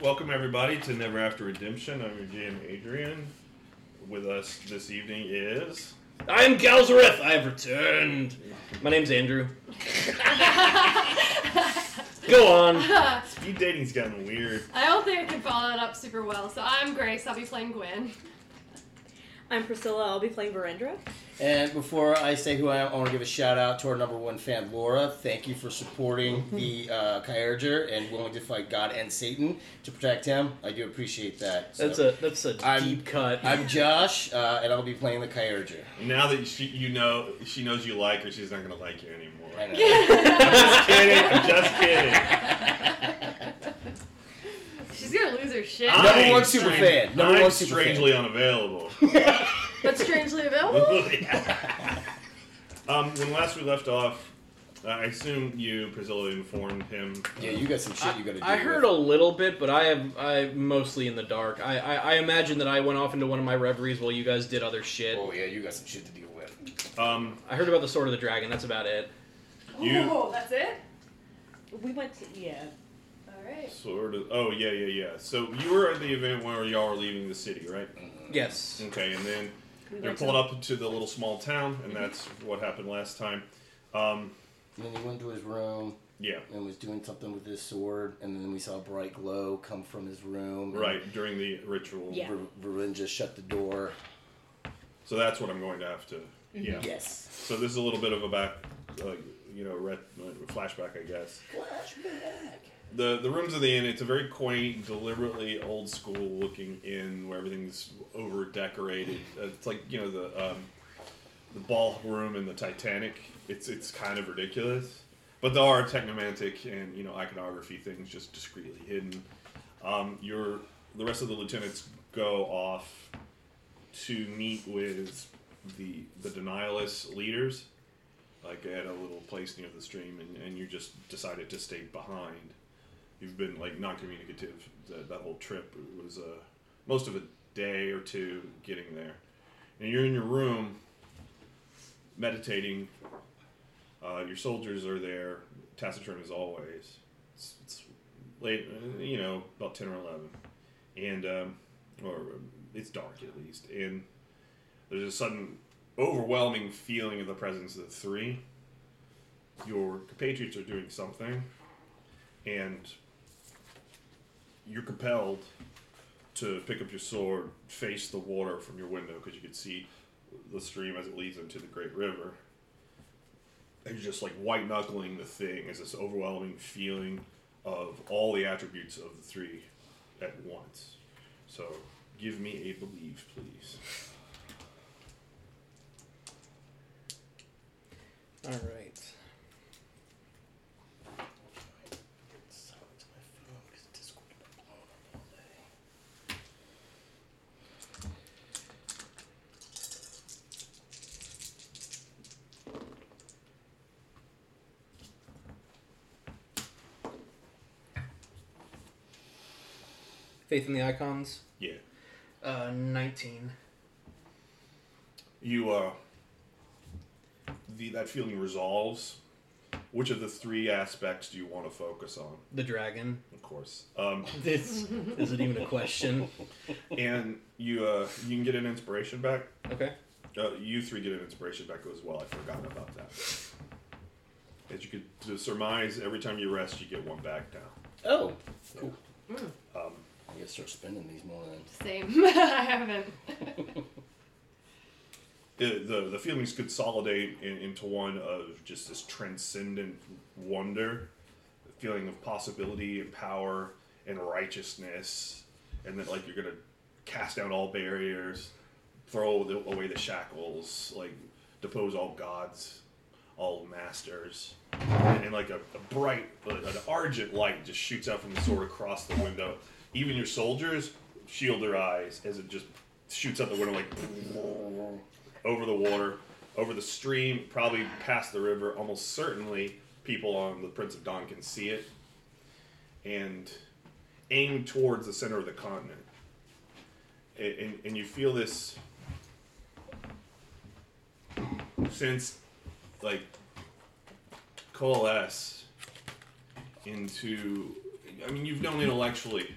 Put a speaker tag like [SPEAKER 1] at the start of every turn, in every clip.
[SPEAKER 1] welcome everybody to Never After Redemption. I'm your GM Adrian. With us this evening is
[SPEAKER 2] I am Galzareth. I have returned. My name's Andrew. Go on.
[SPEAKER 1] speed dating's gotten weird.
[SPEAKER 3] I don't think I can follow that up super well. So I'm Grace. I'll be playing Gwen.
[SPEAKER 4] I'm Priscilla. I'll be playing Verendra.
[SPEAKER 5] And before I say who I am, I want to give a shout out to our number one fan, Laura. Thank you for supporting the uh, Kyurger and willing to fight God and Satan to protect him. I do appreciate that. So,
[SPEAKER 2] That's a that's a
[SPEAKER 5] I'm-
[SPEAKER 2] deep cut.
[SPEAKER 5] I'm Josh, uh, and I'll be playing the Kyurger.
[SPEAKER 1] Now that she, you know she knows you like her, she's not gonna like you anymore.
[SPEAKER 5] I know.
[SPEAKER 1] just kidding. I'm just kidding.
[SPEAKER 3] She's gonna lose her shit.
[SPEAKER 5] Number
[SPEAKER 1] I'm
[SPEAKER 5] one super fan. Number
[SPEAKER 1] I'm
[SPEAKER 5] one super fan.
[SPEAKER 1] strangely unavailable.
[SPEAKER 3] but strangely available.
[SPEAKER 1] um, when last we left off, uh, I assume you, Priscilla, informed him.
[SPEAKER 5] Yeah, you got some shit you got to do.
[SPEAKER 2] I heard a little bit, but I have I mostly in the dark. I, I I imagine that I went off into one of my reveries while you guys did other shit.
[SPEAKER 5] Oh yeah, you got some shit to deal with.
[SPEAKER 1] Um,
[SPEAKER 2] I heard about the sword of the dragon. That's about it.
[SPEAKER 1] You-
[SPEAKER 3] Oh, that's it.
[SPEAKER 4] We went to yeah.
[SPEAKER 3] All right.
[SPEAKER 1] sort of. Oh yeah, yeah, yeah. So you were at the event where y'all were leaving the city, right?
[SPEAKER 2] Yes.
[SPEAKER 1] Okay, and then
[SPEAKER 4] We
[SPEAKER 1] you're
[SPEAKER 4] went to-
[SPEAKER 1] pulled up to the little small town, and that's what happened last time. Um,
[SPEAKER 5] And then he went to his room
[SPEAKER 1] yeah,
[SPEAKER 5] and was doing something with his sword, and then we saw a bright glow come from his room.
[SPEAKER 1] right during the ritual.
[SPEAKER 4] Yeah.
[SPEAKER 5] Ver- Verinja shut the door.
[SPEAKER 1] So that's what I'm going to have to. Yeah.
[SPEAKER 5] Yes.
[SPEAKER 1] So this is a little bit of a back, uh, you know, ret- uh, flashback, I guess.
[SPEAKER 5] Flashback.
[SPEAKER 1] The the rooms of the inn. It's a very quaint, deliberately old school looking inn where everything's over decorated. Uh, It's like you know the um, the ballroom in the Titanic. It's it's kind of ridiculous, but there are technomantic and you know iconography things just discreetly hidden. Um, your the rest of the lieutenants go off to meet with the the denialist leaders, like at a little place near the stream, and, and you just decided to stay behind. You've been like non-communicative that, that whole trip. It was uh, most of a day or two getting there, and you're in your room meditating. Uh, your soldiers are there, taciturn as always. It's, it's late, uh, you know, about ten or eleven, and um, or it's dark at least, and there's a sudden overwhelming feeling of the presence of the three. Your compatriots are doing something, and you're compelled to pick up your sword, face the water from your window because you can see the stream as it leads into the great river. And you're just like white knuckling the thing as this overwhelming feeling of all the attributes of the three at once. So give me a believe, please.
[SPEAKER 2] All right.
[SPEAKER 5] Silence my phone because Discord has been blowing up all day.
[SPEAKER 2] Faith in the icons.
[SPEAKER 1] Yeah.
[SPEAKER 2] Uh, nineteen.
[SPEAKER 1] You uh the that feeling resolves. Which of the three aspects do you want to focus on?
[SPEAKER 2] The dragon.
[SPEAKER 1] Of course. Um,
[SPEAKER 2] This isn't even a question.
[SPEAKER 1] and you uh, you can get an inspiration back.
[SPEAKER 2] Okay.
[SPEAKER 1] Uh, you three get an inspiration back as well. I forgot about that. As you could surmise, every time you rest, you get one back now.
[SPEAKER 5] Oh, cool.
[SPEAKER 1] Um,
[SPEAKER 5] I gotta start spending these more then.
[SPEAKER 3] Same. I haven't.
[SPEAKER 1] the, the the feelings consolidate in, into one of just this transcendent wonder, a feeling of possibility and power and righteousness, and that like you're gonna cast down all barriers, throw the, away the shackles, like depose all gods, all masters, and, and like a, a bright, uh, an argent light just shoots out from the sword across the window. Even your soldiers shield their eyes as it just shoots out the window like over the water, over the stream, probably past the river. Almost certainly, people on the Prince of Dawn can see it, and aim towards the center of the continent. And, and, and you feel this sense, like coalesce into. I mean, you've known intellectually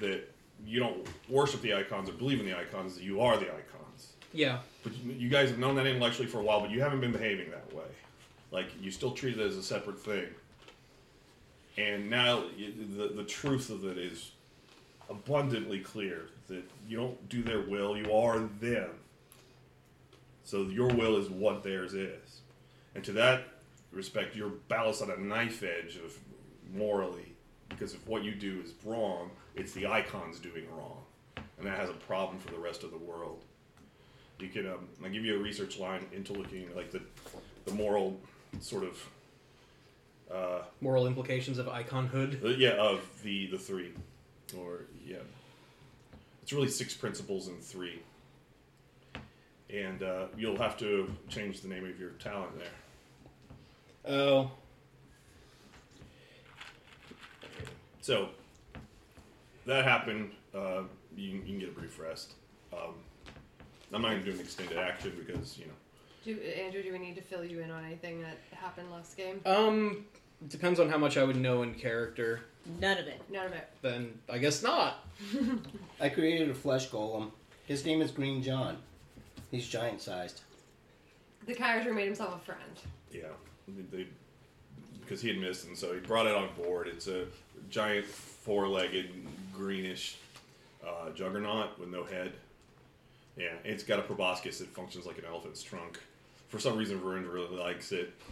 [SPEAKER 1] that you don't worship the icons or believe in the icons, that you are the icons.
[SPEAKER 2] Yeah.
[SPEAKER 1] But you- you guys have known that intellectually for a while, but you haven't been behaving that way. Like you still treat it as a separate thing. And now the the truth of it is abundantly clear that you don't do their will; you are them. So your will is what theirs is, and to that respect, you're balanced on a knife edge of morally, because if what you do is wrong, it's the icons doing wrong, and that has a problem for the rest of the world. You can um, I give you a research line into looking like the the moral sort of uh,
[SPEAKER 2] Moral implications of iconhood.
[SPEAKER 1] uh, yeah, of the the three, or yeah, it's really six principles and three, and uh, you'll have to change the name of your talent there.
[SPEAKER 2] Oh.
[SPEAKER 1] So that happened. Uh, you, can- you can get a brief rest. Um, I'm not going to do an extended action because you know.
[SPEAKER 3] Do, Andrew, do we need to fill you in on anything that happened last game?
[SPEAKER 2] Um, depends on how much I would know in character.
[SPEAKER 4] None of it.
[SPEAKER 3] None of it.
[SPEAKER 2] Then I guess not.
[SPEAKER 5] I created a flesh golem. His name is Green John. He's giant sized.
[SPEAKER 3] The character made himself a friend.
[SPEAKER 1] Yeah, they, they because he had missed, and so he brought it on board. It's a giant four-legged greenish uh, juggernaut with no head. Yeah, it's got a proboscis that functions like an elephant's trunk. For some reason, Varun really likes it.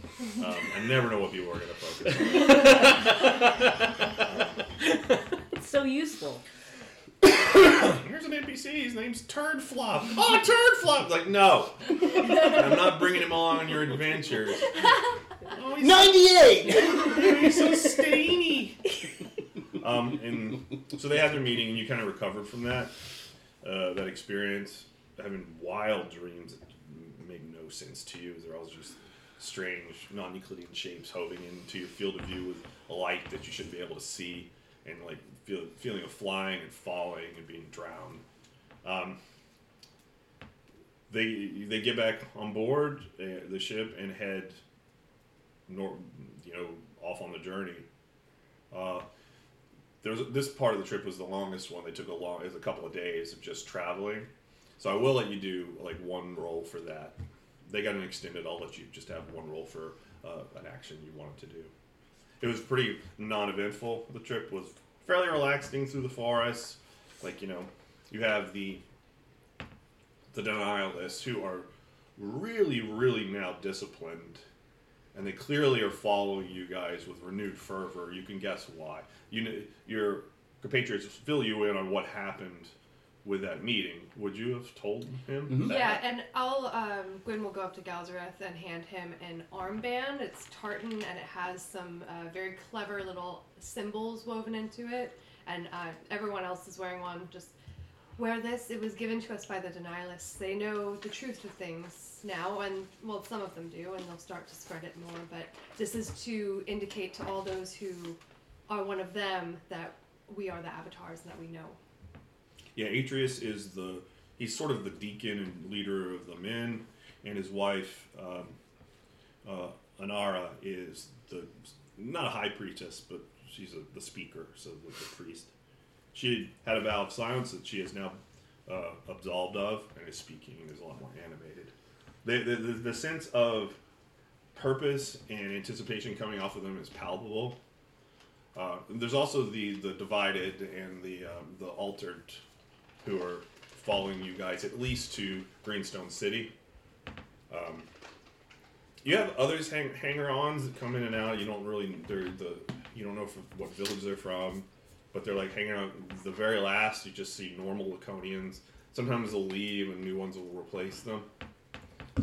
[SPEAKER 1] Um, I never know what people are going to focus on.
[SPEAKER 4] It's so useful.
[SPEAKER 1] Here's an NPC. His name's Turd Flop. Oh, Turd Flop! Like, no, I'm not bringing him along on your adventures. Oh, he's
[SPEAKER 5] 98!
[SPEAKER 1] He's so stainy. um, and so they had their meeting, and you kind of recovered from that, uh, that experience, having wild dreams that make no sense to you. They're all just strange, non-Euclidean shapes hoving into your field of view with a light that you shouldn't be able to see, and like feel, feeling of flying and falling and being drowned. Um, they they get back on board uh, the ship and head nor, you know, off on the journey. Uh, this part of the trip was the longest one. They took a long, it was a couple of days of just traveling. So I will let you do like one roll for that. They got an extended. I'll let you just have one roll for uh, an action you wanted to do. It was pretty non-eventful. The trip was fairly relaxing through the forest. Like you know, you have the the denialists who are really, really now disciplined and they clearly are following you guys with renewed fervor. You can guess why. You know, your compatriots fill you in on what happened with that meeting. Would you have told him? that?
[SPEAKER 3] Yeah, and I'll um, Gwyn will go up to Galzareth and hand him an armband. It's tartan and it has some uh, very clever little symbols woven into it. And uh, everyone else is wearing one. Just wear this. It was given to us by the denialists. They know the truth of things now, and well, some of them do, and they'll start to spread it more. But this is to indicate to all those who are one of them that we are the avatars and that we know.
[SPEAKER 1] Yeah, Atreus is the he's sort of the deacon and leader of the men, and his wife um, uh, Anara is the not a high priestess, but she's a, the speaker, so the, the priest. She had a vow of silence that she is now uh, absolved of, and is speaking and is a lot more animated. The, the, the, sense of purpose and anticipation coming off of them is palpable. Uh, there's also the, the divided and the um, the altered who are following you guys at least to Greenstone City. Um, you have others hang, hanger-ons that come in and out. You don't really they're the you don't know from what village they're from, but they're like hanging out. The very last you just see normal Laconians. Sometimes they'll leave and new ones will replace them.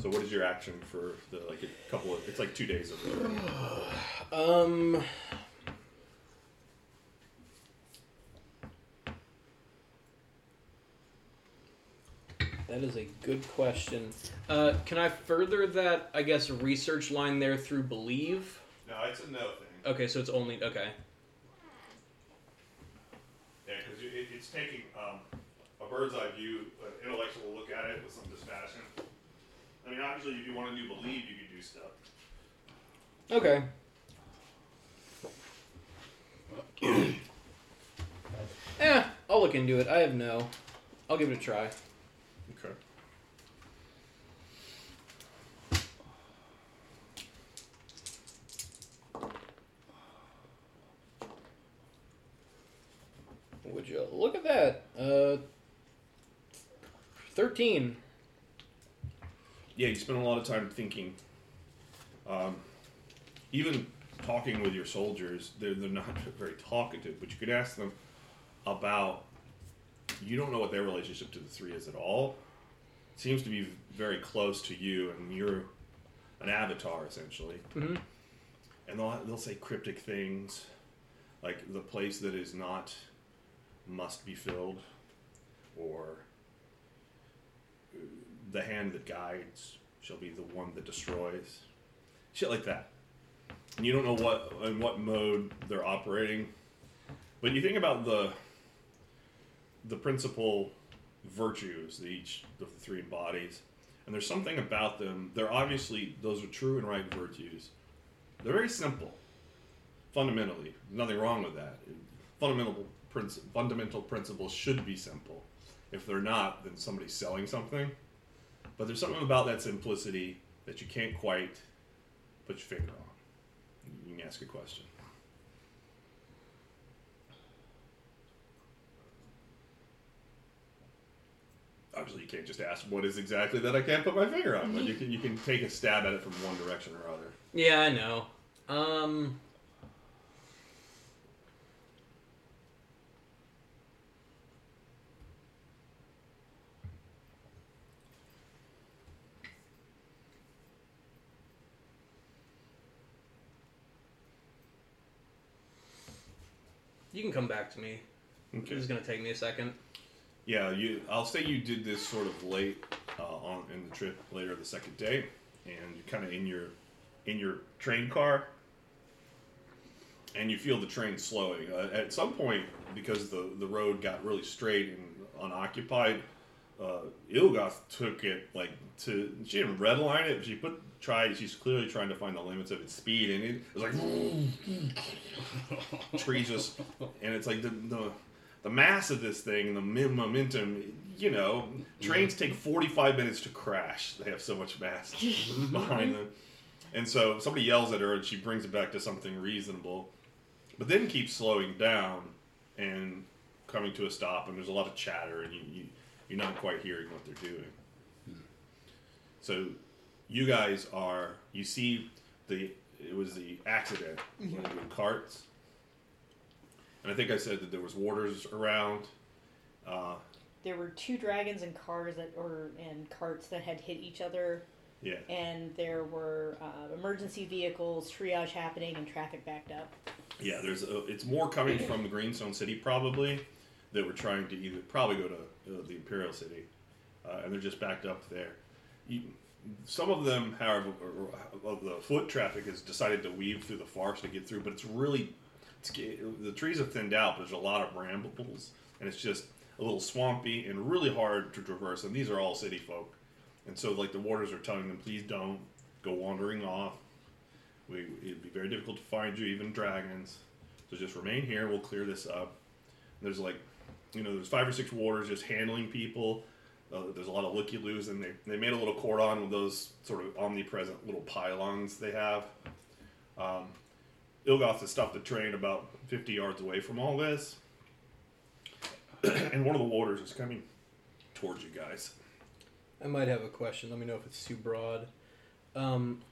[SPEAKER 1] So what is your action for the like a couple of? It's like two days of.
[SPEAKER 2] Um. That is a good question. Uh, can I further that, I guess, research line there through believe?
[SPEAKER 1] No, it's a no thing.
[SPEAKER 2] Okay, so it's only. Okay.
[SPEAKER 1] Yeah, because it, it's taking um, a bird's eye view, an intellectual look at it with some. I mean, obviously, if you want to do believe, you can do stuff.
[SPEAKER 2] Okay. Eh, I'll I'll look into it. I have no. I'll give it a try.
[SPEAKER 1] Okay.
[SPEAKER 2] Would you look at that? Uh, thirteen.
[SPEAKER 1] Yeah, you spend a lot of time thinking. Um, even talking with your soldiers, they're, they're not very talkative, but you could ask them about. You don't know what their relationship to the three is at all. seems to be very close to you, and you're an avatar essentially.
[SPEAKER 2] Mm-hmm.
[SPEAKER 1] And they'll they'll say cryptic things, like the place that is not must be filled, or the hand that guides shall be the one that destroys. Shit like that. And you don't know what in what mode they're operating. But you think about the the principal virtues that each of the three embodies. And there's something about them. They're obviously those are true and right virtues. They're very simple. Fundamentally. Nothing wrong with that. Fundamental princi- fundamental principles should be simple. If they're not, then somebody's selling something. But there's something about that simplicity that you can't quite put your finger on. You can ask a question. Obviously, you can't just ask what is exactly that I can't put my finger on, but you can you can take a stab at it from one direction or other.
[SPEAKER 2] Yeah, I know. Um. You can come back to me.
[SPEAKER 1] Okay.
[SPEAKER 2] This is gonna take me a second.
[SPEAKER 1] Yeah, you. I'll say you did this sort of late uh, on in the trip later the second day, and you're kind of in your in your train car, and you feel the train slowing. Uh, at some point, because the the road got really straight and unoccupied, uh, Ilgoth took it like to. She didn't redline it. She put tried. She's clearly trying to find the limits of its speed, and it was like trees just, and it's like the the the mass of this thing, the momentum, you know, trains take 45 minutes to crash. They have so much mass behind them. And so somebody yells at her and she brings it back to something reasonable, but then keeps slowing down and coming to a stop. And there's a lot of chatter and you, you, you're not quite hearing what they're doing. So you guys are, you see the, it was the accident when were in carts. And I think I said that there was warders around. Uh,
[SPEAKER 4] There were two dragons and cars that or and carts that had hit each other,
[SPEAKER 1] yeah.
[SPEAKER 4] and there were uh, emergency vehicles, triage happening, and traffic backed up.
[SPEAKER 1] Yeah, there's a, it's more coming from the Greenstone City probably that we're trying to either probably go to uh, the Imperial City, uh, and they're just backed up there. You, some of them, however, of the foot traffic has decided to weave through the forest to get through, but it's really it's, the trees have thinned out. But there's a lot of brambles, and it's just a little swampy and really hard to traverse. And these are all city folk, and so like the warders are telling them, please don't go wandering off. We, it'd be very difficult to find you, even dragons. So just remain here. We'll clear this up. And There's like, you know, there's five or six warders just handling people. Uh, there's a lot of looky loos, and they, they made a little cordon with those sort of omnipresent little pylons they have. Um, Ilgoth has stopped the train about 50 yards away from all this. and one of the warders is coming towards you guys.
[SPEAKER 2] I might have a question. Let me know if it's too broad. Um,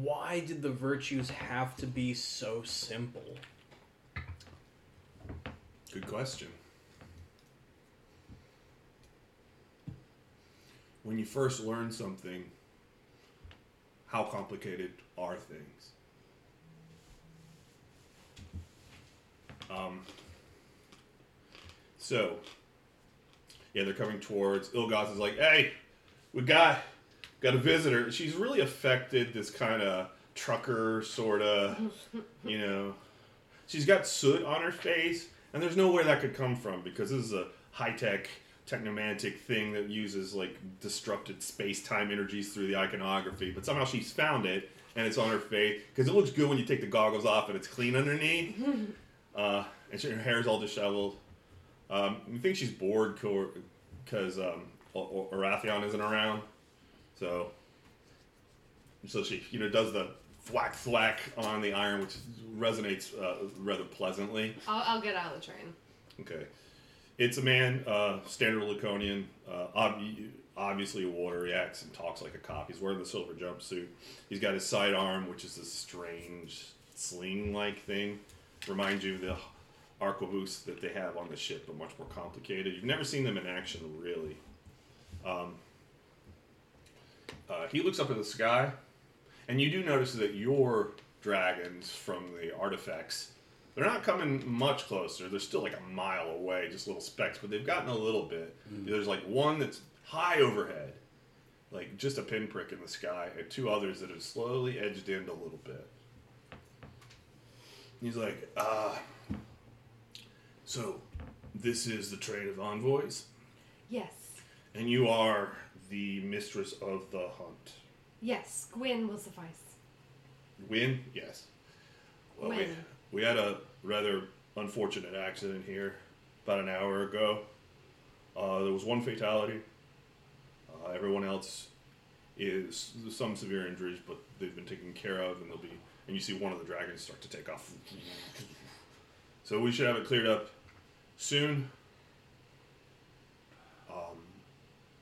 [SPEAKER 2] why did the virtues have to be so simple?
[SPEAKER 1] Good question. When you first learn something, how complicated are things? Um, so, yeah, they're coming towards. Ilgoth is like, hey, we got got a visitor. She's really affected this kind of trucker sort of, you know. She's got soot on her face, and there's nowhere that could come from because this is a high tech technomantic thing that uses like disrupted space time energies through the iconography. But somehow she's found it, and it's on her face because it looks good when you take the goggles off and it's clean underneath. uh, and she, her hair's all disheveled. Um, I think she's bored because um, Arathion isn't around, so so she you know does the thwack thwack on the iron, which resonates uh, rather pleasantly.
[SPEAKER 3] I'll, I'll get out of the train.
[SPEAKER 1] Okay, it's a man, uh, standard Laconian, uh, ob- obviously a warrior. He acts and talks like a cop. He's wearing the silver jumpsuit. He's got his sidearm, which is this strange sling-like thing. Reminds you of the arquebus that they have on the ship, but much more complicated. You've never seen them in action, really. Um, uh, he looks up at the sky, and you do notice that your dragons from the artifacts they're not coming much closer. They're still like a mile away, just little specks, but they've gotten a little bit. There's like one that's high overhead, like just a pinprick in the sky, and two others that have slowly edged in a little bit. He's like, uh, so this is the train of envoys,
[SPEAKER 3] Yes.
[SPEAKER 1] and you are the mistress of the hunt.
[SPEAKER 3] Yes. Gwyn will suffice.
[SPEAKER 1] Win? Yes. Well, we,
[SPEAKER 3] When?
[SPEAKER 1] We had a rather unfortunate accident here about an hour ago. Uh, there was one fatality. Uh, everyone else is some severe injuries, but they've been taken care of, and they'll be. And you see one of the dragons start to take off. So we should have it cleared up soon. Um,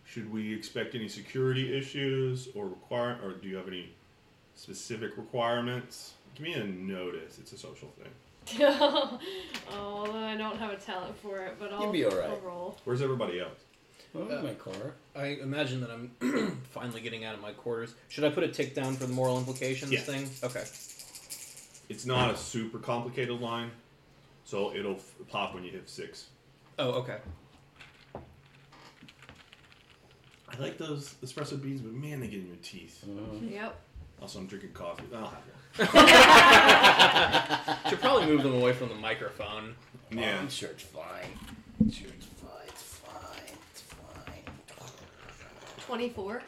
[SPEAKER 1] should we expect any security issues or require, or do you have any specific requirements? Give me a notice. It's a social thing.
[SPEAKER 3] oh, although I don't have a talent for it, but I'll,
[SPEAKER 5] You'll be alright.
[SPEAKER 3] I'll roll.
[SPEAKER 1] Where's everybody else?
[SPEAKER 5] Oh,
[SPEAKER 2] Uh,
[SPEAKER 5] my car.
[SPEAKER 2] I imagine that I'm finally getting out of my quarters. Should I put a tick down for the moral implications
[SPEAKER 1] Yeah.
[SPEAKER 2] thing? Okay.
[SPEAKER 1] It's not a super complicated line, so it'll f- pop when you hit six.
[SPEAKER 2] Oh, okay.
[SPEAKER 1] I like those espresso beans, but man, they get in your teeth.
[SPEAKER 3] Yep.
[SPEAKER 1] Also, I'm drinking coffee. I'll have
[SPEAKER 2] Should probably move them away from the microphone.
[SPEAKER 1] one.
[SPEAKER 5] Oh,
[SPEAKER 1] Yeah.
[SPEAKER 5] I'm sure it's fine. I'm sure it's fine. It's fine. It's fine.
[SPEAKER 3] 24.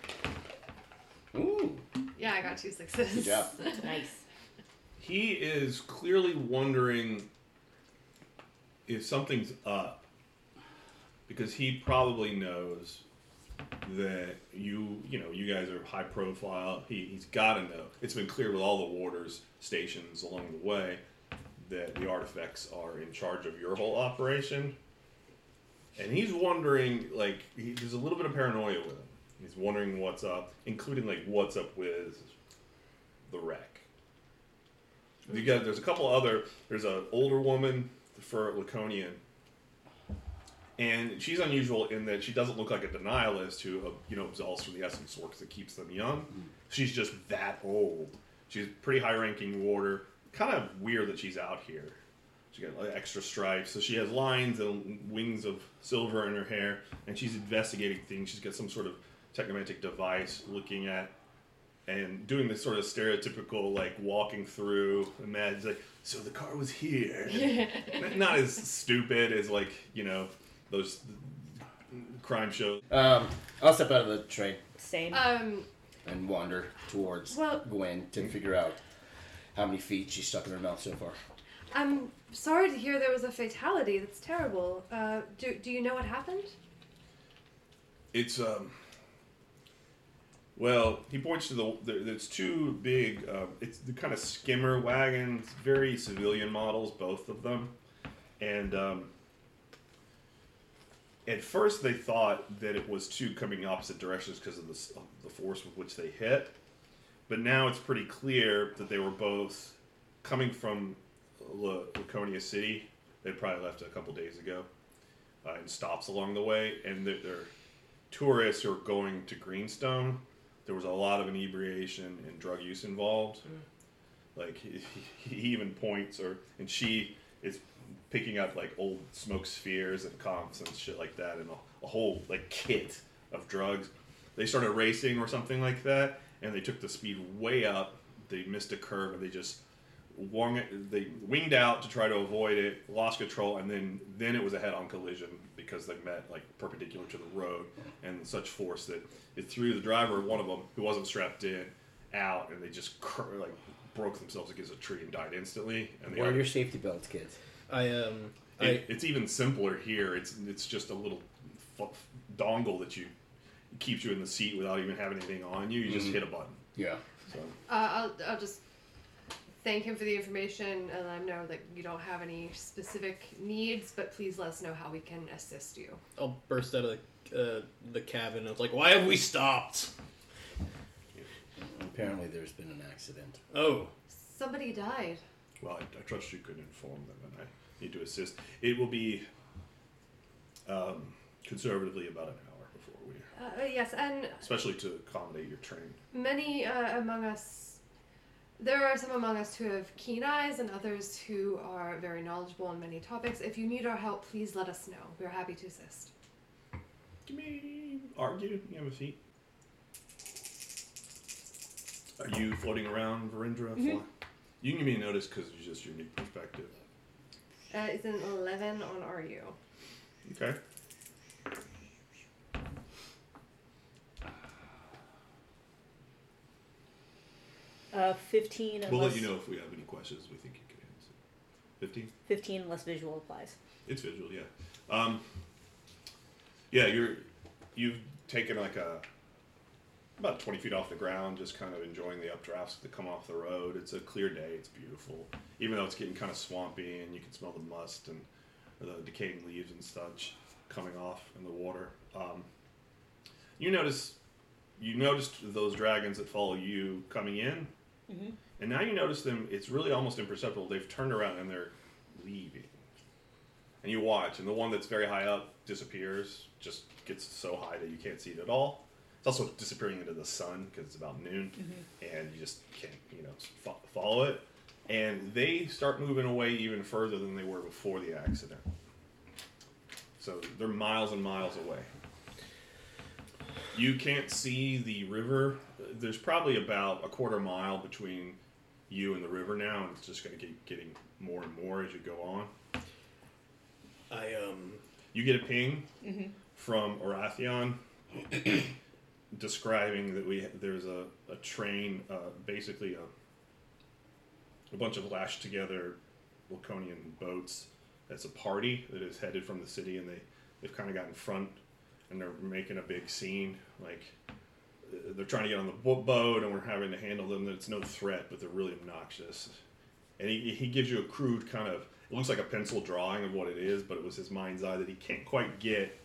[SPEAKER 5] Ooh.
[SPEAKER 3] Yeah, I got two sixes.
[SPEAKER 5] Good job.
[SPEAKER 4] Nice.
[SPEAKER 1] He is clearly wondering if something's up because he probably knows that you you know you guys are high profile. He, he's got to know. It's been clear with all the warders stations along the way that the artifacts are in charge of your whole operation. And he's wondering like he, there's a little bit of paranoia with him. He's wondering what's up including like what's up with the wreck. You got there's a couple other there's an older woman for laconian and she's unusual in that she doesn't look like a denialist who uh, you know absolves from the essence works that keeps them young. She's just that old. She's a pretty high ranking warder. Kind of weird that she's out here. She got like, extra stripes. So she has lines and wings of silver in her hair and she's investigating things. She's got some sort of technomantic device looking at and doing this sort of stereotypical like walking through imagine like so the car was here. N- not as stupid as like you know those crime shows
[SPEAKER 5] Um, I'll step out of the train
[SPEAKER 4] Same.
[SPEAKER 3] Um,
[SPEAKER 5] and wander towards
[SPEAKER 3] Well-
[SPEAKER 5] Gwen to figure out how many feet she's stuck in her mouth so far.
[SPEAKER 3] I'm sorry to hear there was a fatality. That's terrible. Uh, do, do you know what happened?
[SPEAKER 1] it's um well he points to the there- there's two big um, it's the kind of skimmer wagons very civilian models both of them and um, at first they thought that it was two coming opposite directions because of the, of the force with which they hit. But now it's pretty clear that they were both coming from La- laconia city. They probably left a couple days ago uh, and stops along the way. And they're, they're tourists who are going to Greenstone, there was a lot of inebriation and drug use involved. Like he, he even points, or and she is picking up like old smoke spheres and comps and shit like that, and a, a whole like kit of drugs. They started racing or something like that, and they took the speed way up. They missed a curve, and they just wung it, they winged out to try to avoid it, lost control, and then then it was a head-on collision because they met like perpendicular to the road and such force that it threw the driver, one of them who wasn't strapped in, out, and they just cr- like broke themselves against a tree and died instantly. And
[SPEAKER 5] Wear your safety belts, kids.
[SPEAKER 2] I um I-
[SPEAKER 1] It, it's even simpler here. It's it's just a little f- dongle that you keeps you in the seat without even having anything on you. You just
[SPEAKER 5] Mhm.
[SPEAKER 1] hit a button.
[SPEAKER 5] Yeah.
[SPEAKER 1] So
[SPEAKER 3] Uh, I'll, I'll just thank him for the information and let him know that you don't have any specific needs, but please let us know how we can assist you.
[SPEAKER 2] I'll burst out of the, uh, the cabin. It's like, why have we stopped?
[SPEAKER 5] Apparently, there's been an accident.
[SPEAKER 2] Oh,
[SPEAKER 3] Somebody died.
[SPEAKER 1] well, I, I trust you could inform them, and I need to assist. It will be um, conservatively about an hour before we,
[SPEAKER 3] Uh, yes, and
[SPEAKER 1] especially to accommodate your train.
[SPEAKER 3] many uh, among us, there are some among us who have keen eyes and others who are very knowledgeable on many topics. If you need our help, please let us know. We're happy to assist.
[SPEAKER 1] Give me argue. You have a seat. Are you floating around, Varindra? Fly- You can give me a notice because it's just your unique perspective.
[SPEAKER 3] Uh, it's an 11 on RU.
[SPEAKER 1] Okay.
[SPEAKER 4] Uh, 15
[SPEAKER 1] We'll
[SPEAKER 4] unless,
[SPEAKER 1] let you know if we have any questions we think you can answer. 15?
[SPEAKER 4] 15 unless visual applies.
[SPEAKER 1] It's visual, yeah. Um, yeah, you're you've taken like a about 20 feet off the ground, just kind of enjoying the updrafts that come off the road. It's a clear day. It's beautiful, even though it's getting kind of swampy and you can smell the must and the decaying leaves and such coming off in the water. Um, you notice you noticed those dragons that follow you coming in,
[SPEAKER 4] Mhm.
[SPEAKER 1] and now you notice them. It's really almost imperceptible. They've turned around and they're leaving. And you watch, and the one that's very high up disappears, just gets so high that you can't see it at all. It's also disappearing into the sun because it's about noon, and you just can't, you know, fo- follow it. And they start moving away even further than they were before the accident. So they're miles and miles away. You can't see the river. There's probably about a quarter mile between you and the river now, and it's just going to keep getting more and more as you go on.
[SPEAKER 2] I um.
[SPEAKER 1] You get a ping from Arathion describing that we there's a, a train, uh, basically a, a bunch of lashed together Laconian boats. That's a party that is headed from the city, and they they've kind of got in front, and they're making a big scene. Like they're trying to get on the boat, and we're having to handle them. It's no threat, but they're really obnoxious. And he, he gives you a crude kind of it looks like a pencil drawing of what it is, but it was his mind's eye that he can't quite get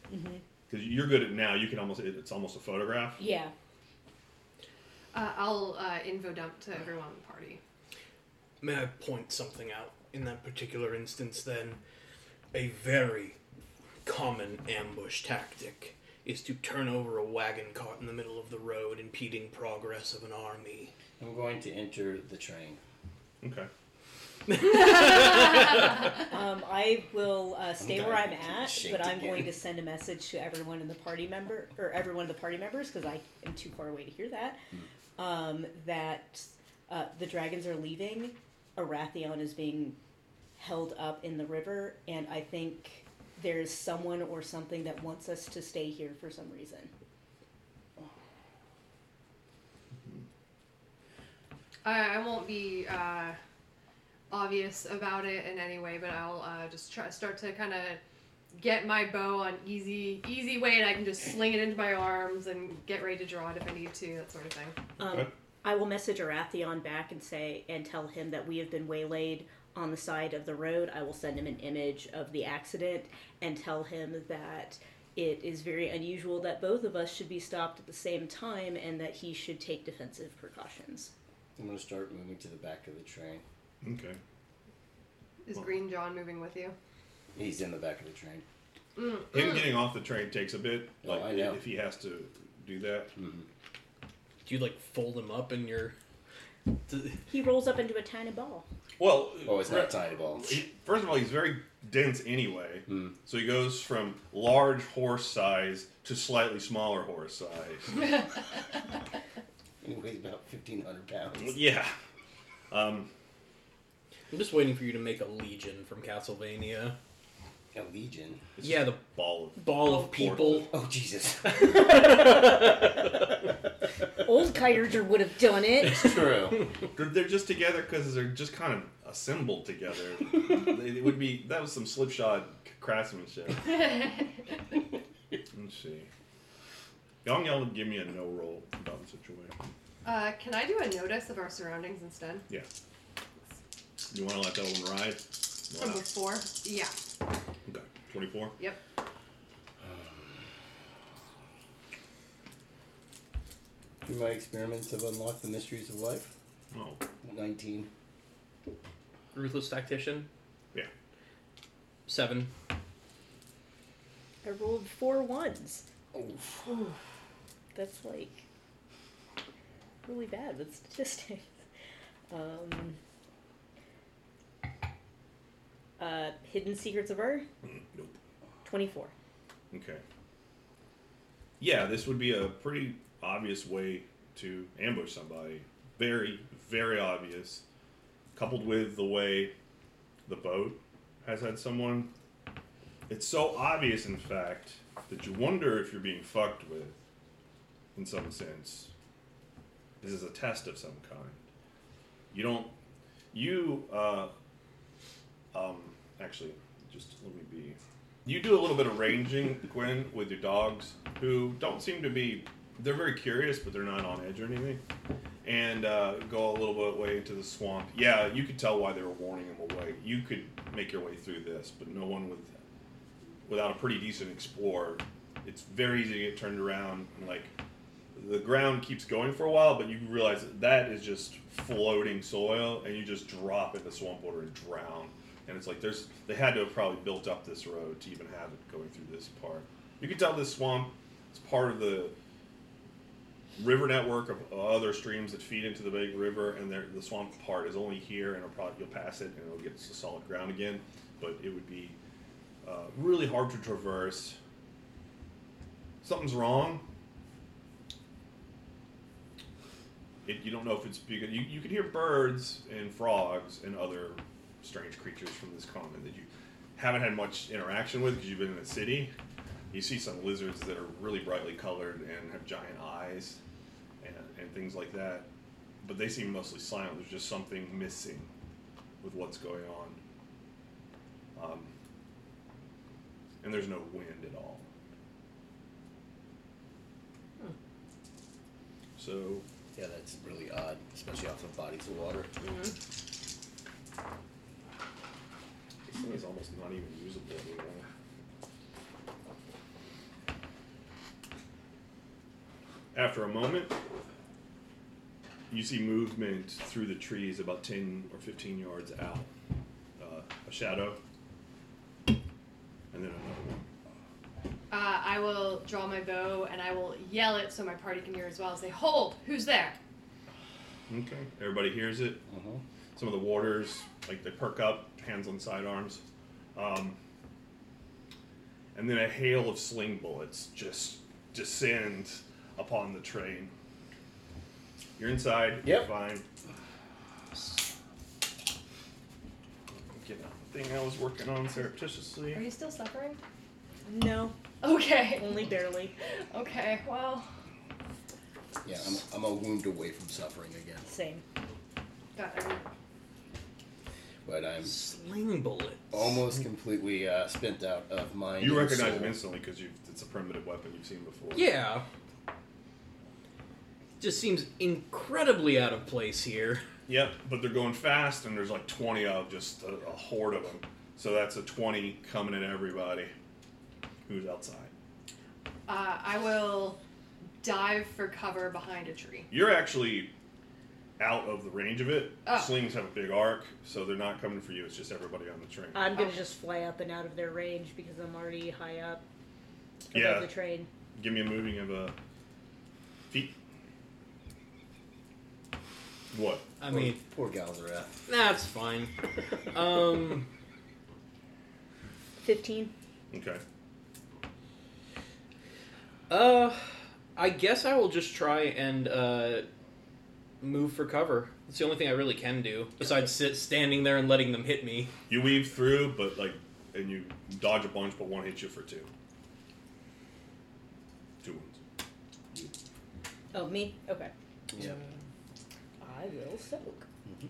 [SPEAKER 1] because you're good at now. You can almost it's almost a photograph.
[SPEAKER 4] Yeah.
[SPEAKER 3] Uh, I'll uh, info dump to everyone in the party.
[SPEAKER 2] May I point something out in that particular instance? Then, a very common ambush tactic is to turn over a wagon cart in the middle of the road, impeding progress of an army.
[SPEAKER 5] I'm going to enter the train.
[SPEAKER 1] Okay.
[SPEAKER 4] Um, I will uh, stay where I'm at, but I'm
[SPEAKER 5] again.
[SPEAKER 4] going to send a message to everyone in the party member or everyone of the party members because I am too far away to hear that. Um, that uh, the dragons are leaving. Arathion is being held up in the river, and I think there's someone or something that wants us to stay here for some reason.
[SPEAKER 3] I, I won't be uh, obvious about it in any way, but I'll uh, just try start to kind of get my bow on easy easy way, and I can just sling it into my arms and get ready to draw it if I need to, that sort of thing.
[SPEAKER 4] Um,
[SPEAKER 1] Okay.
[SPEAKER 4] I will message Arathion back and say and tell him that we have been waylaid on the side of the road. I will send him an image of the accident and tell him that it is very unusual that both of us should be stopped at the same time and that he should take defensive precautions.
[SPEAKER 5] I'm going to start moving to the back of the train.
[SPEAKER 1] Okay.
[SPEAKER 3] Is
[SPEAKER 1] Well-
[SPEAKER 3] Green John moving with you?
[SPEAKER 5] He's in the back of the train.
[SPEAKER 3] Mm.
[SPEAKER 1] Him getting off the train takes a bit.
[SPEAKER 5] Oh,
[SPEAKER 1] Like
[SPEAKER 5] I know.
[SPEAKER 1] if he has to do that.
[SPEAKER 2] Do you like fold him up in your?
[SPEAKER 4] He rolls up into a tiny ball.
[SPEAKER 1] Well,
[SPEAKER 5] Oh, it's
[SPEAKER 1] re-
[SPEAKER 5] not tiny ball.
[SPEAKER 1] he- First of all, he's very dense anyway.
[SPEAKER 5] Hmm.
[SPEAKER 1] So he goes from large horse size to slightly smaller horse size.
[SPEAKER 5] He weighs about 1,500 pounds.
[SPEAKER 1] yeah. Um,
[SPEAKER 2] I'm just waiting for you to make a legion from Castlevania.
[SPEAKER 5] A legion.
[SPEAKER 1] it's
[SPEAKER 2] Yeah, the
[SPEAKER 1] ball of
[SPEAKER 2] ball of people.
[SPEAKER 5] Oh, Jesus.
[SPEAKER 4] Old Kyurger would have done it.
[SPEAKER 5] It's true.
[SPEAKER 1] They're, they're just together because they're just kind of assembled together. it would be that was some slipshod craftsmanship. Let's see. Young Yell would give me a no roll about the situation.
[SPEAKER 3] uh, can I do a notice of our surroundings instead?
[SPEAKER 1] Yeah. You want to let that one ride?
[SPEAKER 3] Number four. Yeah.
[SPEAKER 1] Okay. Twenty-four.
[SPEAKER 3] Yep.
[SPEAKER 5] Do my experiments have unlocked the mysteries of life.
[SPEAKER 1] Oh.
[SPEAKER 5] 19.
[SPEAKER 2] Ruthless tactician.
[SPEAKER 1] Yeah.
[SPEAKER 2] Seven.
[SPEAKER 4] I rolled four ones.
[SPEAKER 5] Oof.
[SPEAKER 4] That's like really bad with statistics. Um, uh, Hidden Secrets of
[SPEAKER 1] Mm, Nope.
[SPEAKER 4] 24.
[SPEAKER 1] Okay. Yeah, this would be a pretty obvious way to ambush somebody. Very, very obvious. Coupled with the way the boat has had someone. It's so obvious, in fact, that you wonder if you're being fucked with, in some sense. This is a test of some kind. You don't. You, uh. Um, actually, just let me be. You do a little bit of ranging, Gwen, with your dogs, who don't seem to be. They're very curious, but they're not on edge or anything. And uh, go a little bit way into the swamp. Yeah, you could tell why they were warning him away. You could make your way through this, but no one with, without a pretty decent explorer, it's very easy to get turned around. And like, the ground keeps going for a while, but you realize that that is just floating soil, and you just drop in the swamp water and drown. And it's like there's they had to have probably built up this road to even have it going through this part. You can tell this swamp is part of the river network of other streams that feed into the big river, and the swamp part is only here, and probably you'll pass it and it'll get to solid ground again. But it would be uh, really hard to traverse. Something's wrong. It, you don't know if it's because you, you can hear birds and frogs and other strange creatures from this common that you haven't had much interaction with because you've been in the city. You see some lizards that are really brightly colored and have giant eyes and, and things like that. But they seem mostly silent. There's just something missing with what's going on. Um, and there's no wind at all. So,
[SPEAKER 5] Yeah, that's really odd, especially off of bodies of water.
[SPEAKER 1] This thing is almost not even usable anymore. After a moment, you see movement through the trees about 10 or 15 yards out. Uh, a shadow, and then another one.
[SPEAKER 3] Uh, I will draw my bow and I will yell it so my party can hear as well. Say, "Hold! Who's there?"
[SPEAKER 1] Okay. Everybody hears it.
[SPEAKER 5] Mhm.
[SPEAKER 1] Some of the warders, like they perk up, hands on sidearms. Um, and then a hail of sling bullets just descends upon the train. You're inside. You're
[SPEAKER 5] Yep.
[SPEAKER 1] fine. Get out the thing I was working on surreptitiously.
[SPEAKER 3] Are you still suffering?
[SPEAKER 4] No,
[SPEAKER 3] Okay.
[SPEAKER 4] only barely.
[SPEAKER 3] Okay. Well,
[SPEAKER 5] Yeah, I'm, I'm a wound away from suffering again.
[SPEAKER 4] Same.
[SPEAKER 3] got every-
[SPEAKER 5] But I'm
[SPEAKER 2] Sling bullets.
[SPEAKER 5] almost completely uh, spent out of mind.
[SPEAKER 1] You recognize
[SPEAKER 5] soul.
[SPEAKER 1] him instantly because it's a primitive weapon you've seen before.
[SPEAKER 2] Yeah. Just seems incredibly out of place here.
[SPEAKER 1] Yep, but they're going fast, and there's like 20 of just a, a horde of them. So that's a 20 coming at everybody who's outside.
[SPEAKER 3] uh, I will dive for cover behind a tree.
[SPEAKER 1] You're actually out of the range of it.
[SPEAKER 3] Oh.
[SPEAKER 1] Slings have a big arc, so they're not coming for you. It's just everybody on the train.
[SPEAKER 4] I'm gonna
[SPEAKER 3] Oh.
[SPEAKER 4] just fly up and out of their range because I'm already high up above
[SPEAKER 1] Yeah.
[SPEAKER 4] the train.
[SPEAKER 1] Give me a moving of a feet. What?
[SPEAKER 2] I mean,
[SPEAKER 5] Poor Galzareth.
[SPEAKER 2] that's fine. Um,
[SPEAKER 4] 15.
[SPEAKER 1] Okay.
[SPEAKER 2] uh, I guess I will just try and uh, move for cover. It's the only thing I really can do besides sit standing there and letting them hit me.
[SPEAKER 1] You weave through, but like, and you dodge a bunch, but one hits you for two. Two wounds.
[SPEAKER 4] Oh, me? Okay.
[SPEAKER 5] Yeah.
[SPEAKER 4] I will soak. Mm-hmm.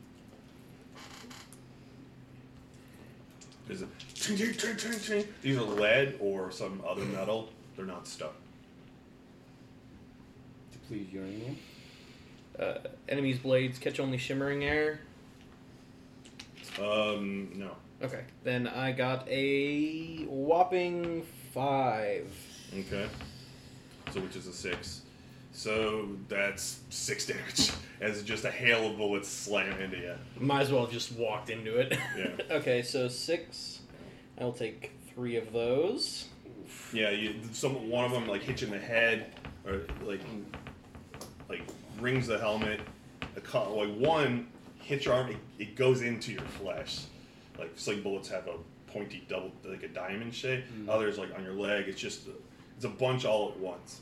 [SPEAKER 1] Is it ting, ting, ting, ting, ting. These are lead or some other metal. They're not stuck.
[SPEAKER 5] Deplete uranium.
[SPEAKER 2] Uh, enemies' blades catch only shimmering air.
[SPEAKER 1] Um, no.
[SPEAKER 2] Okay, then I got a whopping five.
[SPEAKER 1] Okay. So which is a six. So that's six damage as just a hail of bullets slam into you.
[SPEAKER 2] Might as well have just walked into it.
[SPEAKER 1] Yeah.
[SPEAKER 2] okay, so six. I'll take three of those.
[SPEAKER 1] Yeah, you some one of them like hits you in the head or like like rings the helmet. A co- like one hits your arm, it, it goes into your flesh. Like sling bullets have a pointy double like a diamond shape. Others like on your leg, it's just it's a bunch all at once.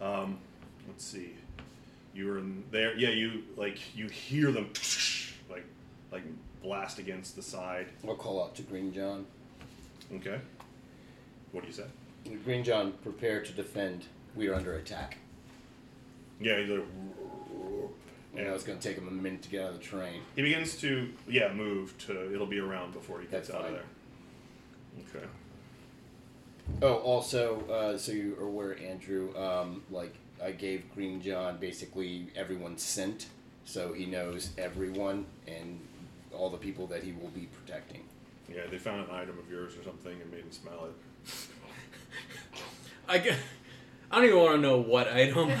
[SPEAKER 1] Um, let's see. You were in there. Yeah, you like you hear them like like blast against the side.
[SPEAKER 5] I'll call out to Green John.
[SPEAKER 1] Okay. What do you say?
[SPEAKER 5] Green John, prepare to defend. We are under attack.
[SPEAKER 1] Yeah, he's like,
[SPEAKER 5] I know it's going to take him a minute to get out of the train.
[SPEAKER 1] He begins to, yeah, move to. It'll be around before he gets
[SPEAKER 5] That's
[SPEAKER 1] out of there. Okay.
[SPEAKER 5] Oh, also, uh, so you are aware, Andrew, um, like, I gave Green John basically everyone's scent, so he knows everyone and all the people that he will be protecting.
[SPEAKER 1] Yeah, they found an item of yours or something and made him smell it.
[SPEAKER 2] I, g- I don't even want to know what item.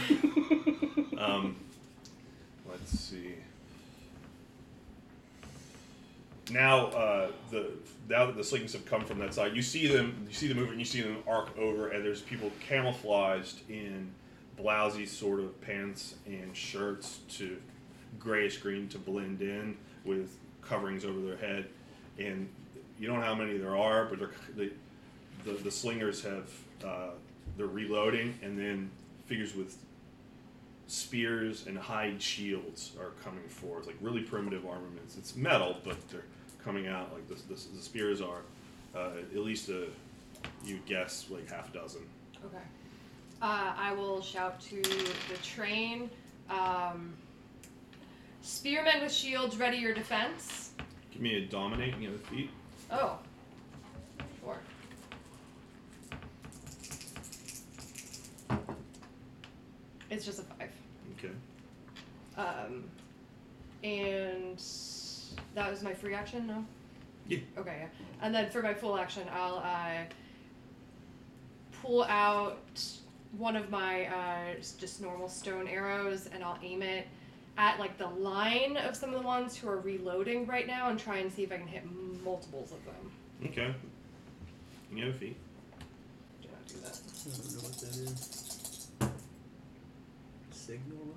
[SPEAKER 1] Um, let's see. Now, uh, the now that the slings have come from that side, you see them. You see the movement. You see them arc over, and there's people camouflaged in blousy sort of pants and shirts to grayish green to blend in with coverings over their head. And you don't know how many there are, but they're, they, the the slingers have uh, they're reloading, and then figures with spears and hide shields are coming forth, like really primitive armaments. It's metal, but they're coming out like this. this the spears are uh, at least a you'd guess like half a dozen.
[SPEAKER 3] Okay. Uh, I will shout to the train. Um, spearmen with shields, ready your defense.
[SPEAKER 1] Give me a dominate. dominating of the feet.
[SPEAKER 3] Oh. Sure. It's just a five.
[SPEAKER 1] Okay.
[SPEAKER 3] Um, and that was my free action, no?
[SPEAKER 1] Yeah.
[SPEAKER 3] Okay, yeah. And then for my full action, I'll uh, pull out one of my uh, just normal stone arrows and I'll aim it at like the line of some of the ones who are reloading right now and try and see if I can hit multiples of them.
[SPEAKER 1] Okay. You have a feat.
[SPEAKER 3] Do not do that.
[SPEAKER 2] I don't know what that is. Signal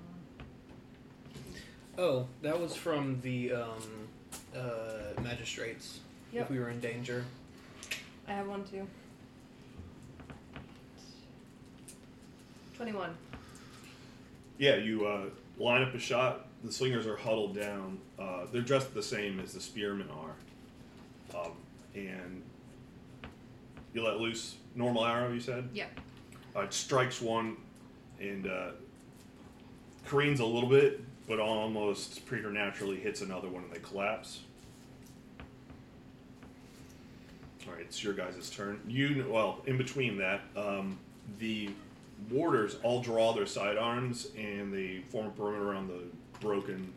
[SPEAKER 2] Oh, that was from the um, uh, magistrates.
[SPEAKER 3] Yep.
[SPEAKER 2] If we were in danger.
[SPEAKER 3] I have one too. 21.
[SPEAKER 1] Yeah, you uh, line up a shot. The slingers are huddled down. Uh, they're dressed the same as the spearmen are. Um, and you let loose normal arrow. You said.
[SPEAKER 3] Yeah.
[SPEAKER 1] Uh, it strikes one and uh, careens a little bit, but almost preternaturally hits another one and they collapse. All right, it's your guys' turn. You well, in between that, um, the warders all draw their sidearms and they form a perimeter around the broken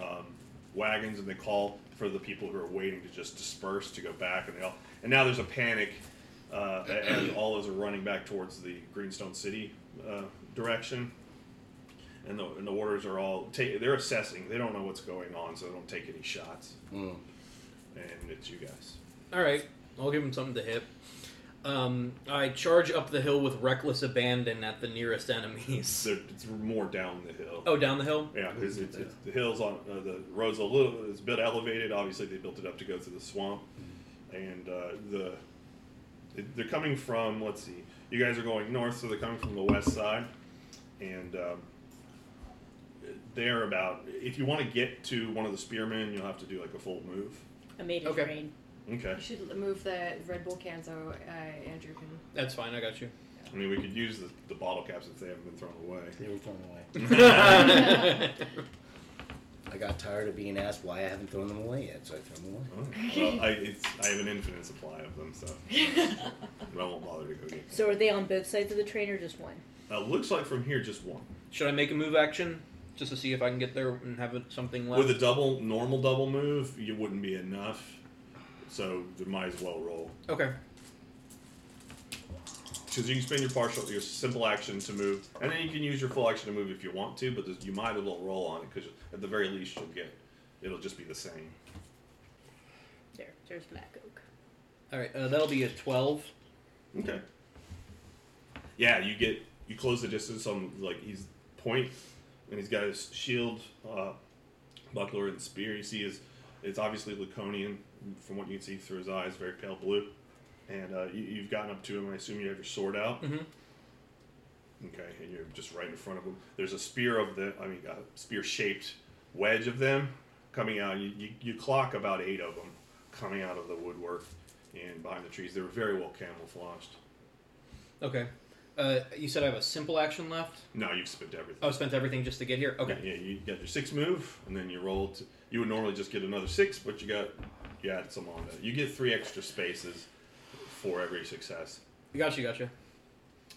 [SPEAKER 1] um, wagons, and they call for the people who are waiting to just disperse to go back, and they all and now there's a panic uh, as all those are running back towards the Greenstone City uh, direction. And the, and the warders are all ta- they're assessing. They don't know what's going on, so they don't take any shots.
[SPEAKER 5] Mm.
[SPEAKER 1] And it's you guys.
[SPEAKER 2] All right, I'll give him something to hit. Um, I charge up the hill with reckless abandon at the nearest enemies.
[SPEAKER 1] They're, it's more down the hill.
[SPEAKER 2] Oh, down the hill.
[SPEAKER 1] Yeah, because it's, it's, the hills on uh, the road's a little it's a bit elevated. Obviously, they built it up to go through the swamp, and uh, the it, they're coming from. Let's see, you guys are going north, so they're coming from the west side, and um, they're about. If you want to get to one of the spearmen, you'll have to do like a full move.
[SPEAKER 4] I made it
[SPEAKER 2] Okay.
[SPEAKER 4] rain.
[SPEAKER 1] Okay.
[SPEAKER 3] You should move the Red Bull can so uh, Andrew can.
[SPEAKER 2] That's fine. I got you.
[SPEAKER 1] I mean, we could use the, the bottle caps if they haven't been thrown away.
[SPEAKER 5] They were thrown away. I got tired of being asked why I haven't thrown them away yet, so I threw them away.
[SPEAKER 1] Oh, well, I, it's, I have an infinite supply of them, so but I won't bother to go get them.
[SPEAKER 4] So are they on both sides of the train or just one?
[SPEAKER 1] Uh, looks like from here, just one.
[SPEAKER 2] Should I make a move action just to see if I can get there and have something left?
[SPEAKER 1] With a double, normal double move, you wouldn't be enough. So you might as well roll.
[SPEAKER 2] okay.
[SPEAKER 1] Because you can spend your partial, your simple action to move, and then you can use your full action to move if you want to. But you might as well roll on it because at the very least you'll get, it'll just be the same.
[SPEAKER 4] There, there's Black Oak.
[SPEAKER 2] All right. Uh, that'll be a twelve.
[SPEAKER 1] Okay. Yeah, you get you close the distance on like he's point, and he's got his shield, uh, buckler, and spear. You see his it's obviously Laconian from what you can see through his eyes, very pale blue. And uh, you, you've gotten up to him. I assume you have your sword out.
[SPEAKER 2] Mm-hmm.
[SPEAKER 1] Okay, and you're just right in front of him. There's a spear of the, I mean, a spear shaped wedge of them coming out. You, you, you clock about eight of them coming out of the woodwork and behind the trees. They were very well camouflaged.
[SPEAKER 2] Okay. Uh, you said I have a simple action left.
[SPEAKER 1] No, you've spent everything.
[SPEAKER 2] Oh, spent everything just to get here. Okay.
[SPEAKER 1] Yeah, yeah, you got your six move, and then you roll. To, you would normally just get another six, but you got you add some on that. You get three extra spaces for every success.
[SPEAKER 2] You Gotcha. Gotcha.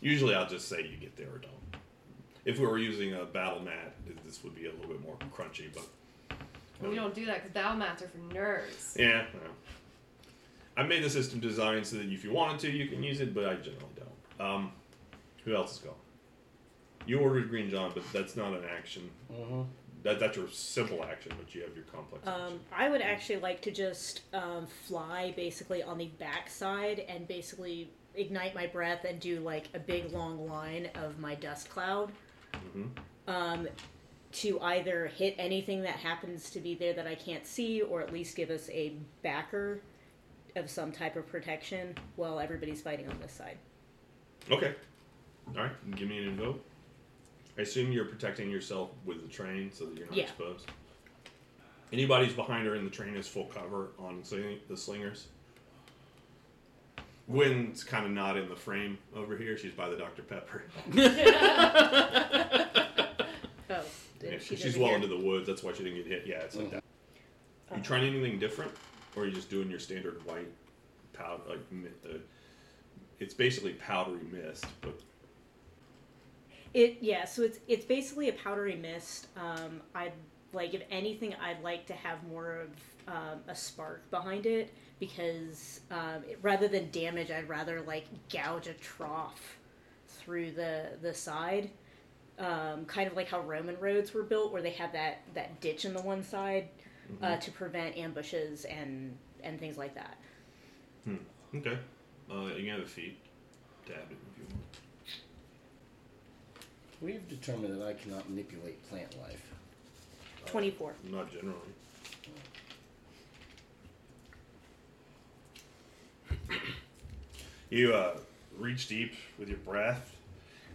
[SPEAKER 1] Usually, I'll just say you get there or don't. If we were using a battle mat, this would be a little bit more crunchy, but
[SPEAKER 3] We don't do that because battle mats are for nerds.
[SPEAKER 1] yeah. well. I made the system designed so that if you wanted to, you can use it, but I generally don't. Um, who else is going? You ordered Green John, but that's not an action.
[SPEAKER 5] Mm-hmm.
[SPEAKER 1] That, that's your simple action, but you have your complex
[SPEAKER 4] Um. I would actually like to just um, fly basically on the backside and basically ignite my breath and do like a big long line of my dust cloud
[SPEAKER 1] Mhm.
[SPEAKER 4] um, to either hit anything that happens to be there that I can't see or at least give us a backer of some type of protection while everybody's fighting on this side.
[SPEAKER 1] Okay. All right. Give me an invoke. I assume you're protecting yourself with the train so that you're not
[SPEAKER 4] Yeah.
[SPEAKER 1] exposed. Anybody who's behind her in the train is full cover on sling- the slingers. Gwen's kind of not in the frame over here. She's by the Dr. Pepper.
[SPEAKER 4] Oh,
[SPEAKER 1] Yeah,
[SPEAKER 4] she's
[SPEAKER 1] she's well
[SPEAKER 4] here.
[SPEAKER 1] into the woods. That's why she didn't get hit. Yeah, it's like
[SPEAKER 5] Mhm.
[SPEAKER 1] that. You trying anything different, or are you just doing your standard white powder? Like mi- uh, it's basically powdery mist, but
[SPEAKER 4] It yeah, so it's it's basically a powdery mist. Um, I'd like if anything, I'd like to have more of um, a spark behind it because um, it, rather than damage, I'd rather like gouge a trough through the the side, um, kind of like how Roman roads were built, where they have that that ditch in the one side uh, to prevent ambushes and and things like that.
[SPEAKER 1] okay. Uh, you can have a feat. Dab it if you want.
[SPEAKER 5] We've determined that I cannot manipulate plant life.
[SPEAKER 4] Twenty four.
[SPEAKER 1] Not generally. You uh, reach deep with your breath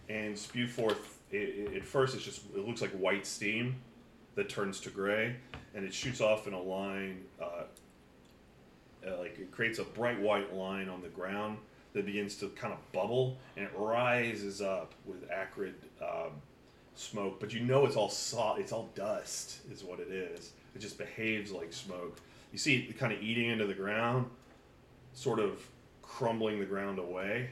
[SPEAKER 1] and spew forth. It, it, at first, it's just it looks like white steam that turns to gray, and it shoots off in a line. Uh, uh, like it creates a bright white line on the ground that begins to kind of bubble, and it rises up with acrid um, smoke. But you know it's all salt. It's all dust, is what it is. It just behaves like smoke. You see it kind of eating into the ground, sort of crumbling the ground away,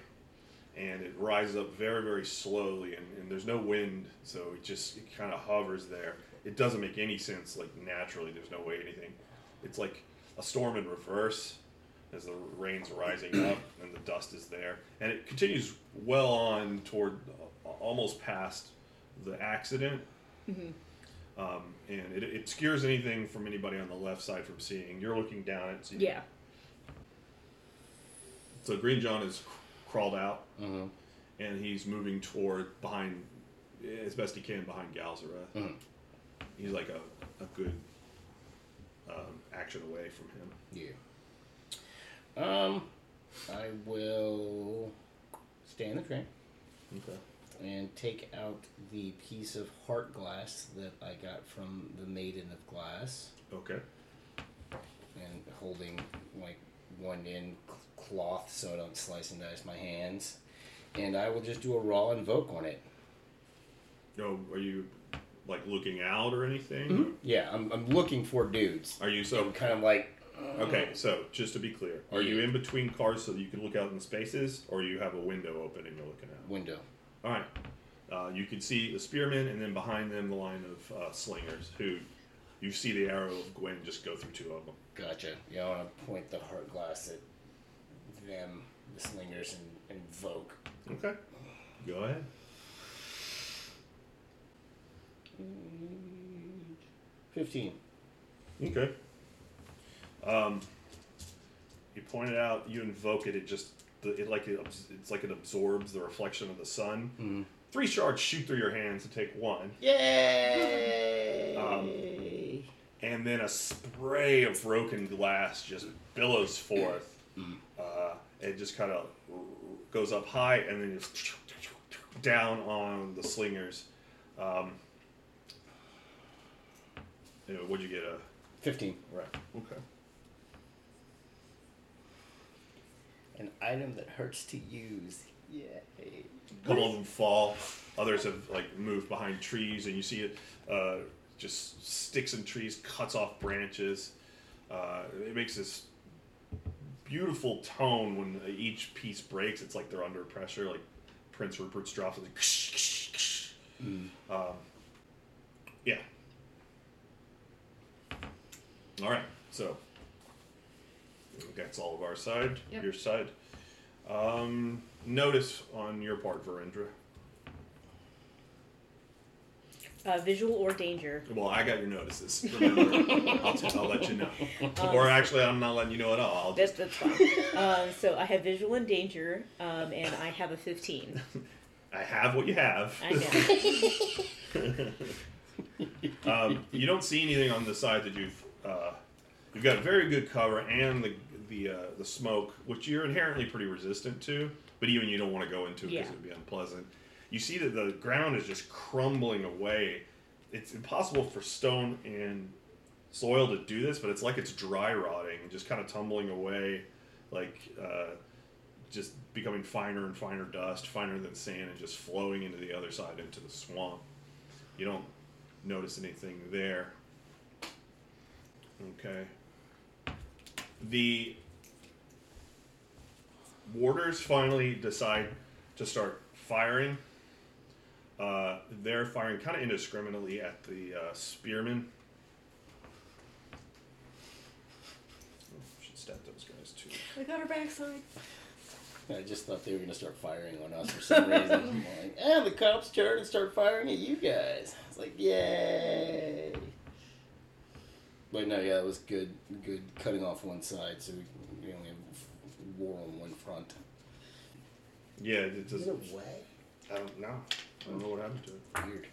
[SPEAKER 1] and it rises up very, very slowly. And, and there's no wind, so it just it kind of hovers there. It doesn't make any sense. Like naturally, there's no way anything. It's like a storm in reverse as the rain's rising up and the dust is there, and it continues well on toward almost past the accident. Um, and it, it obscures anything from anybody on the left side from seeing. You're looking down at seeing.
[SPEAKER 4] Yeah.
[SPEAKER 1] So Green John has crawled out
[SPEAKER 5] Mm-hmm.
[SPEAKER 1] and he's moving toward behind as best he can behind Galzareth.
[SPEAKER 5] Mhm.
[SPEAKER 1] He's like a, a good um, action away from him.
[SPEAKER 5] Yeah. Um, I will stay in the train
[SPEAKER 1] Okay.
[SPEAKER 5] And take out the piece of heart glass that I got from the Maiden of Glass,
[SPEAKER 1] Okay.
[SPEAKER 5] and holding like one in cloth so I don't slice and dice my hands. and I will just do a raw invoke on it.
[SPEAKER 1] No, are you like looking out or anything?
[SPEAKER 5] Mm-hmm. Yeah, I'm, I'm looking for dudes.
[SPEAKER 1] Are you
[SPEAKER 5] So
[SPEAKER 1] so
[SPEAKER 5] I'm kind of like,
[SPEAKER 1] okay? So just to be clear, are you in between cars so that you can look out in spaces, or you have a window open and you're looking out?
[SPEAKER 5] window.
[SPEAKER 1] All right. Uh, you can see the spearmen, and then behind them the line of uh, slingers, who you see the arrow of Gwen just go through two of them.
[SPEAKER 5] Gotcha. Yeah, I want to point the heart glass at them, the slingers, and invoke.
[SPEAKER 1] Okay. Go ahead.
[SPEAKER 5] Fifteen.
[SPEAKER 1] Okay. Um, you pointed out you invoke it. It just the, it like it, it's like it absorbs the reflection of the sun.
[SPEAKER 5] Mm-hmm.
[SPEAKER 1] Three shards shoot through your hands to take one,
[SPEAKER 5] Yay!
[SPEAKER 1] Um, and then a spray of broken glass just billows forth. Uh, it just kind of goes up high and then just down on the slingers. Um, you know, what'd you get? A
[SPEAKER 5] Fifteen.
[SPEAKER 1] right. Okay.
[SPEAKER 5] An item that hurts to use. Yay!
[SPEAKER 1] A couple of them fall. Others have like moved behind trees, and you see it uh, just sticks in trees, cuts off branches. Uh, it makes this beautiful tone when each piece breaks. It's like they're under pressure, like Prince Rupert's drops. Like um, yeah. All right, so that's all of our side.
[SPEAKER 3] Yep.
[SPEAKER 1] Your side. Um, notice on your part, Verendra.
[SPEAKER 4] Uh, visual or danger.
[SPEAKER 1] Well, I got your notices. Remember, I'll, t- I'll let you know. or actually, I'm not letting you know at all. I'll
[SPEAKER 4] That's
[SPEAKER 1] just,
[SPEAKER 4] that's fine. um, so I have visual and danger, um, and I have a fifteen.
[SPEAKER 1] I have what you have.
[SPEAKER 4] I know.
[SPEAKER 1] um, you don't see anything on the side that you've uh, you've got very good cover and the the uh, the smoke, which you're inherently pretty resistant to, but even you don't want to go into it because
[SPEAKER 4] Yeah.
[SPEAKER 1] it would be unpleasant. You see that the ground is just crumbling away. It's impossible for stone and soil to do this, but it's like it's dry rotting and just kind of tumbling away, like uh, just becoming finer and finer dust, finer than sand, and just flowing into the other side into the swamp. You don't notice anything there. Okay. The warders finally decide to start firing. Uh, they're firing kind of indiscriminately at the uh, spearmen. Oh, should stat those guys too.
[SPEAKER 4] we got our backside.
[SPEAKER 5] I just thought they were gonna start firing on us for some reason. I'm like, and the cops turn and start firing at you guys. It's like, yay! But no, yeah, it was good. Good cutting off one side, so we, we only have war on one front.
[SPEAKER 1] Yeah, it
[SPEAKER 5] Is
[SPEAKER 1] just.
[SPEAKER 5] it a way?
[SPEAKER 1] I don't know. I don't know what happened to it.
[SPEAKER 5] Weird.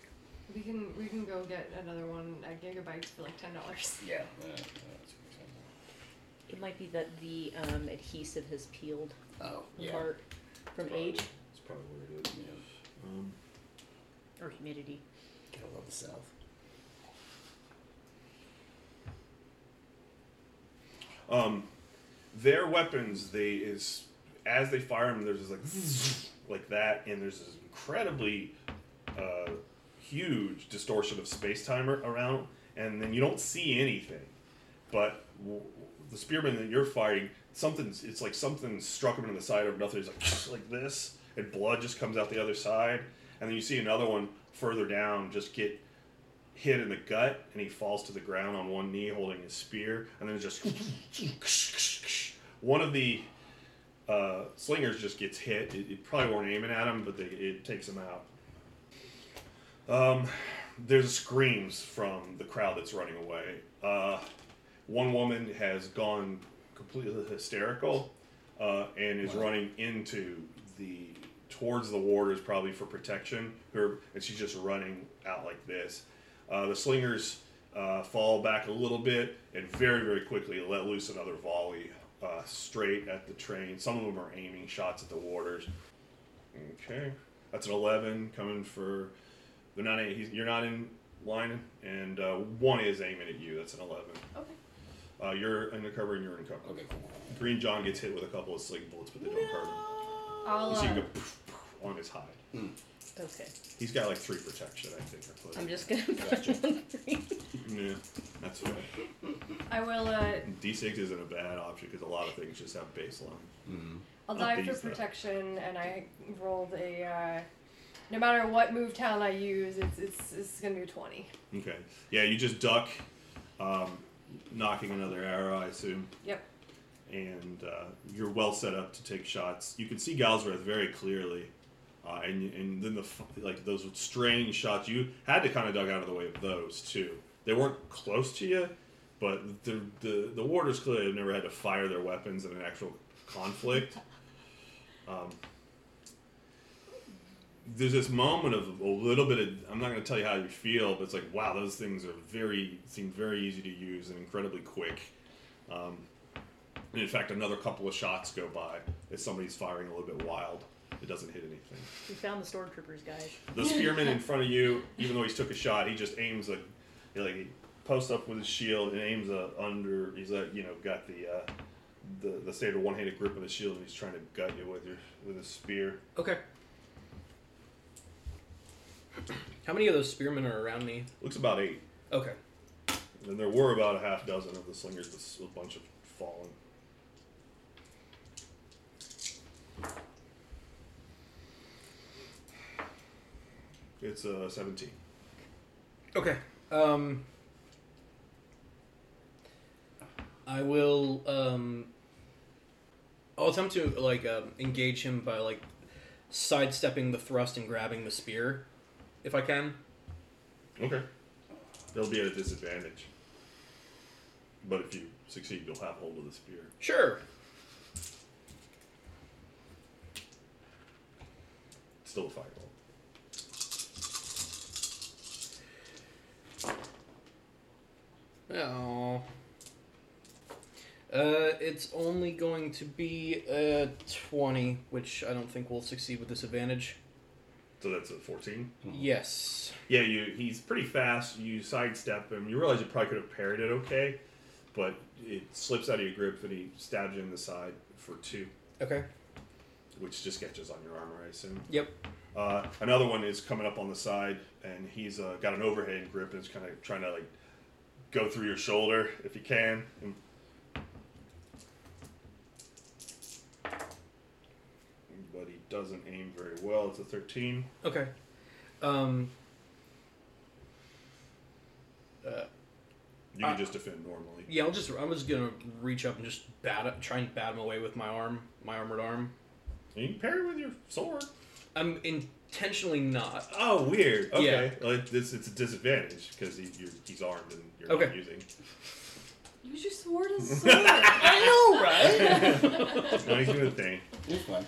[SPEAKER 3] We can we can go get another one at Gigabytes for like ten dollars.
[SPEAKER 5] Yeah. yeah,
[SPEAKER 4] It might be that the um, adhesive has peeled
[SPEAKER 5] Oh, yeah.
[SPEAKER 4] apart from age
[SPEAKER 1] That's probably what it is.
[SPEAKER 5] yeah.
[SPEAKER 1] Um,
[SPEAKER 4] or humidity.
[SPEAKER 5] Gotta love the South.
[SPEAKER 1] Um, their weapons, they is as they fire them, there's this like like that, and there's this incredibly uh, huge distortion of space time around, and then you don't see anything. But w- the spearman that you're fighting, something's it's like something struck him in the side of nothing. He's like like this, and blood just comes out the other side, and then you see another one further down just get hit in the gut and he falls to the ground on one knee holding his spear and then just one of the uh, slingers just gets hit. It, it probably weren't aiming at him but they, it takes him out. Um, there's screams from the crowd that's running away. Uh, one woman has gone completely hysterical uh, and is running into the towards the warders probably for protection. Her and she's just running out like this uh, the slingers uh, fall back a little bit and very, very quickly let loose another volley uh, straight at the train. Some of them are aiming shots at the warders. Okay, that's an eleven coming for. They're not. He's, you're not in line, and uh, one is aiming at you. That's an eleven.
[SPEAKER 3] Okay.
[SPEAKER 1] Uh, you're in the cover, and you're in cover.
[SPEAKER 5] Okay, cool.
[SPEAKER 1] Green John gets hit with a couple of sling bullets, but they don't hurt him.
[SPEAKER 3] I'll
[SPEAKER 1] You see him go poof, poof on his hide.
[SPEAKER 4] Okay.
[SPEAKER 1] He's got like three protection, I think. I put.
[SPEAKER 4] I'm just gonna put
[SPEAKER 5] Gotcha.
[SPEAKER 4] on three.
[SPEAKER 1] Yeah, that's fair.
[SPEAKER 3] I will. Uh,
[SPEAKER 1] D6 isn't a bad option because a lot of things just have baseline.
[SPEAKER 5] Mm.
[SPEAKER 3] I'll
[SPEAKER 1] Not
[SPEAKER 3] die for
[SPEAKER 1] these, though.
[SPEAKER 3] protection, and I rolled a. Uh, no matter what move talent I use, it's it's, it's gonna be a twenty.
[SPEAKER 1] Okay. Yeah, you just duck, um, knocking another arrow, I assume.
[SPEAKER 3] Yep.
[SPEAKER 1] And uh, you're well set up to take shots. You can see Galzareth very clearly. Uh, and, and then the like those strange shots you had to kind of dug out of the way of those too. They weren't close to you, but the the, the warders clearly have never had to fire their weapons in an actual conflict. Um, there's this moment of a little bit of I'm not going to tell you how you feel, but it's like wow, those things are very seem very easy to use and incredibly quick. Um, and in fact, another couple of shots go by as somebody's firing a little bit wild. It doesn't hit anything.
[SPEAKER 4] We found the stormtroopers, guys.
[SPEAKER 1] The spearman in front of you, even though he's took a shot, he just aims a, he like he posts up with his shield and aims a under. He's like you know got the uh, the the standard one handed grip of the shield and he's trying to gut you with your with a spear.
[SPEAKER 2] Okay. How many of those spearmen are around me?
[SPEAKER 1] Looks about eight,
[SPEAKER 2] Okay.
[SPEAKER 1] and there were about a half dozen of the slingers. This a bunch of fallen. It's uh, 17.
[SPEAKER 2] Okay. Um, I will. Um, I'll attempt to like um, engage him by like sidestepping the thrust and grabbing the spear, if I can.
[SPEAKER 1] Okay. They'll be at a disadvantage. But if you succeed, you'll have hold of the spear.
[SPEAKER 2] Sure.
[SPEAKER 1] Still a fight
[SPEAKER 2] Oh. Uh, it's only going to be a twenty, which I don't think will succeed with disadvantage.
[SPEAKER 1] So that's a 14.
[SPEAKER 2] Yes.
[SPEAKER 1] Yeah, you. He's pretty fast. You sidestep him. You realize you probably could have parried it okay, but it slips out of your grip and he stabs you in the side for two,
[SPEAKER 2] Okay.
[SPEAKER 1] which just catches on your armor, I assume.
[SPEAKER 2] Yep.
[SPEAKER 1] Uh, another one is coming up on the side, and he's uh, got an overhand grip and is kind of trying to like go through your shoulder if you can. And but he doesn't aim very well. It's a thirteen.
[SPEAKER 2] Okay. Um. Uh,
[SPEAKER 1] You can just defend normally.
[SPEAKER 2] yeah, I'll just I'm just gonna reach up and just bat it, try and bat him away with my arm, my armored arm.
[SPEAKER 1] You can parry with your sword.
[SPEAKER 2] I'm intentionally not.
[SPEAKER 1] Oh, weird. Okay, like this, it's a disadvantage because he, he's armed and you're not using.
[SPEAKER 3] Use your sword as a sword.
[SPEAKER 5] I know, right?
[SPEAKER 1] no, he's doing the thing.
[SPEAKER 5] it's fine.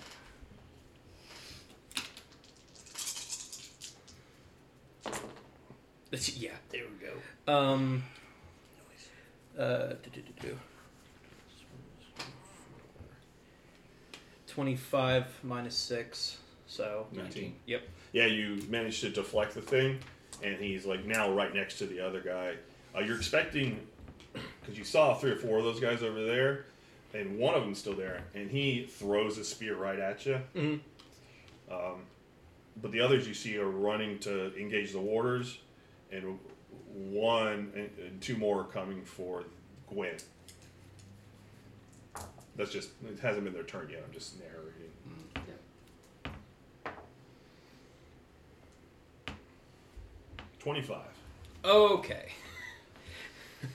[SPEAKER 2] It's- yeah, there we go. Um. Uh. do-do-do-do. Twenty-five minus six, so
[SPEAKER 1] 19.
[SPEAKER 2] Yep.
[SPEAKER 1] Yeah, you managed to deflect the thing, and he's like now right next to the other guy. Uh, you're expecting, because you saw three or four of those guys over there, and one of them's still there, and he throws a spear right at you.
[SPEAKER 2] Mhm.
[SPEAKER 1] Um, but the others you see are running to engage the warders, and one and, and two more are coming for Gwen. That's just it hasn't been their turn yet. I'm just narrating. Twenty-five.
[SPEAKER 2] Okay.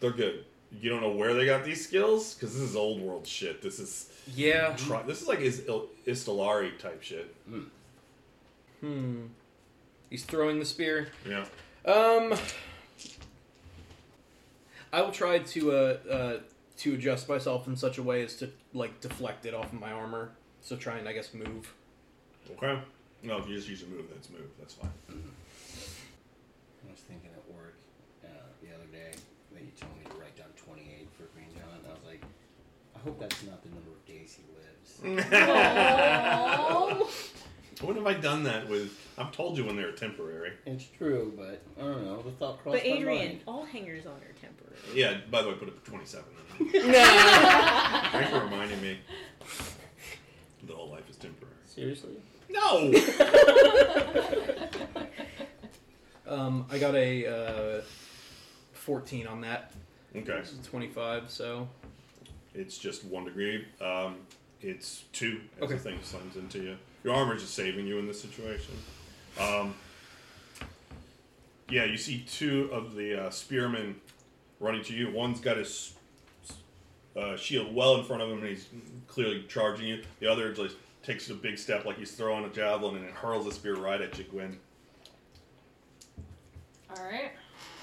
[SPEAKER 1] They're good. You don't know where they got these skills because this is old world shit. This is
[SPEAKER 2] Yeah.
[SPEAKER 1] try, this is like is Istalari type shit.
[SPEAKER 2] Hmm. He's throwing the spear.
[SPEAKER 1] Yeah.
[SPEAKER 2] Um. I will try to uh, uh to adjust myself in such a way as to like deflect it off of my armor. So try and I guess move.
[SPEAKER 1] Okay. No, if you just use a move, that's move. That's fine.
[SPEAKER 5] I was thinking at work uh, the other day that you told me to write down 28 for Green John. And I was like, I hope that's not the number of days he lives.
[SPEAKER 3] Aww.
[SPEAKER 1] When have I done that with? I've told you when they were temporary.
[SPEAKER 5] it's true, but I don't know. The thought crossed
[SPEAKER 4] But
[SPEAKER 5] my
[SPEAKER 4] Adrian,
[SPEAKER 5] mind.
[SPEAKER 4] all hangers on are temporary.
[SPEAKER 1] Yeah. By the way, put it at twenty-seven. Thanks for reminding me. The whole life is temporary.
[SPEAKER 5] Seriously?
[SPEAKER 1] No.
[SPEAKER 2] Um, I got a uh, 14 on that.
[SPEAKER 1] okay.
[SPEAKER 2] This 25, so
[SPEAKER 1] It's just one degree. Um, it's two as
[SPEAKER 2] Okay.
[SPEAKER 1] the thing slams into you. Your armor is just saving you in this situation. Um, yeah, you see two of the uh, spearmen running to you. One's got his uh, shield well in front of him, and he's clearly charging you. The other just takes a big step, like he's throwing a javelin, and it hurls a spear right at you, Gwen.
[SPEAKER 3] All right.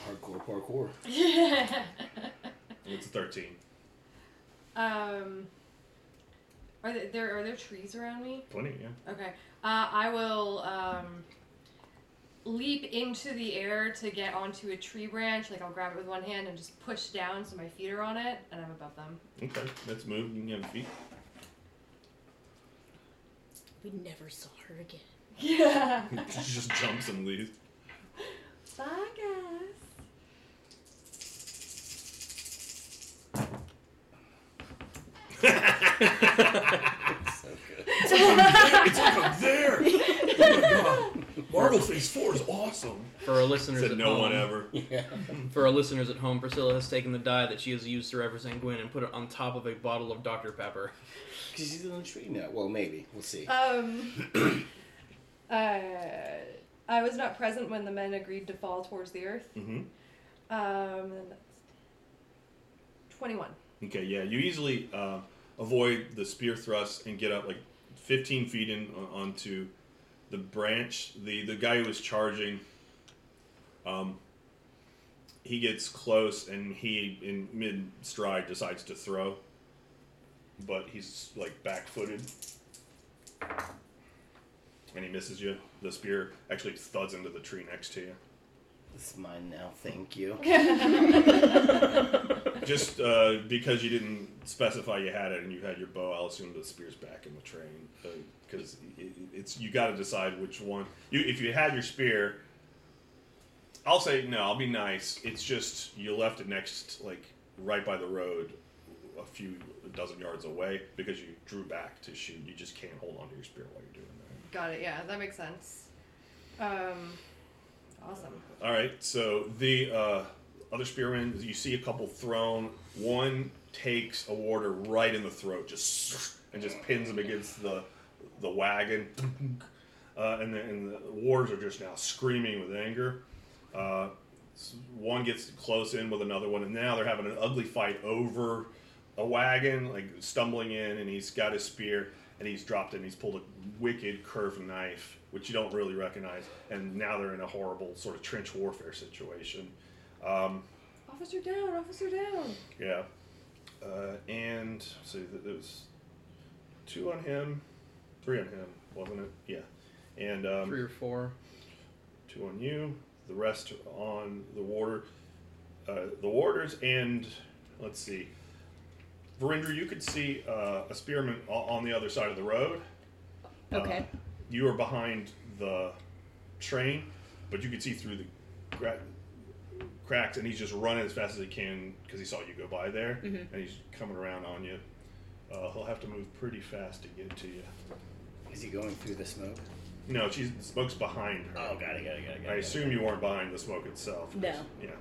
[SPEAKER 5] Hardcore parkour. Yeah.
[SPEAKER 1] it's a thirteen.
[SPEAKER 3] um. Are there, there are there trees around me?
[SPEAKER 1] Plenty, yeah.
[SPEAKER 3] Okay. Uh, I will um, leap into the air to get onto a tree branch. Like I'll grab it with one hand and just push down so my feat are on it, and I'm above them.
[SPEAKER 1] Okay, let's move. You can have feet.
[SPEAKER 4] We never saw her again.
[SPEAKER 3] Yeah.
[SPEAKER 1] she just jumps and leaves.
[SPEAKER 3] Bye, guys.
[SPEAKER 5] So good.
[SPEAKER 1] It's like up there. Oh my god. Marvel Phase 4 is awesome.
[SPEAKER 2] for our listeners
[SPEAKER 1] Said
[SPEAKER 2] at
[SPEAKER 1] no
[SPEAKER 2] home,
[SPEAKER 1] one ever.
[SPEAKER 5] Yeah.
[SPEAKER 2] for our listeners at home, Priscilla has taken the die that she has used to represent Gwen and put it on top of a bottle of Dr Pepper.
[SPEAKER 5] Because he's in the tree now. Well, maybe. We'll see.
[SPEAKER 3] Um. uh, I was not present when the men agreed to fall towards the earth.
[SPEAKER 1] hmm
[SPEAKER 3] Um. Twenty-one.
[SPEAKER 1] Okay, yeah, you easily uh, avoid the spear thrust and get up like 15 feet in uh, onto the branch. The the guy who was charging, um, he gets close and he in mid stride decides to throw, but he's like back footed. And he misses you. The spear actually thuds into the tree next to you.
[SPEAKER 5] It's mine now. Thank you.
[SPEAKER 1] Just uh, because you didn't specify you had it and you had your bow, I'll assume the spear's back in the train because it, it's you got to decide which one. You if you had your spear, I'll say no. I'll be nice. It's just you left it next, like right by the road, a few dozen yards away because you drew back to shoot. You just can't hold onto your spear while you're doing that.
[SPEAKER 3] Got it. Yeah, that makes sense. Um. Awesome.
[SPEAKER 1] All right, so the uh, other spearmen, you see a couple thrown. One takes a warder right in the throat, just and just pins him against the the wagon, uh, and, the, and the warders are just now screaming with anger. Uh, one gets close in with another one, and now they're having an ugly fight over a wagon, like stumbling in, and he's got his spear, and he's dropped it, and he's pulled a wicked curved knife, which you don't really recognize, and now they're in a horrible sort of trench warfare situation. Um,
[SPEAKER 3] Officer down. Officer down.
[SPEAKER 1] yeah, uh, and so th- there was two on him, three on him, wasn't it? Yeah, and um,
[SPEAKER 2] Three or four.
[SPEAKER 1] two on you, the rest on the warder, uh, the warders, and let's see, Verinder, you could see uh, a spearman on the other side of the road.
[SPEAKER 4] Okay.
[SPEAKER 1] Uh, you are behind the train, but you could see through the gra- cracks, and he's just running as fast as he can because he saw you go by there,
[SPEAKER 4] Mhm.
[SPEAKER 1] and he's coming around on you. Uh, he'll have to move pretty fast to get to you.
[SPEAKER 5] Is he going through the smoke?
[SPEAKER 1] No, she's the smoke's behind her.
[SPEAKER 5] Oh, got it, got it, got it. Got it,
[SPEAKER 1] I
[SPEAKER 5] got it.
[SPEAKER 1] assume you weren't behind the smoke itself.
[SPEAKER 4] No.
[SPEAKER 1] Yeah.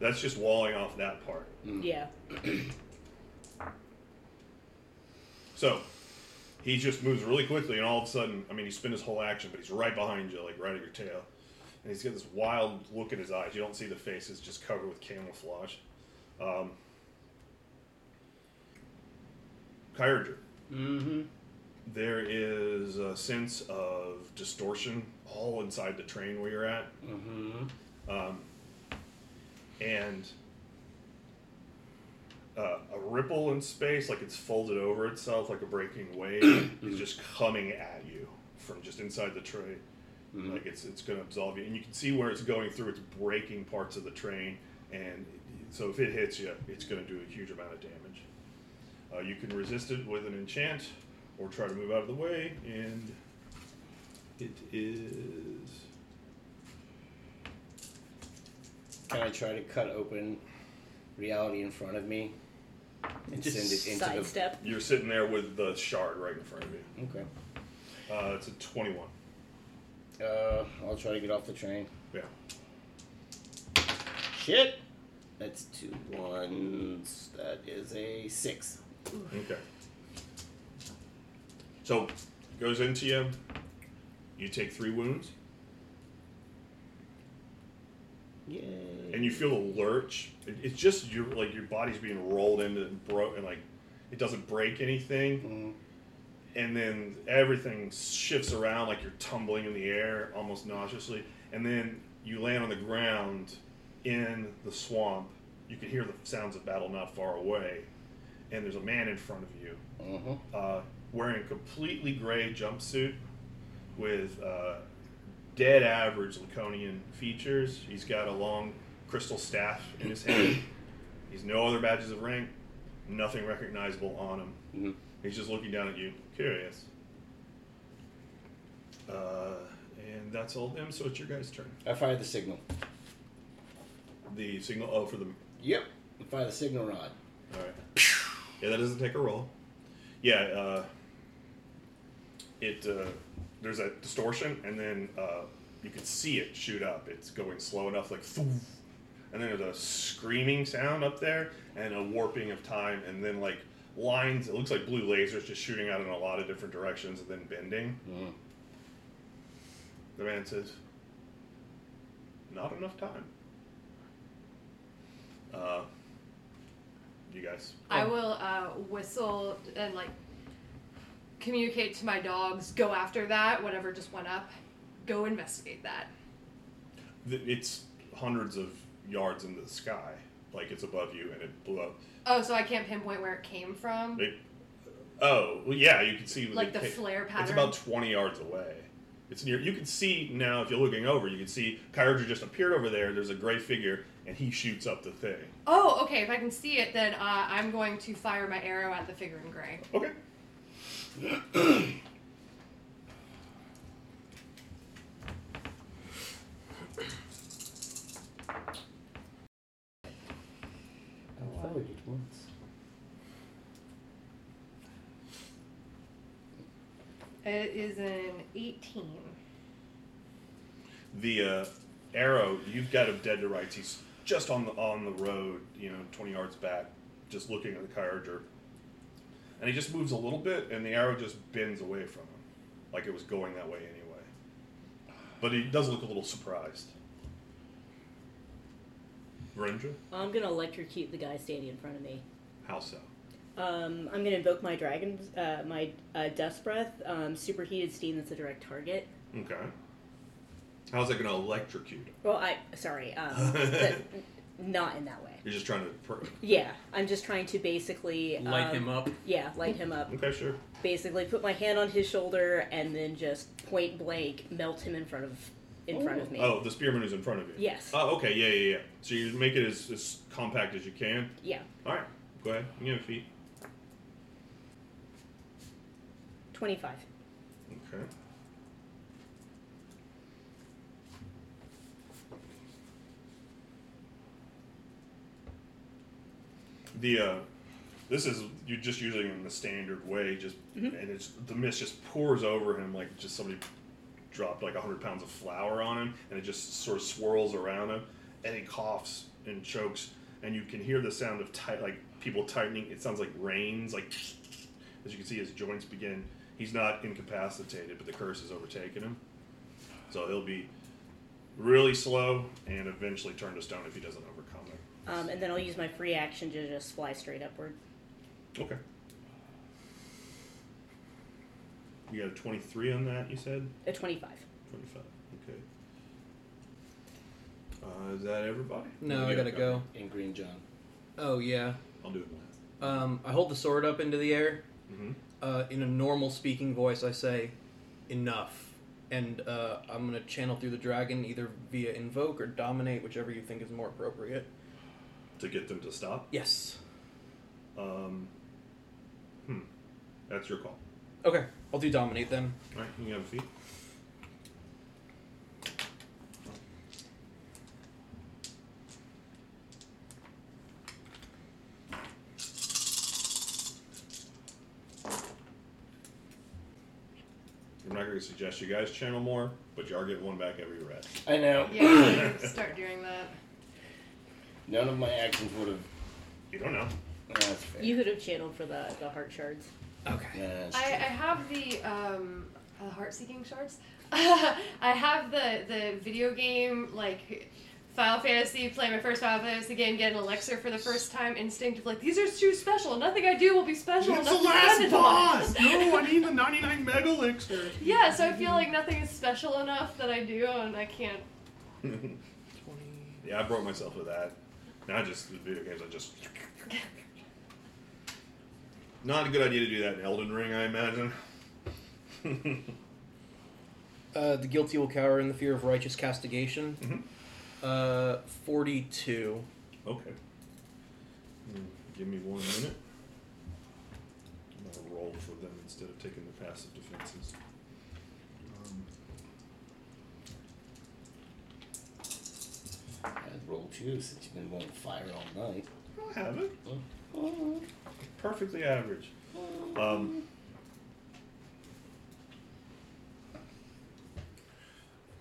[SPEAKER 1] That's just walling off that part.
[SPEAKER 4] Yeah.
[SPEAKER 1] So he just moves really quickly, and all of a sudden, I mean, he spent his whole action, but he's right behind you, like right at your tail. And he's got this wild look in his eyes. You don't see the face; it's just covered with camouflage. Um, Kyurger,
[SPEAKER 5] Mm-hmm.
[SPEAKER 1] there is a sense of distortion all inside the train where you're at.
[SPEAKER 5] Mm-hmm.
[SPEAKER 1] um, and uh, a ripple in space, like it's folded over itself, like a breaking wave, is just coming at you from just inside the train.
[SPEAKER 5] Mhm.
[SPEAKER 1] Like it's it's going to absolve you, and you can see where it's going through. It's breaking parts of the train, and so if it hits you, it's going to do a huge amount of damage. Uh, you can resist it with an enchant, or try to move out of the way, and it is.
[SPEAKER 5] Can I try to cut open reality in front of me and
[SPEAKER 2] Just
[SPEAKER 5] send it into the?
[SPEAKER 4] Sidestep.
[SPEAKER 1] You're sitting there with the shard right in front of you.
[SPEAKER 5] Okay.
[SPEAKER 1] Uh, it's a 21.
[SPEAKER 5] Uh, I'll try to get off the train.
[SPEAKER 1] Yeah.
[SPEAKER 5] Shit. That's two ones. That is a six.
[SPEAKER 1] Okay. So, goes into you. You take three wounds,
[SPEAKER 5] Yay.
[SPEAKER 1] and you feel a lurch. It, it's just your like your body's being rolled into and broke, and like it doesn't break anything.
[SPEAKER 5] Mm.
[SPEAKER 1] and then everything shifts around like you're tumbling in the air almost nauseously and then you land on the ground in the swamp you can hear the sounds of battle not far away and there's a man in front of you
[SPEAKER 5] Mhm.
[SPEAKER 1] uh, wearing a completely gray jumpsuit with uh, dead average laconian features he's got a long crystal staff in his hand he's no other badges of rank nothing recognizable on him
[SPEAKER 5] Mhm.
[SPEAKER 1] He's just looking down at you, curious. Uh, and that's all them. So it's your guys' turn.
[SPEAKER 5] I fired the signal.
[SPEAKER 1] The signal. Oh, for the.
[SPEAKER 5] Yep. I fired the signal rod.
[SPEAKER 1] All right. Yeah, that doesn't take a roll. Yeah. Uh, it. Uh, there's a distortion, and then uh, you can see it shoot up. It's going slow enough, like. Thoof, and then there's a screaming sound up there, and a warping of time, and then like lines. It looks like blue lasers just shooting out in a lot of different directions, and then bending.
[SPEAKER 5] Mm.
[SPEAKER 1] The man says, "Not enough time." Uh, you guys.
[SPEAKER 3] I will uh, whistle and like communicate to my dogs. Go after that. Whatever just went up. Go investigate that.
[SPEAKER 1] It's hundreds of yards into the sky, like it's above you, and it blew up.
[SPEAKER 3] Oh, so I can't pinpoint where it came from.
[SPEAKER 1] It, oh, well, yeah, you can see
[SPEAKER 3] Like the
[SPEAKER 1] ca-
[SPEAKER 3] flare pattern?
[SPEAKER 1] It's about twenty yards away. It's near. You can see now if you're looking over. You can see Kyurger just appeared over there. There's a gray figure, and he shoots up the thing.
[SPEAKER 3] Oh, okay. If I can see it, then uh, I'm going to fire my arrow at the figure in gray.
[SPEAKER 1] Okay.
[SPEAKER 5] It once.
[SPEAKER 3] It is an 18.
[SPEAKER 1] The uh, arrow, you've got him dead to rights. He's just on the on the road, you know, twenty yards back, just looking at the Kyurger. And he just moves a little bit, and the arrow just bends away from him, like it was going that way anyway. But he does look a little surprised. Rendra,
[SPEAKER 4] I'm gonna electrocute the guy standing in front of me.
[SPEAKER 1] how so?
[SPEAKER 4] Um, I'm gonna invoke my dragon, uh, my uh, dust breath, um, superheated steam that's a direct target.
[SPEAKER 1] Okay. How's that going to electrocute him?
[SPEAKER 4] Well, I sorry, um, that, not in that way.
[SPEAKER 1] You're just trying to. Per-
[SPEAKER 4] Yeah, I'm just trying to basically
[SPEAKER 2] Light
[SPEAKER 4] um,
[SPEAKER 2] him up.
[SPEAKER 4] Yeah, light him up.
[SPEAKER 1] okay, sure.
[SPEAKER 4] Basically, put my hand on his shoulder and then just point blank melt him in front of in front of me.
[SPEAKER 1] Oh, the spearman is in front of you.
[SPEAKER 4] Yes.
[SPEAKER 1] Oh, okay, yeah, yeah, yeah. So you make it as, as compact as you can.
[SPEAKER 4] Yeah,
[SPEAKER 1] All right, go ahead. You have feat.
[SPEAKER 4] twenty-five.
[SPEAKER 1] Okay. The uh, this is you're just using in the standard way, just and it's the mist just pours over him like just somebody dropped like hundred pounds of flour on him, and it just sort of swirls around him, and he coughs and chokes, and you can hear the sound of tight like people tightening. It sounds like rains, like as you can see, his joints begin. He's not incapacitated, but the curse has overtaken him, so he'll be really slow and eventually turn to stone if he doesn't overcome it.
[SPEAKER 4] Um, and then I'll use my free action to just fly straight upward.
[SPEAKER 1] Okay. You got a 23 on that, you said?
[SPEAKER 4] A twenty-five.
[SPEAKER 1] 25. Okay. Uh, is that everybody?
[SPEAKER 2] No, I gotta go.
[SPEAKER 5] In Green John.
[SPEAKER 2] Oh yeah.
[SPEAKER 1] I'll do it last.
[SPEAKER 2] Um, I hold the sword up into the air.
[SPEAKER 1] Mm-hmm.
[SPEAKER 2] Uh, in a normal speaking voice, I say, "Enough," and uh, I'm gonna channel through the dragon either via invoke or dominate, whichever you think is more appropriate.
[SPEAKER 1] To get them to stop?
[SPEAKER 2] Yes.
[SPEAKER 1] Um, hmm. That's your call.
[SPEAKER 2] Okay, I'll do dominate then.
[SPEAKER 1] All right, you have a feat. I'm not going to suggest you guys channel more, but you are getting one back every rest.
[SPEAKER 5] I know.
[SPEAKER 3] Yeah, start doing that.
[SPEAKER 5] None of my actions would have.
[SPEAKER 1] You don't know.
[SPEAKER 5] That's fair.
[SPEAKER 4] You could have channeled for the the heart shards.
[SPEAKER 2] Okay.
[SPEAKER 5] Yeah,
[SPEAKER 3] I, I have the um, uh, heart-seeking shards. I have the the video game like Final Fantasy. Play my first Final Fantasy game, get an elixir for the first time. Instinct of like these are too special. Nothing I do will be special.
[SPEAKER 1] It's the last boss! no, I need the 99 mega elixir.
[SPEAKER 3] yeah, so I feel like nothing is special enough that I do, and I can't.
[SPEAKER 1] yeah, I broke myself with that. Now just the video games, I just. Not a good idea to do that in Elden Ring, I imagine.
[SPEAKER 2] Uh, the guilty will cower in the fear of righteous castigation.
[SPEAKER 1] Mhm.
[SPEAKER 2] Uh, 42.
[SPEAKER 1] Okay. Hmm, Give me one minute. I'm gonna roll for them instead of taking the passive defenses. Um,
[SPEAKER 5] I'd roll two since you've been rolling fire all night.
[SPEAKER 1] I have it. Perfectly average. Um,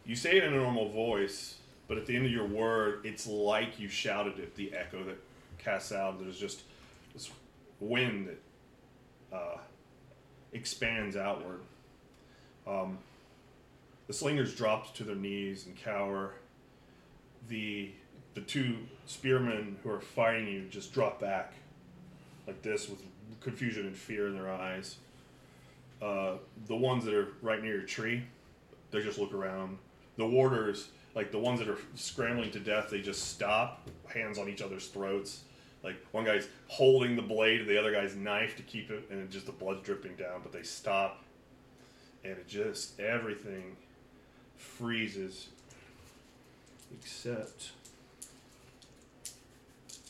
[SPEAKER 1] you say it in a normal voice, but at the end of your word, it's like you shouted it. The echo that casts out. There's just this wind that uh, expands outward. Um, the slingers drop to their knees and cower. The the two spearmen who are fighting you just drop back like this with confusion and fear in their eyes. Uh, the ones that are right near your tree, they just look around. The warders, like the ones that are scrambling to death, they just stop, hands on each other's throats. Like one guy's holding the blade of the other guy's knife to keep it, and just the blood's dripping down. But they stop, and it just everything freezes, except.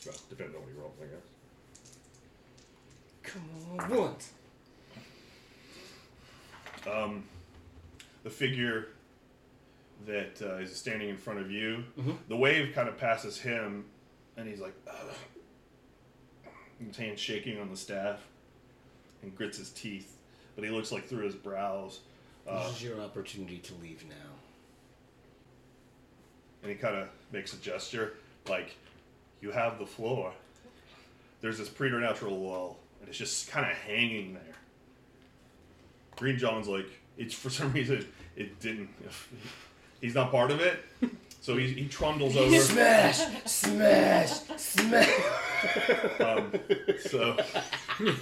[SPEAKER 1] Well, depends on what you roll, I guess.
[SPEAKER 5] Come on, once.
[SPEAKER 1] um, the figure that uh, is standing in front of you,
[SPEAKER 5] Mhm.
[SPEAKER 1] the wave kind of passes him, and he's like, Ugh. his hand shaking on the staff, and grits his teeth, but he looks like through his brows, uh,
[SPEAKER 5] this is your opportunity to leave now.
[SPEAKER 1] and he kind of makes a gesture like, "You have the floor." There's this preternatural lull, and it's just kind of hanging there. Green John's like, it's for some reason it didn't. He's not part of it, so he, he trundles over.
[SPEAKER 5] Smash! Smash! Smash!
[SPEAKER 1] Um, so
[SPEAKER 2] It's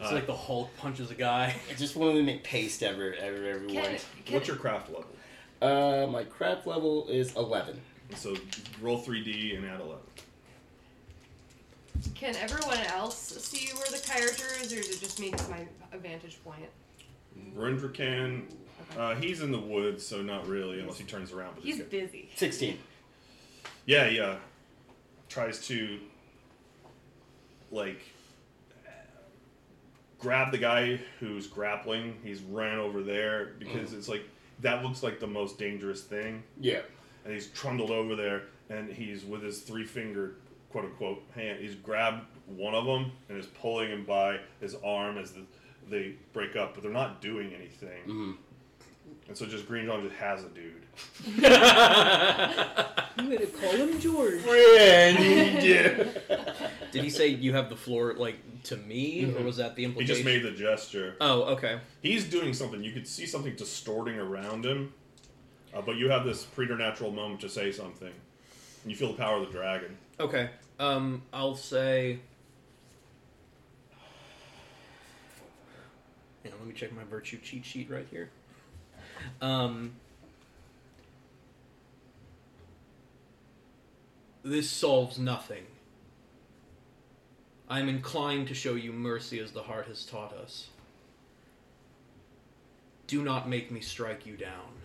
[SPEAKER 1] Uh,
[SPEAKER 2] like the Hulk punches a guy.
[SPEAKER 5] I just wanted to make paste ever, ever, everyone.
[SPEAKER 3] Can, can,
[SPEAKER 1] what's your craft level?
[SPEAKER 5] Uh, my craft level is 11.
[SPEAKER 1] So roll 3d and add 11.
[SPEAKER 3] can everyone else see where the character is, or is it just me because my vantage point?
[SPEAKER 1] Rendra can. Uh, he's in the woods, so not really, unless he turns around. But
[SPEAKER 3] He's
[SPEAKER 1] good.
[SPEAKER 3] busy.
[SPEAKER 5] 16.
[SPEAKER 1] Yeah, yeah. Tries to like grab the guy who's grappling. He's ran over there because it's like that looks like the most dangerous thing.
[SPEAKER 5] Yeah.
[SPEAKER 1] And he's trundled over there and he's with his three fingered quote unquote hand. He's grabbed one of them and is pulling him by his arm as the, they break up, but they're not doing anything.
[SPEAKER 5] Mhm.
[SPEAKER 1] And so just Green John just has a dude.
[SPEAKER 4] I'm gonna call him George.
[SPEAKER 5] Friend!
[SPEAKER 2] Did he say you have the floor like to me, or was that the implication?
[SPEAKER 1] He
[SPEAKER 2] implication?
[SPEAKER 1] just made the gesture.
[SPEAKER 2] Oh, okay.
[SPEAKER 1] He's doing something. You could see something distorting around him, uh, but you have this preternatural moment to say something, and you feel the power of the dragon.
[SPEAKER 2] Okay. Um, I'll say. Yeah, let me check my virtue cheat sheet right here. Um, this solves nothing. I'm inclined to show you mercy as the heart has taught us. Do not make me strike you down.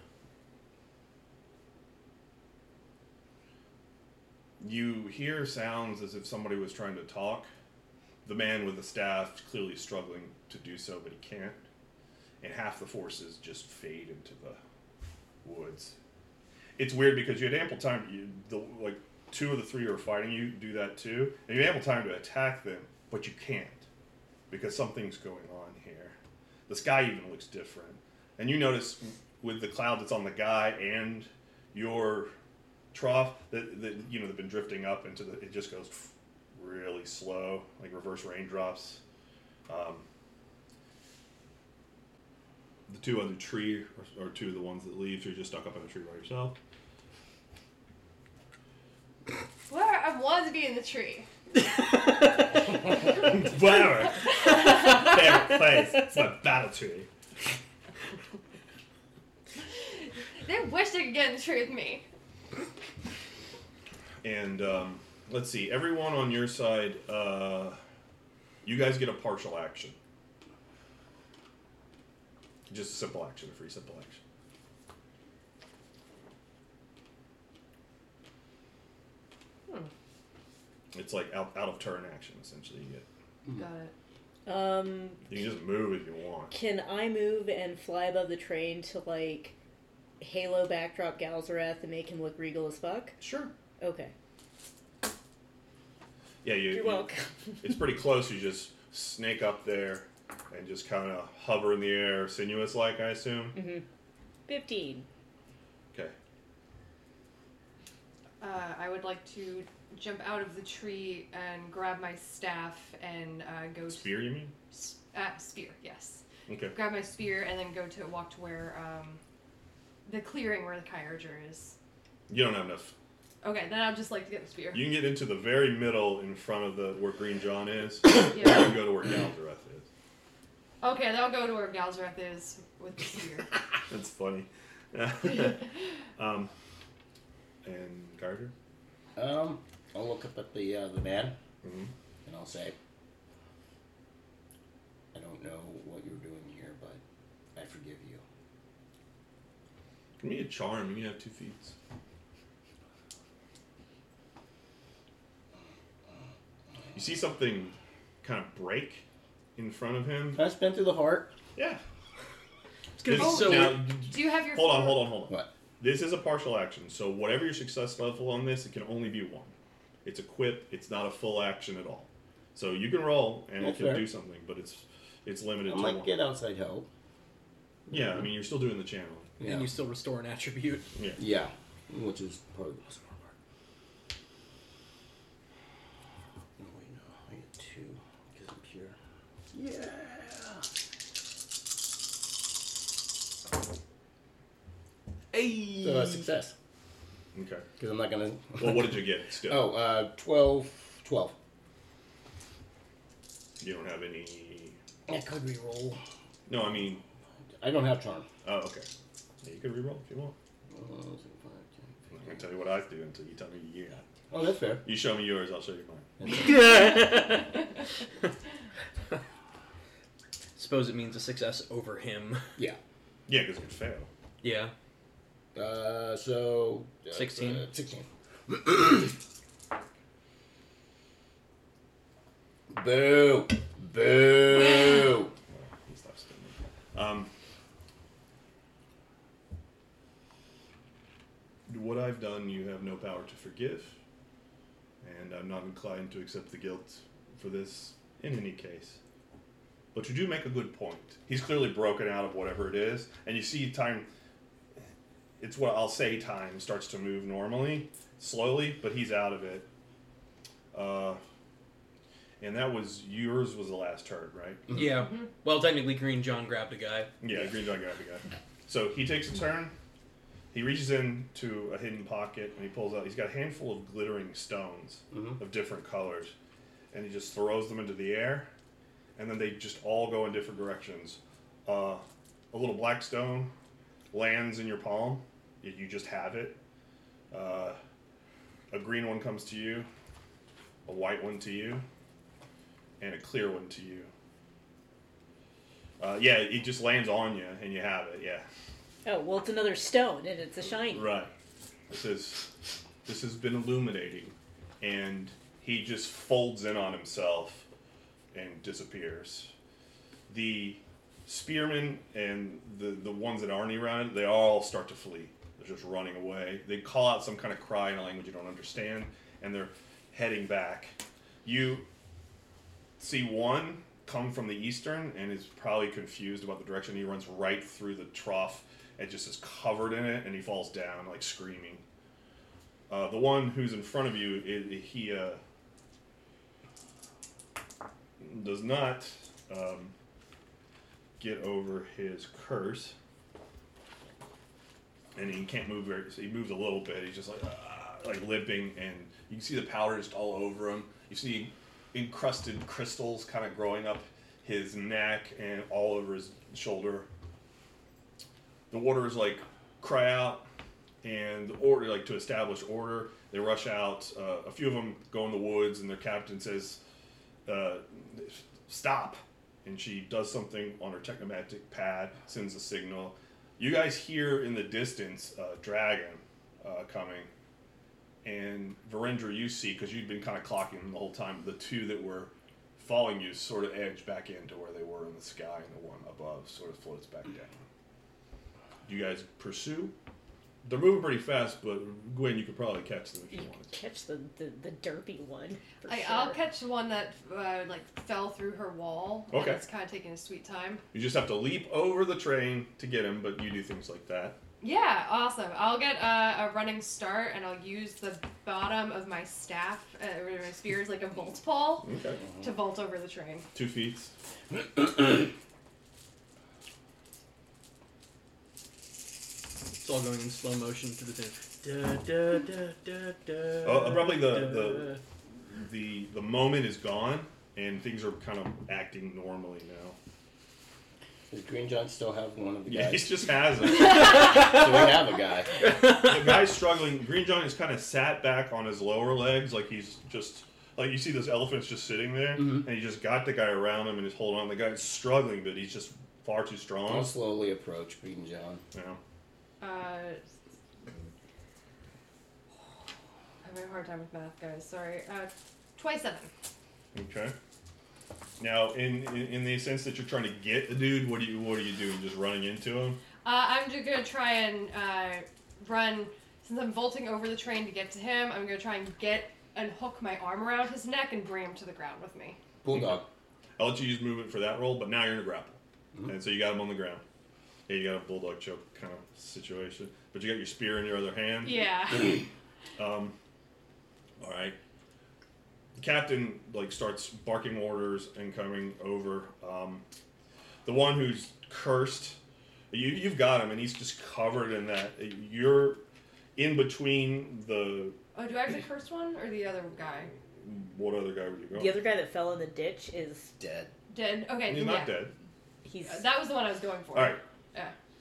[SPEAKER 1] You hear sounds as if somebody was trying to talk. The man with the staff clearly struggling to do so, but he can't. And half the forces just fade into the woods. It's weird because you had ample time. You, the, like two of the three are fighting you do that too, and you have ample time to attack them, but you can't because something's going on here. The sky even looks different, and you notice with the cloud that's on the guy and your trough that, that you know they've been drifting up into the. It just goes really slow, like reverse raindrops. Um, the two other tree, or, or two of the ones that leaves, you're just stuck up in a tree by yourself.
[SPEAKER 3] Where I want to be in the tree.
[SPEAKER 1] Whatever. Favorite place. It's my battle tree.
[SPEAKER 3] They wish they could get in the tree with me.
[SPEAKER 1] And um, let's see, everyone on your side, uh, you guys get a partial action. Just a simple action, a free simple action.
[SPEAKER 3] Hmm.
[SPEAKER 1] It's like out, out of turn action, essentially. You, get,
[SPEAKER 3] Got it.
[SPEAKER 4] Um,
[SPEAKER 1] you can just move if you want.
[SPEAKER 4] can I move and fly above the train to like Halo backdrop Galzareth and make him look regal as fuck?
[SPEAKER 1] Sure.
[SPEAKER 4] Okay.
[SPEAKER 1] Yeah, you.
[SPEAKER 4] You're
[SPEAKER 1] you-
[SPEAKER 4] welcome.
[SPEAKER 1] it's pretty close. You just snake up there and just kind of hover in the air, sinuous like, I assume.
[SPEAKER 4] Mm-hmm. Fifteen.
[SPEAKER 1] Okay.
[SPEAKER 3] Uh, I would like to jump out of the tree and grab my staff and uh, go to
[SPEAKER 1] Spear, you mean?
[SPEAKER 3] S- uh, spear, yes.
[SPEAKER 1] Okay.
[SPEAKER 3] Grab my spear and then go to walk to where um, the clearing where the Kyurger is.
[SPEAKER 1] You don't have enough.
[SPEAKER 3] Okay, then I'll just like to get the spear.
[SPEAKER 1] You can get into the very middle in front of the where Green John is. you
[SPEAKER 3] Yeah.
[SPEAKER 1] can go to where Galzareth is.
[SPEAKER 3] Okay, then I'll go to where Galzareth is with the spear.
[SPEAKER 1] That's funny. um, and Carter?
[SPEAKER 5] Um, I'll look up at the uh, the man
[SPEAKER 1] Mhm.
[SPEAKER 5] and I'll say, I don't know what you're doing here, but I forgive you.
[SPEAKER 1] Give me a charm. You have two feats. You see something kind of break in front of him.
[SPEAKER 5] Can I spin through the heart?
[SPEAKER 1] Yeah.
[SPEAKER 2] It's gonna be so.
[SPEAKER 1] now,
[SPEAKER 3] Do you have your
[SPEAKER 1] hold on, hold on, hold on.
[SPEAKER 5] What?
[SPEAKER 1] This is a partial action, so whatever your success level on this, it can only be one. It's a quip. It's not a full action at all. So you can roll and
[SPEAKER 5] That's
[SPEAKER 1] it can
[SPEAKER 5] fair.
[SPEAKER 1] do something, but it's it's limited
[SPEAKER 5] I
[SPEAKER 1] to
[SPEAKER 5] might
[SPEAKER 1] one.
[SPEAKER 5] get outside help.
[SPEAKER 1] Yeah, I mean you're still doing the channel.
[SPEAKER 5] Yeah.
[SPEAKER 2] And you still restore an attribute.
[SPEAKER 1] Yeah.
[SPEAKER 5] Yeah, which is probably the most important part. Oh, wait, no, I get two because I'm pure. Yeah.
[SPEAKER 2] Hey.
[SPEAKER 5] So, uh, success.
[SPEAKER 1] Okay.
[SPEAKER 5] Because I'm not gonna.
[SPEAKER 1] Well, what did you get? Still,
[SPEAKER 5] Oh, uh, 12. 12.
[SPEAKER 1] you don't have any.
[SPEAKER 5] I could reroll.
[SPEAKER 1] No, I mean,
[SPEAKER 5] I don't have charm.
[SPEAKER 1] oh, okay. Yeah, you can reroll if you want.
[SPEAKER 5] So five,
[SPEAKER 1] I'm not gonna tell you what I do until you tell me you got.
[SPEAKER 5] Oh, that's fair.
[SPEAKER 1] You show me yours, I'll show you mine.
[SPEAKER 2] Suppose it means a success over him.
[SPEAKER 5] Yeah.
[SPEAKER 1] Yeah, because it could fail.
[SPEAKER 2] Yeah.
[SPEAKER 5] Uh, so. Uh,
[SPEAKER 2] 16?
[SPEAKER 5] Uh, 16. Boo! Boo!
[SPEAKER 1] He stops spinning. Um, what I've done, you have no power to forgive, and I'm not inclined to accept the guilt for this in any case. But you do make a good point. He's clearly broken out of whatever it is, and you see time. It's what I'll say. Time starts to move normally, slowly, but he's out of it. Uh, and that was yours. Was the last turn, right?
[SPEAKER 2] Yeah. Well, technically, Green John grabbed a guy.
[SPEAKER 1] Yeah, Green John grabbed the guy. So he takes a turn. He reaches into a hidden pocket and he pulls out. He's got a handful of glittering stones
[SPEAKER 5] Mhm.
[SPEAKER 1] of different colors, and he just throws them into the air, and then they just all go in different directions. Uh, a little black stone lands in your palm. You you just have it. Uh, a green one comes to you. A white one to you. And a clear one to you. Uh, yeah, it just lands on you, and you have it. Yeah,
[SPEAKER 4] Oh well, it's another stone, and it's a shiny.
[SPEAKER 1] right. This is this has been illuminating, and he just folds in on himself and disappears. The spearmen and the the ones that aren't around, they all start to flee. They're just running away. They call out some kind of cry in a language you don't understand, and they're heading back. You see one come from the eastern and is probably confused about the direction. He runs right through the trough and just is covered in it, and he falls down like screaming. Uh, the one who's in front of you, i he uh, does not um, get over his curse, and he can't move very. So he moves a little bit. He's just like ah, like limping, and you can see the powder just all over him. You see encrusted crystals kind of growing up his neck and all over his shoulder. The warders like cry out, and the order like to establish order. They rush out. Uh, a few of them go in the woods, and their captain says, uh, "Stop!" And she does something on her technomantic pad, sends a signal. You guys hear in the distance a dragon uh, coming, and Virendra, you see because you'd been kind of clocking them the whole time. The two that were following you sort of edge back into where they were in the sky, and the one above sort of floats back down. You guys pursue. They're moving pretty fast, but Gwen, you could probably catch them if you
[SPEAKER 4] You
[SPEAKER 1] wanted.
[SPEAKER 4] catch the, the, the derpy one. For
[SPEAKER 3] I,
[SPEAKER 4] sure.
[SPEAKER 3] I'll catch the one that uh, like fell through her wall.
[SPEAKER 1] Okay.
[SPEAKER 3] It's kind of taking a sweet time.
[SPEAKER 1] You just have to leap over the train to get him, but you do things like that.
[SPEAKER 3] Yeah, awesome. I'll get uh, a running start and I'll use the bottom of my staff, uh, or my spear as like a volt pole
[SPEAKER 1] Okay.
[SPEAKER 3] to vault over the train.
[SPEAKER 1] Two feet.
[SPEAKER 2] It's all going in slow motion to the tune. Da, da, da, da, da,
[SPEAKER 1] Oh, probably the- the- The the moment is gone, and things are kind of acting normally now.
[SPEAKER 5] Does Green John still have one of the
[SPEAKER 1] Yeah, he
[SPEAKER 5] guys?
[SPEAKER 1] just has it.
[SPEAKER 5] so we have a guy.
[SPEAKER 1] the guy's struggling. Green John is kind of sat back on his lower legs, like he's just like you see this elephant's just sitting there,
[SPEAKER 5] Mhm.
[SPEAKER 1] and he just got the guy around him and he's holding on. The guy's struggling, but he's just far too
[SPEAKER 5] I'll
[SPEAKER 1] strong.
[SPEAKER 5] slowly approach Green John.
[SPEAKER 1] You know?
[SPEAKER 3] Uh, I'm having a hard time with math, guys. Sorry. Uh, 27.
[SPEAKER 1] Okay. Now, in, in in the sense that you're trying to get the dude, what do you what are you doing? Just running into him?
[SPEAKER 3] Uh, I'm just gonna try and uh, run. Since I'm vaulting over the train to get to him, I'm gonna try and get and hook my arm around his neck and bring him to the ground with me.
[SPEAKER 5] Bulldog.
[SPEAKER 1] I'll let you use movement for that roll, but now you're in a grapple,
[SPEAKER 5] Mhm.
[SPEAKER 1] and so you got him on the ground. Yeah, you got a bulldog choke kind of situation, but you got your spear in your other hand.
[SPEAKER 3] Yeah.
[SPEAKER 1] Um, all right. The captain like starts barking orders and coming over. Um, the one who's cursed, you you've got him, and he's just covered in that. You're in between the
[SPEAKER 3] oh, do I have the cursed one or the other guy?
[SPEAKER 1] what other guy would you go?
[SPEAKER 4] The other guy that fell in the ditch is
[SPEAKER 5] Dead.
[SPEAKER 3] Dead. Okay.
[SPEAKER 1] He's
[SPEAKER 3] yeah.
[SPEAKER 1] not dead.
[SPEAKER 4] he's
[SPEAKER 3] That was the one I was going for.
[SPEAKER 1] All right.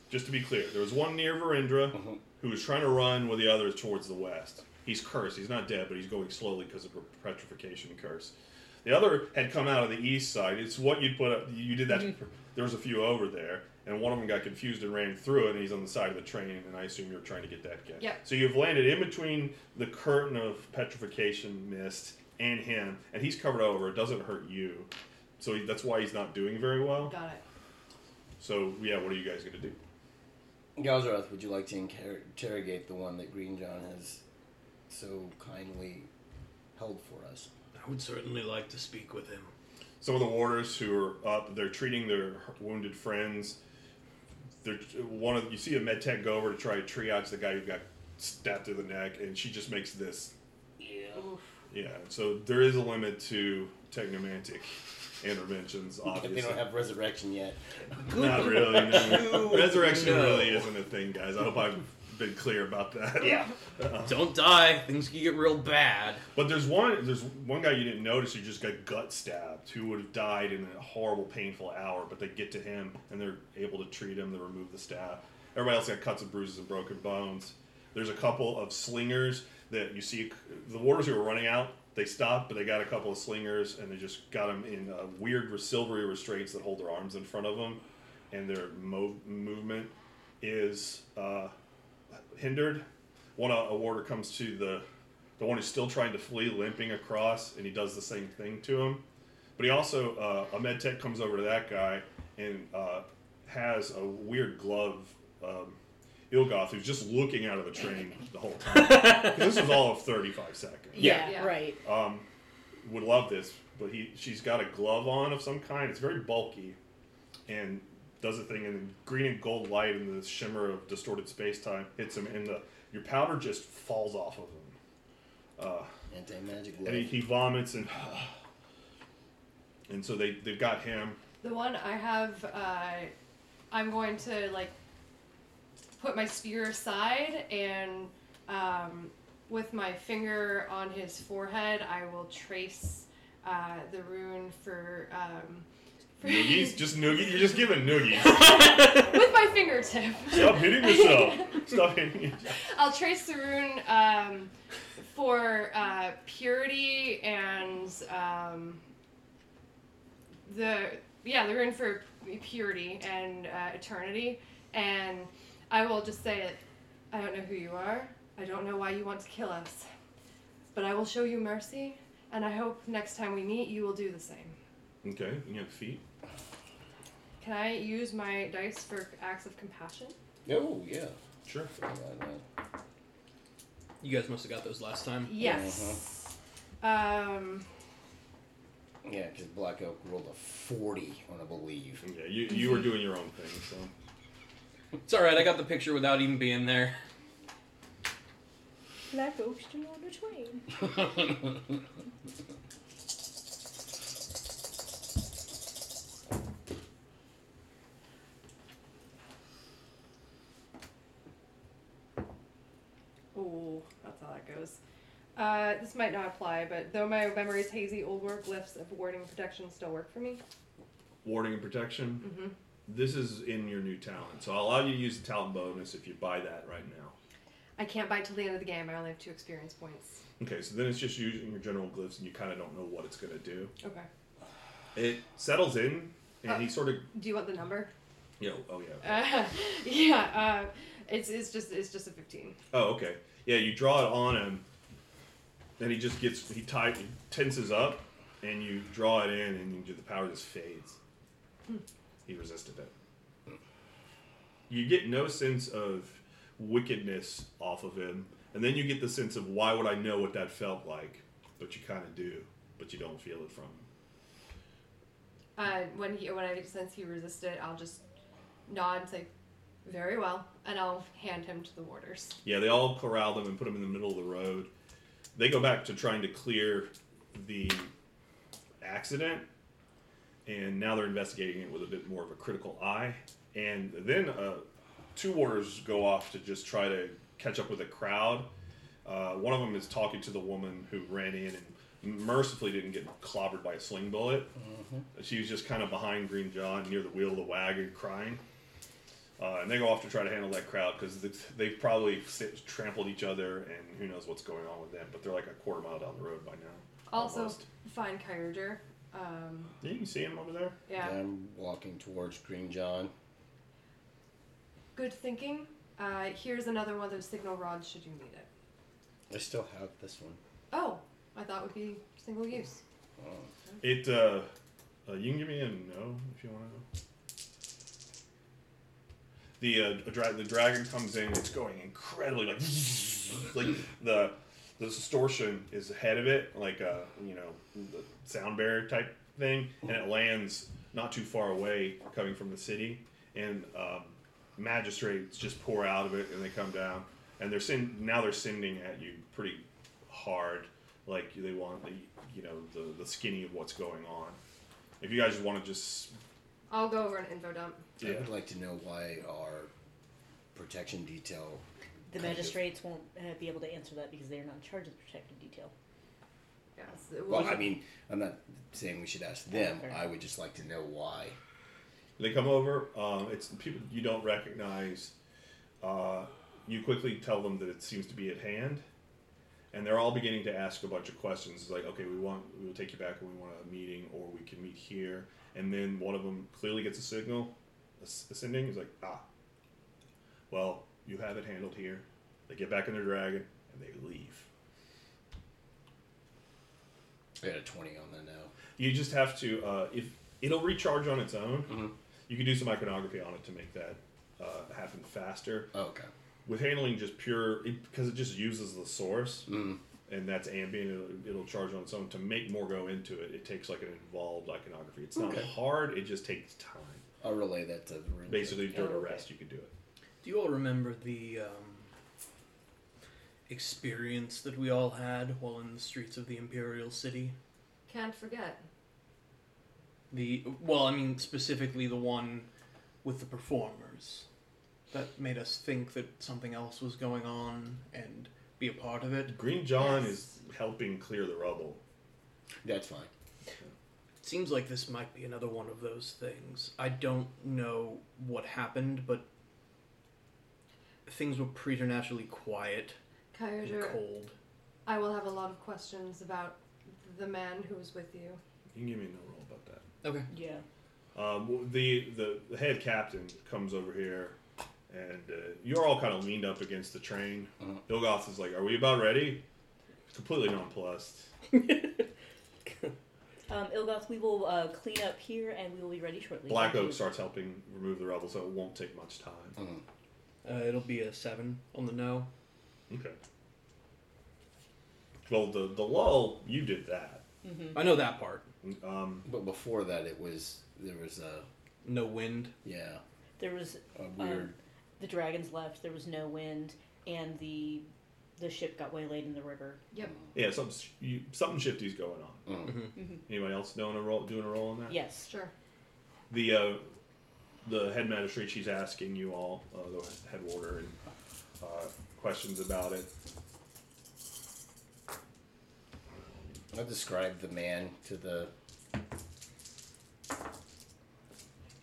[SPEAKER 3] Yeah.
[SPEAKER 1] Just to be clear, there was one near Virendra
[SPEAKER 5] Mhm.
[SPEAKER 1] who was trying to run with the others towards the west. He's cursed. He's not dead, but he's going slowly because of a petrification curse. The other had come out of the east side. It's what you'd put up. You did that. There was a few over there, and one of them got confused and ran through it, and he's on the side of the train. And I assume you're trying to get that guy.
[SPEAKER 3] Yep.
[SPEAKER 1] So you've landed in between the curtain of petrification mist and him, and he's covered over. It doesn't hurt you, so he, that's why he's not doing very well.
[SPEAKER 3] Got it.
[SPEAKER 1] So yeah, what are you guys gonna do?
[SPEAKER 5] Galzareth, would you like to inter- interrogate the one that Green John has so kindly held for us?
[SPEAKER 2] I would certainly like to speak with him.
[SPEAKER 1] some of the warders who are up, they're treating their wounded friends. They're one of you see a med tech go over to try to triage the guy who got stabbed through the neck, and she just makes this.
[SPEAKER 3] Oof.
[SPEAKER 1] Yeah, so there is a limit to technomantic interventions.
[SPEAKER 5] If
[SPEAKER 1] Obviously,
[SPEAKER 5] they don't have resurrection yet.
[SPEAKER 1] not really. No. Resurrection
[SPEAKER 2] No.
[SPEAKER 1] really isn't a thing, guys. I hope I've been clear about that.
[SPEAKER 5] Yeah. Uh-huh.
[SPEAKER 2] Don't die. Things can get real bad.
[SPEAKER 1] But there's one there's one guy you didn't notice who just got gut stabbed who would have died in a horrible, painful hour, but they get to him and they're able to treat him, they remove the stab. Everybody else got cuts and bruises and broken bones. There's a couple of slingers that you see the warders who were running out, they stopped, but they got a couple of slingers and they just got them in uh, weird silvery restraints that hold their arms in front of them, and their mo- movement is uh, hindered. One uh, warder comes to the the one who's still trying to flee, limping across, and he does the same thing to him. But he also uh, a med tech comes over to that guy and uh, has a weird glove. Um, Ilgoth, who's just looking out of the train the whole time. 'Cause this was all of 35 seconds.
[SPEAKER 4] yeah,
[SPEAKER 3] Yeah.
[SPEAKER 4] right.
[SPEAKER 1] Um, would love this. but he she's got a glove on of some kind. It's very bulky, and does a thing, and green and gold light and the shimmer of distorted space time hits him, and the your powder just falls off of him. Uh,
[SPEAKER 5] Anti magic
[SPEAKER 1] and he, he vomits and and so they they've got him.
[SPEAKER 3] The one I have, uh, I'm going to like put my spear aside and um, with my finger on his forehead, I will trace uh, the rune for. Um, for
[SPEAKER 1] Noogies, just noogie. You're just giving noogies.
[SPEAKER 3] with my fingertip.
[SPEAKER 1] Stop hitting yourself. Stop hitting yourself.
[SPEAKER 3] I'll trace the rune um, for uh, purity and um, the yeah the rune for purity and uh, eternity, and I will just say it. I don't know who you are. I don't know why you want to kill us, but I will show you mercy, and I hope next time we meet you will do the same.
[SPEAKER 1] Okay, you have feat.
[SPEAKER 3] Can I use my dice for acts of compassion?
[SPEAKER 5] Oh yeah.
[SPEAKER 1] Sure.
[SPEAKER 5] Forgot about that.
[SPEAKER 2] You guys must have got those last time.
[SPEAKER 3] Yes. Um.
[SPEAKER 5] Yeah, because Black Oak rolled a forty on a believe.
[SPEAKER 1] Okay, you you were doing your own thing, so.
[SPEAKER 2] It's all right. I got the picture without even being there.
[SPEAKER 4] Black Oaks do on the twain.
[SPEAKER 3] Ooh, that's how that goes. Uh, this might not apply, but though my memory is hazy, old work glyphs of warding and protection still work for me.
[SPEAKER 1] Warding and protection.
[SPEAKER 3] Mm-hmm.
[SPEAKER 1] This is in your new talent, so I'll allow you to use the talent bonus if you buy that right now.
[SPEAKER 3] I can't buy till the end of the game. I only have two experience points.
[SPEAKER 1] Okay, so then it's just using your general glyphs, and you kind of don't know what it's going to do.
[SPEAKER 3] Okay.
[SPEAKER 1] It settles in, and
[SPEAKER 3] Uh,
[SPEAKER 1] he sort of,
[SPEAKER 3] Do you want the number?
[SPEAKER 1] Yeah. oh yeah.
[SPEAKER 3] Uh, yeah. Uh, it's it's just it's just a fifteen.
[SPEAKER 1] Oh, okay. Yeah, you draw it on him, and he just gets he tight he tenses up, and you draw it in, and you, the power just fades. He resisted it. You get no sense of wickedness off of him, and then you get the sense of why would I know what that felt like, but you kind of do, but you don't feel it from him.
[SPEAKER 3] Uh, when he when I sense he resisted, I'll just nod and say, "Very well," and I'll hand him to the warders.
[SPEAKER 1] Yeah, they all corral them and put them in the middle of the road. They go back to trying to clear the accident, and now they're investigating it with a bit more of a critical eye. And then uh, two warders go off to just try to catch up with the crowd. Uh, one of them is talking to the woman who ran in and mercifully didn't get clobbered by a sling bullet. She was just kind of behind Green John near the wheel of the wagon crying. Uh, and they go off to try to handle that crowd because they've probably sit, trampled each other and who knows what's going on with them. But they're like a quarter mile down the road by now.
[SPEAKER 3] Also,
[SPEAKER 1] Almost.
[SPEAKER 3] find Kyurger. Um,
[SPEAKER 1] Yeah, you can see him over there.
[SPEAKER 3] yeah.
[SPEAKER 5] I'm walking towards Green John.
[SPEAKER 3] Good thinking. Uh, here's another one of those signal rods should you need it.
[SPEAKER 5] I still have this one.
[SPEAKER 3] Oh, I thought it would be single use.
[SPEAKER 5] Oh.
[SPEAKER 1] It. Uh, uh, you can give me a no if you want to know. The uh, dra- the dragon comes in. It's going incredibly like like the the distortion is ahead of it, like a you know the sound barrier type thing, and it lands not too far away, coming from the city, and um, magistrates just pour out of it, and they come down, and they're send- now they're sending at you pretty hard, like they want the you know the the skinny of what's going on. If you guys want to just
[SPEAKER 3] I'll go over an info dump.
[SPEAKER 5] I would like to know why our protection detail.
[SPEAKER 4] The magistrates won't uh, be able to answer that because they're not in charge of the protective detail.
[SPEAKER 3] Yes. it
[SPEAKER 5] Well, I mean, I'm not saying we should ask them.
[SPEAKER 4] Fair.
[SPEAKER 5] I would just like to know why.
[SPEAKER 1] They come over. Um, it's people you don't recognize. Uh, you quickly tell them that it seems to be at hand, and they're all beginning to ask a bunch of questions. It's like, okay, we want we will take you back, and we want a meeting, or we can meet here. And then one of them clearly gets a signal, ascending. He's like, ah, well, you have it handled here. They get back in their dragon and they leave.
[SPEAKER 5] I got a 20 on that now.
[SPEAKER 1] You just have to uh, if it'll recharge on its own.
[SPEAKER 5] Mhm.
[SPEAKER 1] You can do some iconography on it to make that uh, happen faster.
[SPEAKER 5] Oh, okay.
[SPEAKER 1] with handling just pure because it, just uses the source.
[SPEAKER 5] Mm.
[SPEAKER 1] and that's ambient. It'll, it'll charge on its own. To make more go into it, it takes like an involved iconography. It's not
[SPEAKER 5] Okay.
[SPEAKER 1] hard. It just takes time.
[SPEAKER 5] I'll relay that to the room.
[SPEAKER 1] Basically, during a rest, you could do it.
[SPEAKER 2] Do you all remember the um, experience that we all had while in the streets of the Imperial City?
[SPEAKER 3] Can't forget.
[SPEAKER 2] The well, I mean specifically the one with the performers that made us think that something else was going on and be a part of it.
[SPEAKER 1] Green John
[SPEAKER 3] Yes.
[SPEAKER 1] is helping clear the rubble.
[SPEAKER 5] That's fine.
[SPEAKER 2] Seems like this might be another one of those things. I don't know what happened, but things were preternaturally quiet and cold.
[SPEAKER 3] I will have a lot of questions about the man who was with you.
[SPEAKER 1] You can give me no roll about that.
[SPEAKER 2] Okay.
[SPEAKER 4] Yeah.
[SPEAKER 1] Um, the, the the head captain comes over here, and uh, you're all kind of leaned up against the train.
[SPEAKER 5] Mhm.
[SPEAKER 1] Ilgoth is like, "Are we about ready?" Completely nonplussed.
[SPEAKER 4] Um, Ilgoth, we will uh, clean up here and we will be ready shortly.
[SPEAKER 1] Black Oak starts helping remove the rubble, so it won't take much time.
[SPEAKER 5] Mhm.
[SPEAKER 2] Uh, it'll be a seven on the no.
[SPEAKER 1] Okay. Well, the the lull, you did that.
[SPEAKER 2] I know that part.
[SPEAKER 1] Um,
[SPEAKER 5] But before that, it was there was a
[SPEAKER 2] No wind.
[SPEAKER 5] yeah
[SPEAKER 4] There was
[SPEAKER 5] a weird.
[SPEAKER 4] um, the dragons left. There was no wind, and the the ship got waylaid in the river.
[SPEAKER 3] Yep.
[SPEAKER 1] yeah, something sh- you, something shifty's going on.
[SPEAKER 5] mm.
[SPEAKER 1] Anybody else doing a roll doing a roll on that?
[SPEAKER 4] Yes.
[SPEAKER 3] Sure.
[SPEAKER 1] The uh, the head magistrate, she's asking you all, uh, the head warder, and uh, questions about it.
[SPEAKER 5] I described the man to the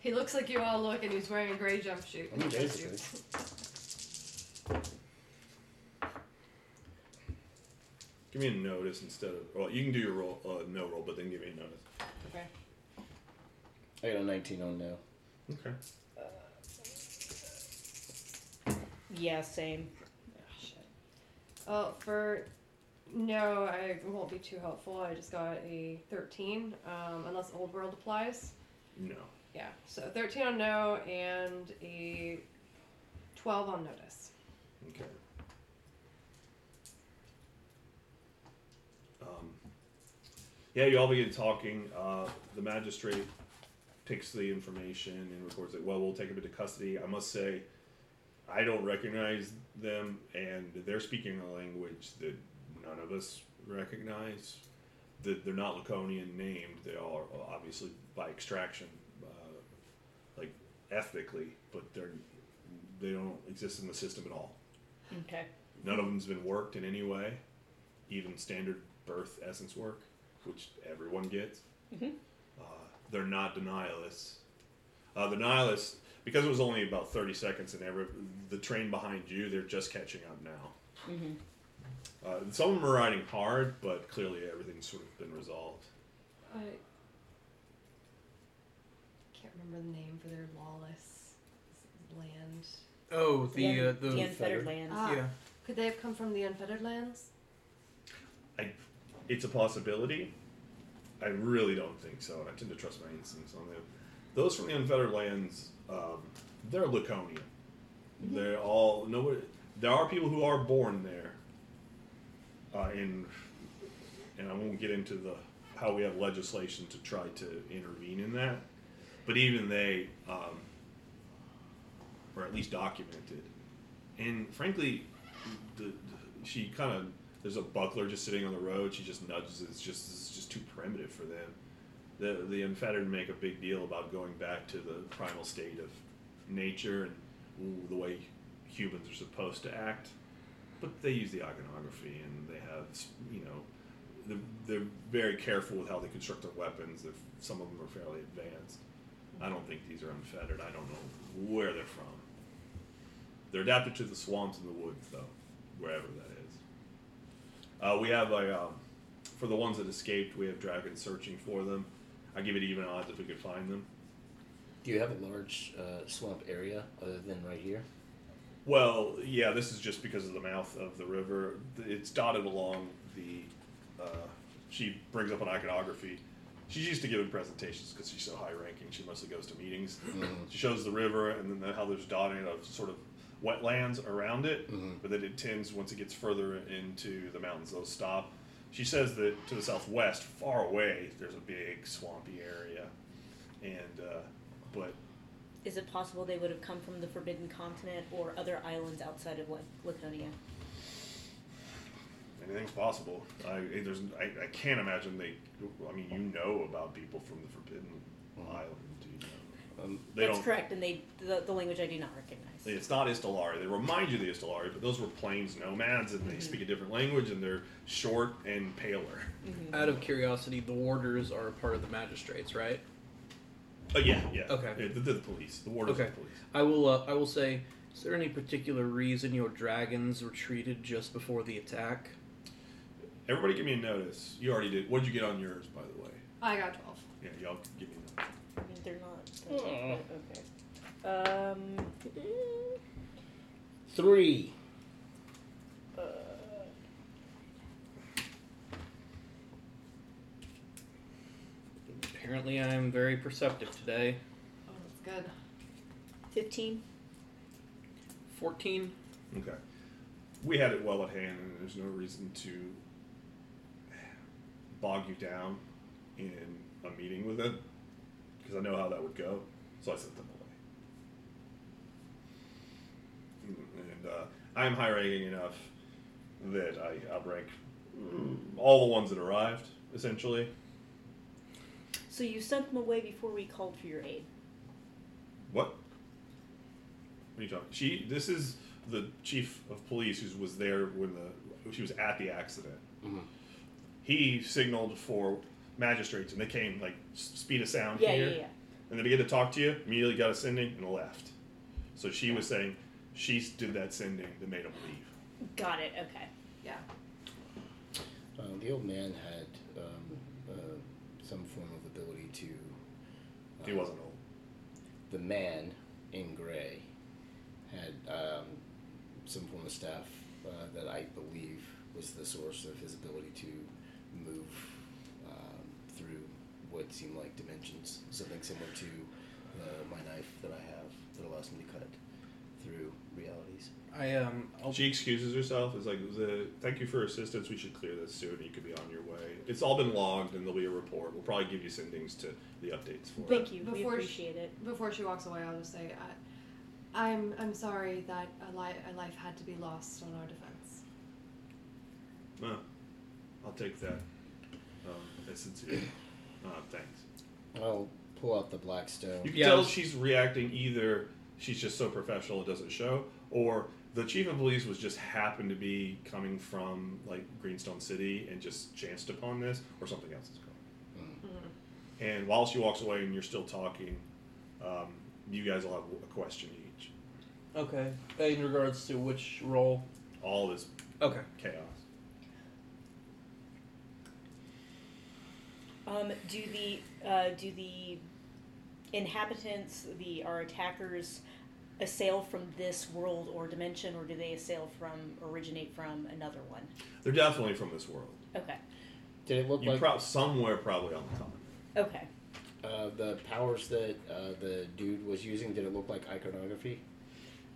[SPEAKER 3] He looks like you all look, and he's wearing a gray jumpsuit.
[SPEAKER 5] I mean,
[SPEAKER 3] jumpsuit.
[SPEAKER 5] basically.
[SPEAKER 1] Give me a notice instead of. Well, you can do your roll, uh, no roll, but then give me a notice.
[SPEAKER 4] Okay.
[SPEAKER 5] I got a 19 on no.
[SPEAKER 1] Okay.
[SPEAKER 4] Yeah. Same. Oh, shit.
[SPEAKER 3] Oh, for no, I won't be too helpful. I just got a 13, um, unless Old World applies.
[SPEAKER 1] No.
[SPEAKER 3] Yeah, so 13 on no and a 12 on notice.
[SPEAKER 1] Okay. Um, yeah, you all begin talking. Uh, the magistrate takes the information and records it. Well, we'll take him into custody. I must say, I don't recognize them, and they're speaking a language that none of us recognize. That they're not Laconian named. They are obviously by extraction, uh, like ethnically, but they're they don't exist in the system at all.
[SPEAKER 4] Okay.
[SPEAKER 1] None of them's been worked in any way, even standard birth essence work, which everyone gets.
[SPEAKER 4] Mhm.
[SPEAKER 1] Uh, they're not denialists. Uh, the nihilists, because it was only about 30 seconds and every, the train behind you, they're just catching up now.
[SPEAKER 4] Mm-hmm.
[SPEAKER 1] Uh, some of them are riding hard, but clearly everything's sort of been resolved.
[SPEAKER 3] I can't remember the name for their lawless land.
[SPEAKER 2] Oh, the
[SPEAKER 4] the,
[SPEAKER 2] uh, the,
[SPEAKER 4] the unfettered
[SPEAKER 5] Unfettered.
[SPEAKER 4] lands.
[SPEAKER 3] Ah.
[SPEAKER 2] yeah.
[SPEAKER 3] Could they have come from the unfettered lands?
[SPEAKER 1] It's a possibility. I really don't think so, and I tend to trust my instincts on them. Those from the unfettered lands, um, they're Laconian. They're all nobody. There are people who are born there, uh, and and I won't get into the how we have legislation to try to intervene in that, but even they, um, or at least documented, and frankly, the, the she kind of there's a buckler just sitting on the road. She just nudges. it. It's just it's just too primitive for them. The the unfettered make a big deal about going back to the primal state of nature and ooh, the way humans are supposed to act. But they use the iconography and they have you know they're, they're very careful with how they construct their weapons. Some of them are fairly advanced. I don't think these are unfettered. I don't know where they're from. They're adapted to the swamps and the woods, though, wherever that is. Uh, we have a um, for the ones that escaped. We have dragons searching for them. I give it even odds if we could find them.
[SPEAKER 5] Do you have a large uh, swamp area other than right here?
[SPEAKER 1] Well, yeah, this is just because of the mouth of the river. It's dotted along the. Uh, she brings up an iconography. She's used to giving presentations because she's so high ranking. She mostly goes to meetings.
[SPEAKER 5] Mhm.
[SPEAKER 1] She shows the river and then how there's dotting of sort of wetlands around it,
[SPEAKER 5] Mhm.
[SPEAKER 1] but that it tends once it gets further into the mountains, they'll stop. She says that to the southwest, far away, there's a big swampy area, and uh, but
[SPEAKER 4] Is it possible they would have come from the Forbidden Continent or other islands outside of Lac- Laconia?
[SPEAKER 1] anything's possible. I there's I, I can't imagine they. I mean, you know about people from the Forbidden Island. Do you know.
[SPEAKER 5] Um,
[SPEAKER 1] They
[SPEAKER 4] That's
[SPEAKER 1] don't.
[SPEAKER 4] correct, and they the, the language I do not recognize.
[SPEAKER 1] It's not Istalari. They remind you of the Istalari, but those were plains nomads, and they mm-hmm. speak a different language, and they're short and paler. Mm-hmm.
[SPEAKER 2] Out of curiosity, the warders are a part of the magistrates, right?
[SPEAKER 1] Oh yeah, yeah.
[SPEAKER 2] Okay.
[SPEAKER 1] Yeah, the, the police, the warders
[SPEAKER 2] Okay.
[SPEAKER 1] of the police.
[SPEAKER 2] I will. Uh, I will say. Is there any particular reason your dragons retreated just before the attack?
[SPEAKER 1] Everybody, give me a notice. You already did. What'd you get on yours, by the way?
[SPEAKER 3] I got 12.
[SPEAKER 1] Yeah, y'all give me a notice.
[SPEAKER 4] I mean, they're not.
[SPEAKER 5] Aw.
[SPEAKER 4] Okay. Um.
[SPEAKER 5] Three.
[SPEAKER 4] Uh,
[SPEAKER 2] Apparently, I am very perceptive today.
[SPEAKER 3] Oh, that's good.
[SPEAKER 4] Fifteen.
[SPEAKER 2] Fourteen.
[SPEAKER 1] Okay. We had it well at hand, and there's no reason to bog you down in a meeting with it, because I know how that would go. So I sent them away. Mm, And uh, I'm high ranking enough that I outrank mm, all the ones that arrived, essentially.
[SPEAKER 4] So you sent them away before we called for your aid.
[SPEAKER 1] What? What are you talking? She. This is the chief of police who was there when the she was at the accident.
[SPEAKER 5] Mhm.
[SPEAKER 1] He signaled for magistrates, and they came like speed of sound
[SPEAKER 4] Yeah,
[SPEAKER 1] here,
[SPEAKER 4] yeah, yeah.
[SPEAKER 1] and they began to talk to you. Immediately got a sending and left. So she was saying she did that sending that made them leave.
[SPEAKER 4] Got it. Okay.
[SPEAKER 3] Yeah.
[SPEAKER 5] Uh, the old man had um, uh, some form of ability to.
[SPEAKER 1] He
[SPEAKER 5] uh,
[SPEAKER 1] wasn't old.
[SPEAKER 5] The man in gray had um, some form of staff uh, that I believe was the source of his ability to move um, through what seemed like dimensions. Something similar to uh, my knife that I have that allows me to cut through realities.
[SPEAKER 2] I um. I'll,
[SPEAKER 1] She excuses herself. It's like, the, thank you for assistance. We should clear this soon. You could be on your way. It's all been logged, and there'll be a report. We'll probably give you sendings to the updates for it.
[SPEAKER 4] Thank you. we
[SPEAKER 3] Before sh-
[SPEAKER 4] appreciate it.
[SPEAKER 3] Before she walks away, I'll just say, I, I'm I'm sorry that a, li- a life had to be lost on our defense.
[SPEAKER 1] Well, I'll take that. Um, as sincere. Uh, thanks.
[SPEAKER 5] I'll pull out the black stone.
[SPEAKER 1] You can
[SPEAKER 2] Yeah,
[SPEAKER 1] tell she's reacting either she's just so professional it doesn't show, or the chief of police was just happened to be coming from like Greenstone City and just chanced upon this, or something else is going.
[SPEAKER 5] Mm.
[SPEAKER 1] And while she walks away and you're still talking, um, you guys will have a question each.
[SPEAKER 2] okay. In regards to which role?
[SPEAKER 1] All this
[SPEAKER 2] Okay.
[SPEAKER 1] chaos.
[SPEAKER 4] Um, do the uh, do the inhabitants, the our attackers, assail from this world or dimension, or do they assail from originate from another one?
[SPEAKER 1] They're definitely from this world.
[SPEAKER 4] Okay.
[SPEAKER 5] Did it look
[SPEAKER 1] You
[SPEAKER 5] like
[SPEAKER 1] prob somewhere probably on the continent.
[SPEAKER 4] Okay.
[SPEAKER 5] uh, the powers that uh, the dude was using? Did it look like iconography?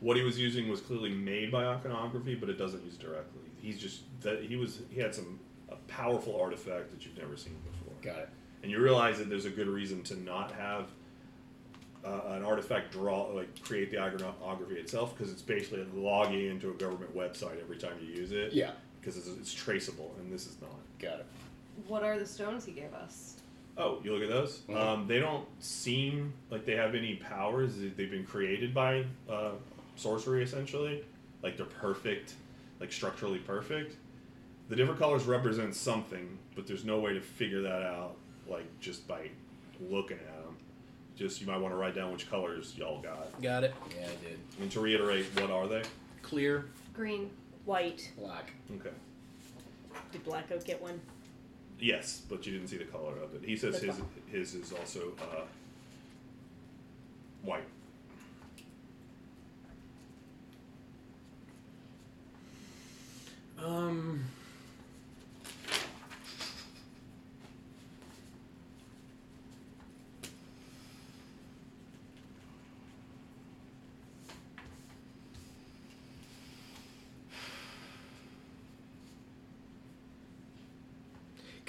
[SPEAKER 1] What he was using was clearly made by iconography, but it doesn't use directly. He's just that he was he had some a powerful artifact that you've never seen before.
[SPEAKER 5] Got it.
[SPEAKER 1] And you realize that there's a good reason to not have uh, an artifact draw like create the iconography itself because it's basically logging into a government website every time you use it.
[SPEAKER 5] Yeah.
[SPEAKER 1] Because it's, it's traceable, and this is not.
[SPEAKER 5] Got it.
[SPEAKER 3] What are the stones he gave us?
[SPEAKER 1] Oh, you look at those.
[SPEAKER 5] Mhm.
[SPEAKER 1] Um, they don't seem like they have any powers. They- They've been created by uh, sorcery, essentially. Like they're perfect, like structurally perfect. The different colors represent something, but there's no way to figure that out, like just by looking at them. Just you might want to write down which colors y'all got.
[SPEAKER 2] Got it.
[SPEAKER 5] Yeah, I did.
[SPEAKER 1] And to reiterate, what are they?
[SPEAKER 2] Clear.
[SPEAKER 3] Green.
[SPEAKER 4] White.
[SPEAKER 5] Black.
[SPEAKER 1] Okay.
[SPEAKER 4] Did Black Oak get one?
[SPEAKER 1] Yes, but you didn't see the color of it. He says his
[SPEAKER 4] fine.
[SPEAKER 1] his is also uh, white.
[SPEAKER 2] Um.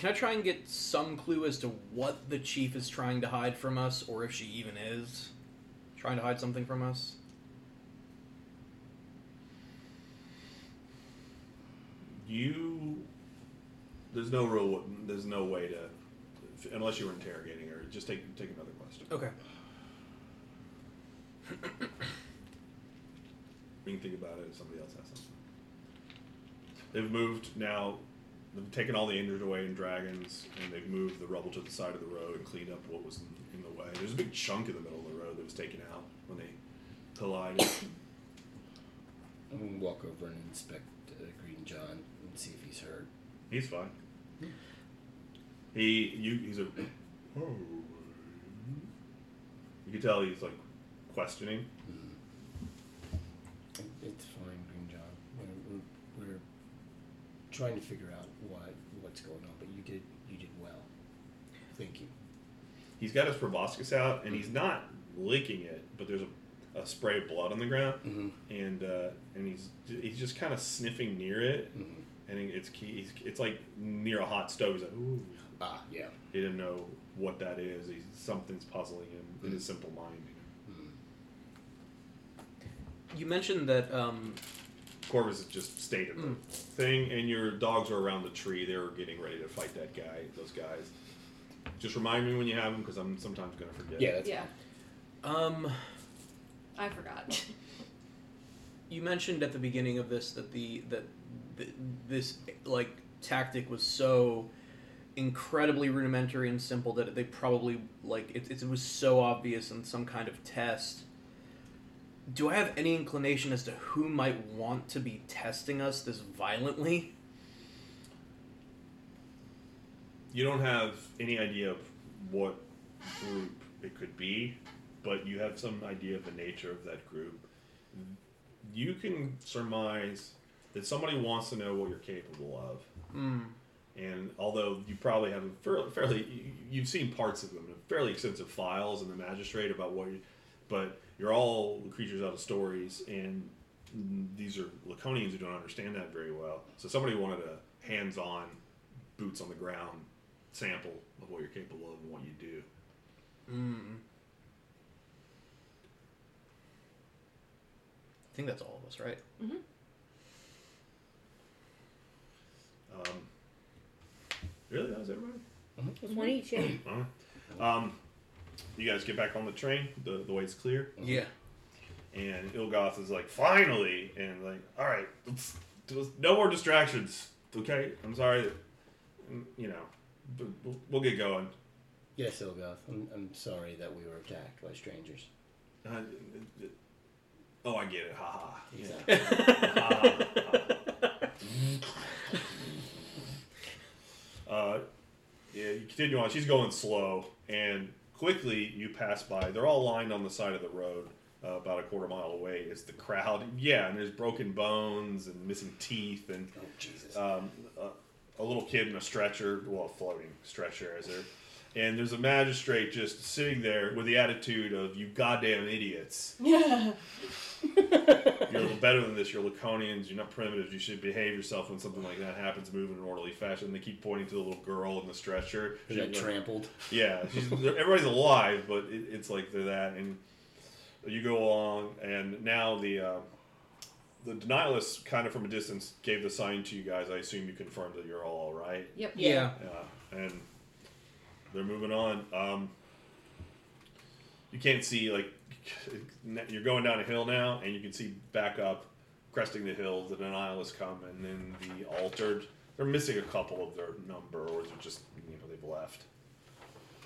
[SPEAKER 2] Can I try and get some clue as to what the chief is trying to hide from us, or if she even is trying to hide something from us?
[SPEAKER 1] You, there's no real, there's no way to, unless you were interrogating her. Just take take another question.
[SPEAKER 2] Okay.
[SPEAKER 1] We can think about it if somebody else has something. They've moved now. They've taken all the injured away in dragons, and they've moved the rubble to the side of the road and cleaned up what was in, in the way. There's a big chunk in the middle of the road that was taken out when they collided.
[SPEAKER 5] I'm gonna walk over and inspect uh, Green John and see if he's hurt.
[SPEAKER 1] He's fine. He, you, he's a. You can tell he's like questioning.
[SPEAKER 5] It's fine, Green John. We're, we're, we're trying to figure out what what's going on, but you did you did well. Thank you.
[SPEAKER 1] He's got his proboscis out, and he's not licking it, but there's a, a spray of blood on the ground,
[SPEAKER 5] Mm-hmm.
[SPEAKER 1] and uh, and he's he's just kind of sniffing near it,
[SPEAKER 5] Mm-hmm.
[SPEAKER 1] and it's key. He's, it's like near a hot stove. He's like, ooh.
[SPEAKER 5] Ah, yeah.
[SPEAKER 1] He didn't know what that is. He's, something's puzzling him in his simple mind.
[SPEAKER 2] You mentioned that um,
[SPEAKER 1] Corvus has just stated the thing, and your dogs are around the tree. They were getting ready to fight that guy. Those guys. Just remind me when you have them, because I'm sometimes gonna forget.
[SPEAKER 5] Yeah, that's
[SPEAKER 3] yeah,
[SPEAKER 2] um,
[SPEAKER 3] I forgot.
[SPEAKER 2] you mentioned at the beginning of this that the that th- this like tactic was so incredibly rudimentary and simple that they probably like it, it was so obvious in some kind of test do i have any inclination as to who might want to be testing us this violently
[SPEAKER 1] You don't have any idea of what group it could be, but you have some idea of the nature of that group. You can surmise that somebody wants to know what you're capable of.
[SPEAKER 2] mm.
[SPEAKER 1] And although you probably have a fairly, fairly you- you've seen parts of them, fairly extensive files in the magistrate about what you, but you're all creatures out of stories, and these are Laconians who don't understand that very well. So somebody wanted a hands-on, boots on the ground sample of what you're capable of and what you do.
[SPEAKER 2] Mm. i think that's all of us right
[SPEAKER 1] Um, really, that was everybody.
[SPEAKER 4] Just one each, yeah.
[SPEAKER 1] All right. Um, you guys get back on the train. The the way's clear.
[SPEAKER 2] yeah
[SPEAKER 1] And Ilgoth is like, finally, and like, all right, let's, let's- no more distractions, okay? I'm sorry, you know, but we'll, we'll get going.
[SPEAKER 5] Yes, Ilgoth. I'm, I'm sorry that we were attacked by strangers.
[SPEAKER 1] Uh, oh, I get it.
[SPEAKER 5] Exactly.
[SPEAKER 1] Ha, ha. uh, yeah, you continue on. She's going slow, and quickly you pass by. They're all lined on the side of the road, uh, about a quarter mile away. Is the crowd? Yeah, and there's broken bones and missing teeth, and
[SPEAKER 5] oh Jesus.
[SPEAKER 1] um, a, a little kid in a stretcher, well, a floating stretcher, as there. And there's a magistrate just sitting there with the attitude of "you goddamn idiots."
[SPEAKER 3] yeah.
[SPEAKER 1] You're a little better than this. You're Laconians. You're not primitives. You should behave yourself when something like that happens. Move in an orderly fashion. They keep pointing to the little girl in the stretcher.
[SPEAKER 5] Who got
[SPEAKER 1] She's like-
[SPEAKER 5] trampled.
[SPEAKER 1] yeah, she's, everybody's alive, but it, it's like they're that. And you go along, and now the uh, the denialists, kind of from a distance, gave the sign to you guys. I assume you confirmed that you're all all right.
[SPEAKER 3] Yep.
[SPEAKER 2] yeah
[SPEAKER 1] Yeah, and they're moving on. Um, you can't see like you're going down a hill now, and you can see back up, cresting the hill. The denialists come, and then the altered. They're missing a couple of their number, or they're just you know they've left.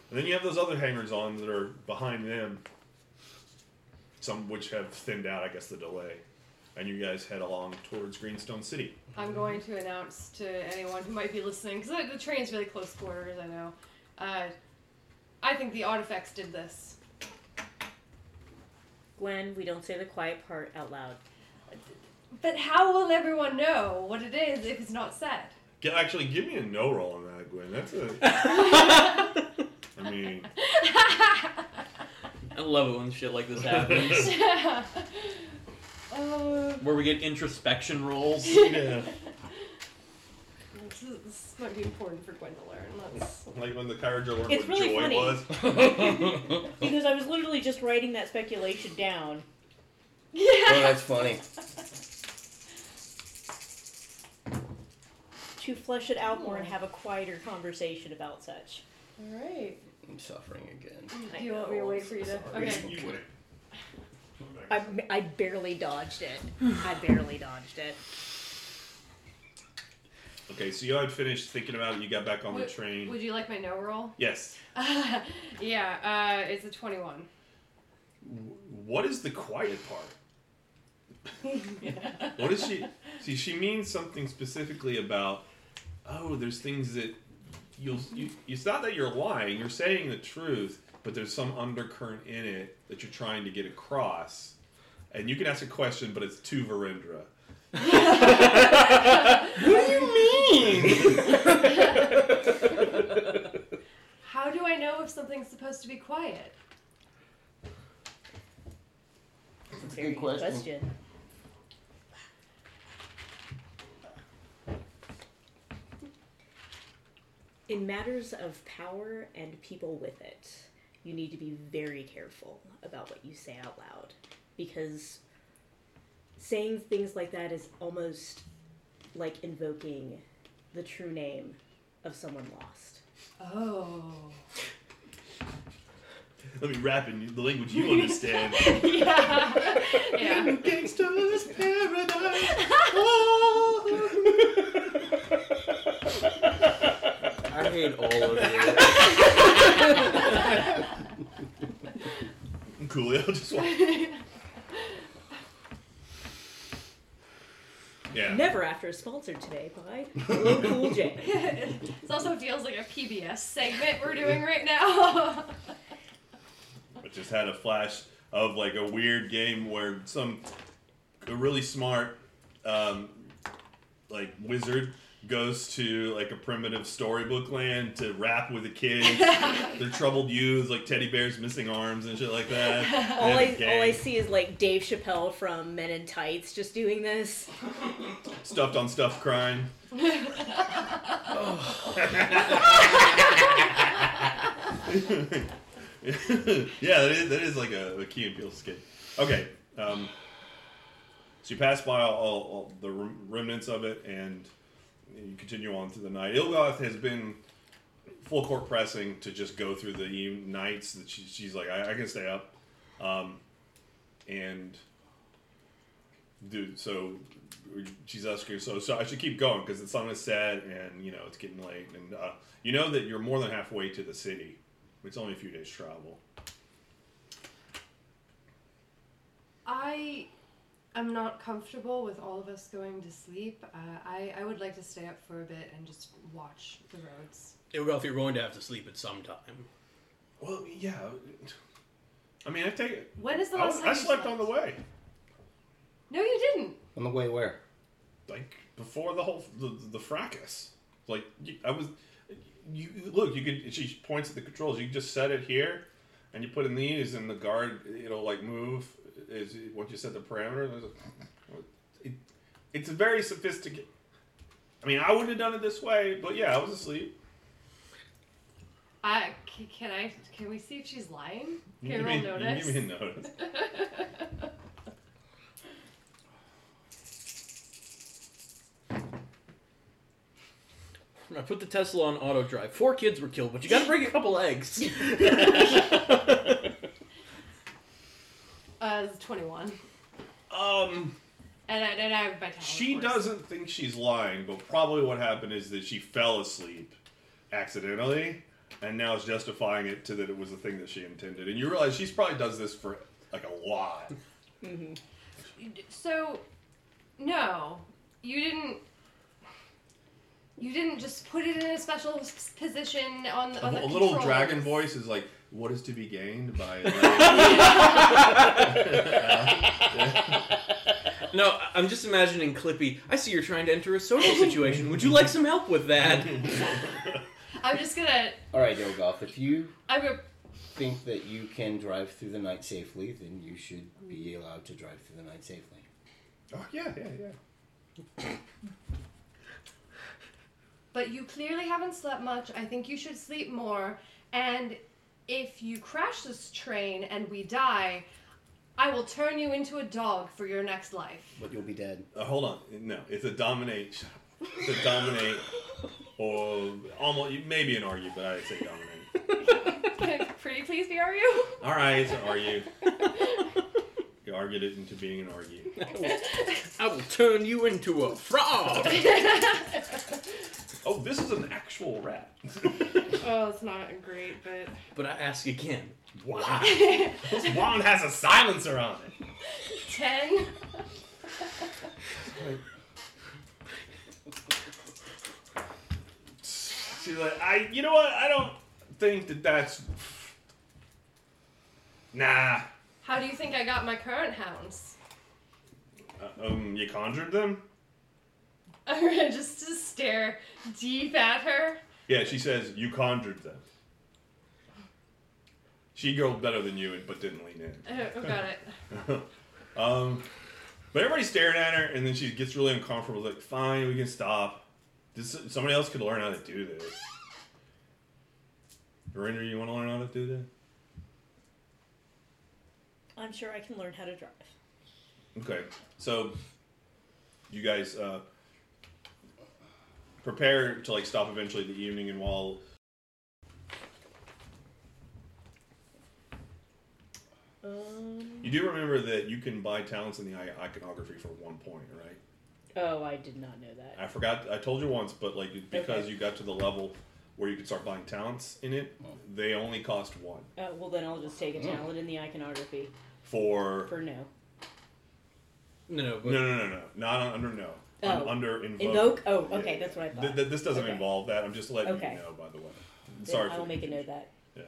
[SPEAKER 1] And then you have those other hangers on that are behind them. Some which have thinned out, I guess, the delay. And you guys head along towards Greenstone City.
[SPEAKER 3] I'm going to announce to anyone who might be listening, because the train's really close quarters, I know. Uh, I think the artifacts did this.
[SPEAKER 4] Gwen, we don't say the quiet part out loud.
[SPEAKER 3] But how will everyone know what it is if it's not said?
[SPEAKER 1] G- Actually, give me a no roll on that, Gwen. That's a. I mean,
[SPEAKER 2] i love it when shit like this happens
[SPEAKER 3] uh,
[SPEAKER 2] where we get introspection rolls
[SPEAKER 1] yeah.
[SPEAKER 3] This is, this This might be important for Gwen to learn. Let's.
[SPEAKER 1] Like when the carriage learned
[SPEAKER 4] It's
[SPEAKER 1] what
[SPEAKER 4] really
[SPEAKER 1] joy
[SPEAKER 4] funny.
[SPEAKER 1] was.
[SPEAKER 4] Because I was literally just writing that speculation down.
[SPEAKER 5] Oh, that's funny.
[SPEAKER 4] To flesh it out more and hmm. have a quieter conversation about such.
[SPEAKER 3] All right.
[SPEAKER 5] I'm suffering again.
[SPEAKER 3] Do you want me to wait for you to?
[SPEAKER 5] Sorry.
[SPEAKER 3] Okay.
[SPEAKER 1] You wouldn't.
[SPEAKER 4] I, I barely dodged it. I barely dodged it.
[SPEAKER 1] Okay, so you had finished thinking about it. You got back on the train.
[SPEAKER 3] Would you like my no roll?
[SPEAKER 1] yes.
[SPEAKER 3] yeah, uh, it's a 21.
[SPEAKER 1] What is the quiet part? What is she? See, she means something specifically about. Oh, there's things that you'll. You, it's not that you're lying. You're saying the truth, but there's some undercurrent in it that you're trying to get across. And you can ask a question, but it's to Varendra.
[SPEAKER 5] What do you mean?
[SPEAKER 3] How do I know if something's supposed to be quiet?
[SPEAKER 5] That's a
[SPEAKER 4] Very
[SPEAKER 5] good question.
[SPEAKER 4] In matters of power and people with it, you need to be very careful about what you say out loud. Because saying things like that is almost like invoking the true name of someone lost.
[SPEAKER 3] Oh.
[SPEAKER 1] Let me rap in the language you understand.
[SPEAKER 3] yeah. yeah.
[SPEAKER 1] Gangsta's paradise.
[SPEAKER 2] I hate all of you.
[SPEAKER 1] Coolio just walk. Yeah.
[SPEAKER 4] Never after is sponsored today by LL Cool J.
[SPEAKER 3] this also feels like a PBS segment we're doing right now.
[SPEAKER 1] I just had a flash of like a weird game where some a really smart um, like wizard goes to like a primitive storybook land to rap with the kids. They're troubled youths, like teddy bears missing arms and shit like that.
[SPEAKER 4] All I, all I see is like Dave Chappelle from Men in Tights just doing this.
[SPEAKER 1] stuffed on stuff crying. yeah, that is that is like a, a Key and Peele skit. Okay, um, so you pass by all, all, all the rem- remnants of it, and you continue on through the night. Ilgoth has been full court pressing to just go through the nights. That she, she's like, I, I can stay up, um, and dude, so she's asking, so so I should keep going because the sun is set, and you know it's getting late, and uh, you know that you're more than halfway to the city. It's only a few days travel.
[SPEAKER 3] I am not comfortable with all of us going to sleep. Uh, I, I would like to stay up for a bit and just watch the roads.
[SPEAKER 2] Well, if you're going to have to sleep at some time.
[SPEAKER 1] Well, yeah. I mean, I take.
[SPEAKER 3] When is the
[SPEAKER 1] I,
[SPEAKER 3] last time
[SPEAKER 1] I
[SPEAKER 3] you
[SPEAKER 1] slept on the way,
[SPEAKER 3] No, you didn't.
[SPEAKER 5] On the way where?
[SPEAKER 1] like before the whole the, the fracas. Like you, I was. You look. You could. She points at the controls. You just set it here, and you put in these, and the guard. It'll like move. Is once you set the parameter. there's a- It, it's very sophisticated. I mean, I wouldn't have done it this way, but yeah, I was asleep.
[SPEAKER 3] I c- can I can we see if she's lying? Can
[SPEAKER 1] give
[SPEAKER 3] we
[SPEAKER 1] me-
[SPEAKER 3] roll
[SPEAKER 1] you
[SPEAKER 3] notice?
[SPEAKER 1] Give me notice.
[SPEAKER 2] I put the Tesla on auto drive. Four kids were killed, but you gotta break a couple eggs.
[SPEAKER 3] Uh, it's twenty one,
[SPEAKER 1] Um.
[SPEAKER 3] and I, and I have my talent.
[SPEAKER 1] She doesn't think she's lying, but probably what happened is that she fell asleep accidentally, and now is justifying it to that it was the thing that she intended. And you realize she's probably does this for like a lot.
[SPEAKER 3] So, no, you didn't. You didn't just put it in a special position on,
[SPEAKER 1] A,
[SPEAKER 3] on the
[SPEAKER 1] a little
[SPEAKER 3] controls.
[SPEAKER 1] dragon voice is like, "What is to be gained by?"
[SPEAKER 2] no, I'm just imagining Clippy. I see you're trying to enter a social situation. Would you like some help with that?
[SPEAKER 3] I'm just gonna.
[SPEAKER 5] All right, Ilgoth, if you
[SPEAKER 3] I'm gonna.
[SPEAKER 5] think that you can drive through the night safely, then you should be allowed to drive through the night safely.
[SPEAKER 1] oh yeah, yeah, yeah.
[SPEAKER 3] but you clearly haven't slept much. I think you should sleep more. And if you crash this train and we die, I will turn you into a dog for your next life.
[SPEAKER 5] But you'll be dead.
[SPEAKER 1] Uh, hold on. No, it's a dominate. It's a dominate, or almost maybe an argue, but I'd say dominate.
[SPEAKER 3] Pretty please be, are you?
[SPEAKER 1] All right, it's an argue. You argued it into being an argue.
[SPEAKER 2] I will turn you into a frog.
[SPEAKER 1] Oh, this is an actual rat.
[SPEAKER 3] Oh, it's not great, but
[SPEAKER 2] But I ask again,
[SPEAKER 1] why? this wand has a silencer on it.
[SPEAKER 3] ten.
[SPEAKER 1] She's like, I. You know what? I don't think that that's. Nah.
[SPEAKER 3] How do you think I got my current hounds?
[SPEAKER 1] Uh, um, you conjured them?
[SPEAKER 3] I'm gonna just to stare deep at her.
[SPEAKER 1] Yeah, she says you conjured them. She girled better than you, but didn't lean in.
[SPEAKER 3] Oh, got it.
[SPEAKER 1] um, but everybody's staring at her, and then she gets really uncomfortable. Like, fine, we can stop. This somebody else could learn how to do this. Verinder, you want to learn how to do this?
[SPEAKER 4] I'm sure I can learn how to drive.
[SPEAKER 1] Okay, so you guys uh, prepare to like stop eventually in the evening, and while
[SPEAKER 4] Um,
[SPEAKER 1] you do remember that you can buy talents in the iconography for one point, right?
[SPEAKER 4] oh, I did not know that.
[SPEAKER 1] I forgot. I told you once, but like because
[SPEAKER 4] Okay.
[SPEAKER 1] you got to the level where you could start buying talents in it, they only cost one
[SPEAKER 4] Uh, well, then I'll just take a talent in the iconography
[SPEAKER 1] for.
[SPEAKER 4] for no.
[SPEAKER 2] no, no, but
[SPEAKER 1] No, no, no, no, not under no. Un-
[SPEAKER 4] Oh.
[SPEAKER 1] under invoke.
[SPEAKER 4] Invoke? Oh,
[SPEAKER 1] Yeah.
[SPEAKER 4] okay, that's what I thought.
[SPEAKER 1] Th- th- this doesn't
[SPEAKER 4] Okay.
[SPEAKER 1] involve that. I'm just letting
[SPEAKER 4] Okay.
[SPEAKER 1] you know, by the way.
[SPEAKER 4] Then
[SPEAKER 1] Sorry.
[SPEAKER 4] I
[SPEAKER 1] for
[SPEAKER 4] will
[SPEAKER 1] the
[SPEAKER 4] make a note of
[SPEAKER 1] confusion.
[SPEAKER 4] that.
[SPEAKER 1] Yeah.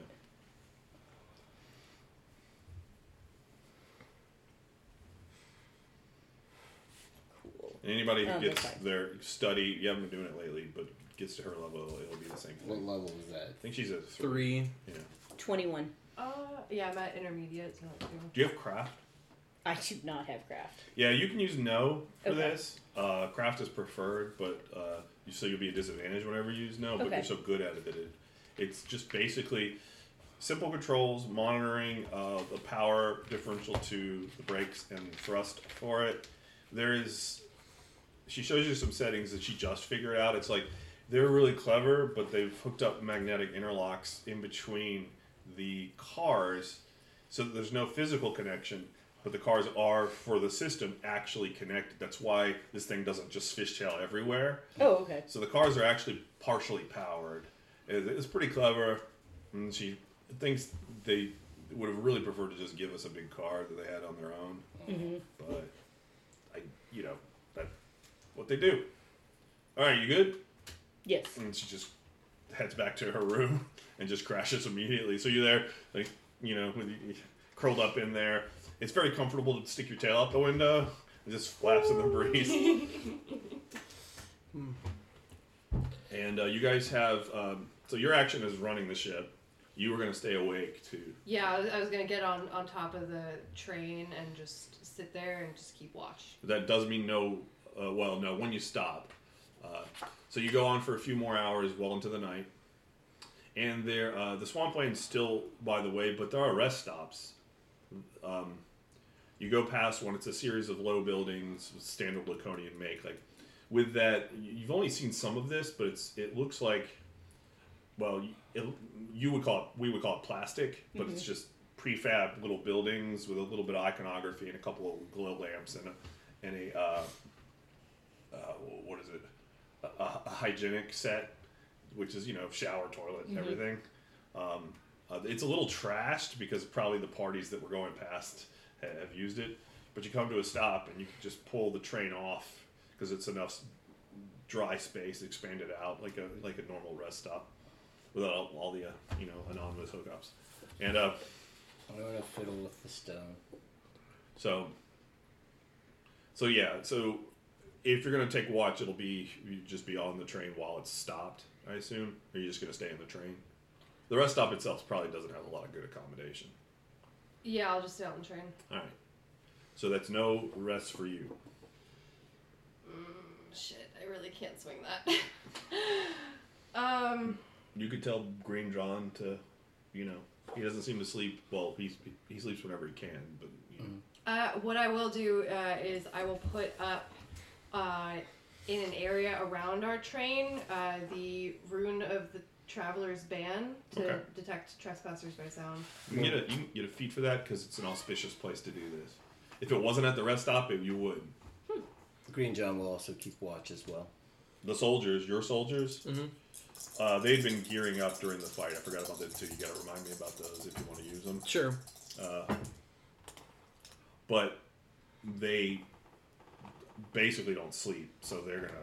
[SPEAKER 4] Cool.
[SPEAKER 1] And anybody who
[SPEAKER 4] Oh,
[SPEAKER 1] gets
[SPEAKER 4] that's fine.
[SPEAKER 1] their study, you haven't been doing it lately, but gets to her level, it'll be the same
[SPEAKER 5] What
[SPEAKER 1] thing.
[SPEAKER 5] level is that?
[SPEAKER 1] I think she's a three.
[SPEAKER 2] three.
[SPEAKER 1] Yeah.
[SPEAKER 4] 21.
[SPEAKER 3] Uh, yeah, I'm at intermediate, so that's two.
[SPEAKER 1] Do you have craft?
[SPEAKER 4] I do not have craft.
[SPEAKER 1] Yeah, you can use no for
[SPEAKER 4] Okay.
[SPEAKER 1] this. Uh, craft is preferred, but uh, you so you'll be a disadvantage whenever you use no. But
[SPEAKER 4] Okay.
[SPEAKER 1] you're so good at it that it, it's just basically simple controls, monitoring uh, the power differential to the brakes and thrust for it. There is, she shows you some settings that she just figured out. It's like they're really clever, but they've hooked up magnetic interlocks in between the cars, so that there's no physical connection. But the cars are for the system actually connected. That's why this thing doesn't just fishtail everywhere.
[SPEAKER 4] Oh, okay.
[SPEAKER 1] So the cars are actually partially powered. It's pretty clever. And she thinks they would have really preferred to just give us a big car that they had on their own.
[SPEAKER 4] hmm
[SPEAKER 1] But I, you know, that's what they do. All right, you good?
[SPEAKER 4] Yes.
[SPEAKER 1] And she just heads back to her room and just crashes immediately. So you're there, like you know, curled up in there. It's very comfortable to stick your tail out the window. and just flaps in the breeze. and uh, you guys have um, so your action is running the ship. You were going to stay awake too.
[SPEAKER 3] Yeah, I was, I was gonna get on on top of the train and just sit there and just keep watch.
[SPEAKER 1] That does mean no. Uh, well, no. When you stop, uh, so you go on for a few more hours, well into the night, and there uh, the swampland's still by the way, but there are rest stops. Um, you go past one; it's a series of low buildings, standard Laconian make. Like with that, you've only seen some of this, but it's it looks like, well, it, you would call it, we would call it plastic, but it's just prefab little buildings with a little bit of iconography and a couple of glow lamps and a and a uh, uh, what is it? A, a- a hygienic set which is you know shower toilet and everything. Um, uh, it's a little trashed because probably the parties that were going past ha- have used it but you come to a stop and you can just pull the train off because it's enough dry space expanded out like a like a normal rest stop without all, all the uh, you know anonymous hookups and uh,
[SPEAKER 5] I'm gonna fiddle with the stone.
[SPEAKER 1] So, so yeah. So, if you're gonna take watch, it'll be you just be on the train while it's stopped. I assume, or you're just gonna stay in the train. The rest stop itself probably doesn't have a lot of good accommodation.
[SPEAKER 3] Yeah, I'll just stay on the train.
[SPEAKER 1] All right. So that's no rest for you.
[SPEAKER 3] Shit, I really can't swing that. Um,
[SPEAKER 1] You could tell Green John to, you know, he doesn't seem to sleep. Well, he's he sleeps whenever he can, but you know.
[SPEAKER 3] uh, what I will do uh, is I will put up uh, in an area around our train uh, the rune of the traveler's ban to
[SPEAKER 1] Okay.
[SPEAKER 3] detect trespassers by sound.
[SPEAKER 1] you can get a you can get a feat for that because it's an auspicious place to do this. If it wasn't at the rest stop, it, you would.
[SPEAKER 5] Green John will also keep watch as well.
[SPEAKER 1] The soldiers, your soldiers,
[SPEAKER 2] Mhm.
[SPEAKER 1] uh, they'd been gearing up during the fight. I forgot about that too. You got to remind me about those if you want to use them.
[SPEAKER 2] Sure.
[SPEAKER 1] Uh, but they basically don't sleep, so they're gonna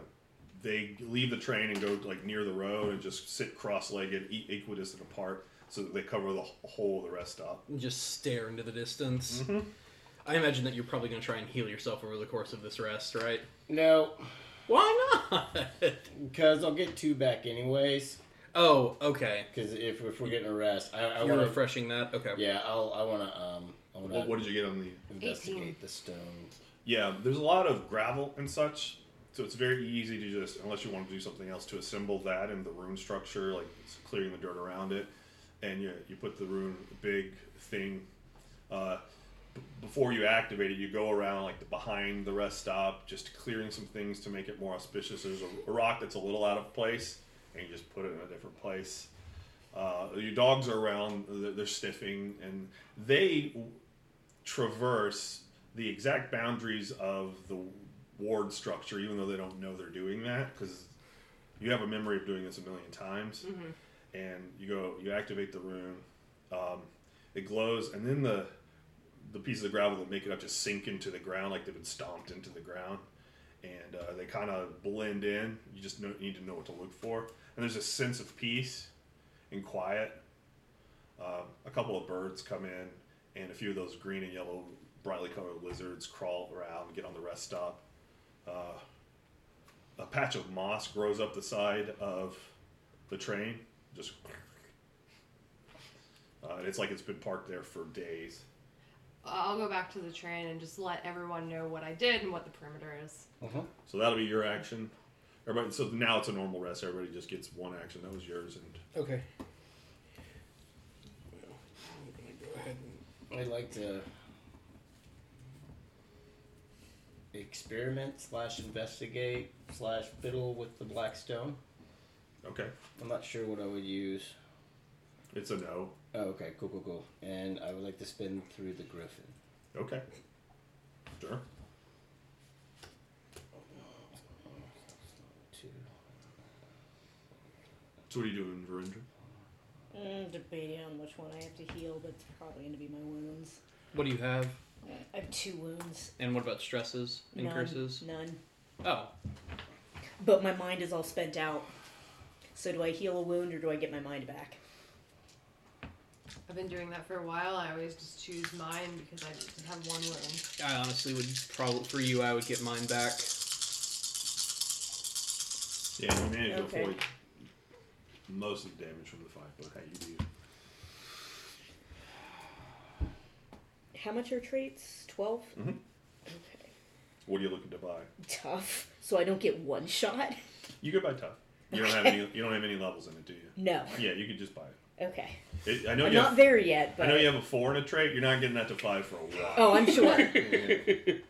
[SPEAKER 1] they leave the train and go like near the road and just sit cross-legged, equidistant apart, so that they cover the whole of the rest stop.
[SPEAKER 2] And just stare into the distance. I imagine that you're probably going to try and heal yourself over the course of this rest, right?
[SPEAKER 5] No,
[SPEAKER 2] Why not?
[SPEAKER 5] because I'll get two back anyways.
[SPEAKER 2] oh, okay.
[SPEAKER 5] Because if, if we're getting a rest, I, I
[SPEAKER 2] You're
[SPEAKER 5] want to.
[SPEAKER 2] refreshing that. Okay.
[SPEAKER 5] Yeah, I'll. I want to. Um, I want to
[SPEAKER 1] What, what did you get on the?
[SPEAKER 5] investigate
[SPEAKER 3] 18.
[SPEAKER 5] the stone.
[SPEAKER 1] Yeah, there's a lot of gravel and such, so it's very easy to just, unless you want to do something else, to assemble that in the rune structure, like clearing the dirt around it, and you you put the rune big thing. Uh, b- before you activate it, you go around like the, behind the rest stop, just clearing some things to make it more auspicious. There's a, a rock that's a little out of place, and you just put it in a different place. Uh, your dogs are around; they're, they're sniffing, and they traverse the exact boundaries of the ward structure, even though they don't know they're doing that, because you have a memory of doing this a million times. And you go, you activate the rune, um, it glows, and then the the pieces of gravel that make it up just sink into the ground like they've been stomped into the ground, and uh, they kind of blend in. You just know, need to know what to look for, and there's a sense of peace and quiet. Um, a couple of birds come in, and a few of those green and yellow, brightly colored lizards crawl around and get on the rest stop. Uh, a patch of moss grows up the side of the train, just. Uh, it's like it's been parked there for days.
[SPEAKER 3] I'll go back to the train and just let everyone know what I did and what the perimeter is.
[SPEAKER 5] Uh-huh.
[SPEAKER 1] So that'll be your action. Everybody. So now it's a normal rest. Everybody just gets one action. That was yours, and
[SPEAKER 2] Okay. Well, I'm gonna go ahead and
[SPEAKER 5] I'd like to experiment slash investigate slash fiddle with the black stone.
[SPEAKER 1] okay,
[SPEAKER 5] I'm not sure what I would use.
[SPEAKER 1] it's a no.
[SPEAKER 5] Oh, okay, cool, cool, cool. And I would like to spin through the griffin.
[SPEAKER 1] Okay, sure. So what are you doing, Virendra?
[SPEAKER 4] Mm, debating on which one I have to heal, but it's probably going to be my wounds.
[SPEAKER 2] What do you have?
[SPEAKER 4] I have two wounds.
[SPEAKER 2] And what about stresses and
[SPEAKER 4] None.
[SPEAKER 2] curses?
[SPEAKER 4] None.
[SPEAKER 2] Oh,
[SPEAKER 4] But my mind is all spent out. So do I heal a wound or do I get my mind back?
[SPEAKER 3] I've been doing that for a while. I always just choose mine because I just have one wound.
[SPEAKER 2] I honestly would probably for you. I would get mine back.
[SPEAKER 1] Yeah, you managed
[SPEAKER 4] Okay.
[SPEAKER 1] to avoid most of the damage from the fight, but hey, you do.
[SPEAKER 4] How much are traits? 12?
[SPEAKER 1] Mhm.
[SPEAKER 4] Okay.
[SPEAKER 1] What are you looking to buy?
[SPEAKER 4] Tough. So I don't get one shot?
[SPEAKER 1] You could buy tough. You don't have any. You don't have any levels in it, do you?
[SPEAKER 4] No.
[SPEAKER 1] Yeah, you could just buy it.
[SPEAKER 4] Okay.
[SPEAKER 1] it I know
[SPEAKER 4] I'm
[SPEAKER 1] you.
[SPEAKER 4] not
[SPEAKER 1] Have,
[SPEAKER 4] there yet, but.
[SPEAKER 1] I know you have a four in a trait. You're not getting that to five for a while.
[SPEAKER 4] Oh, I'm sure.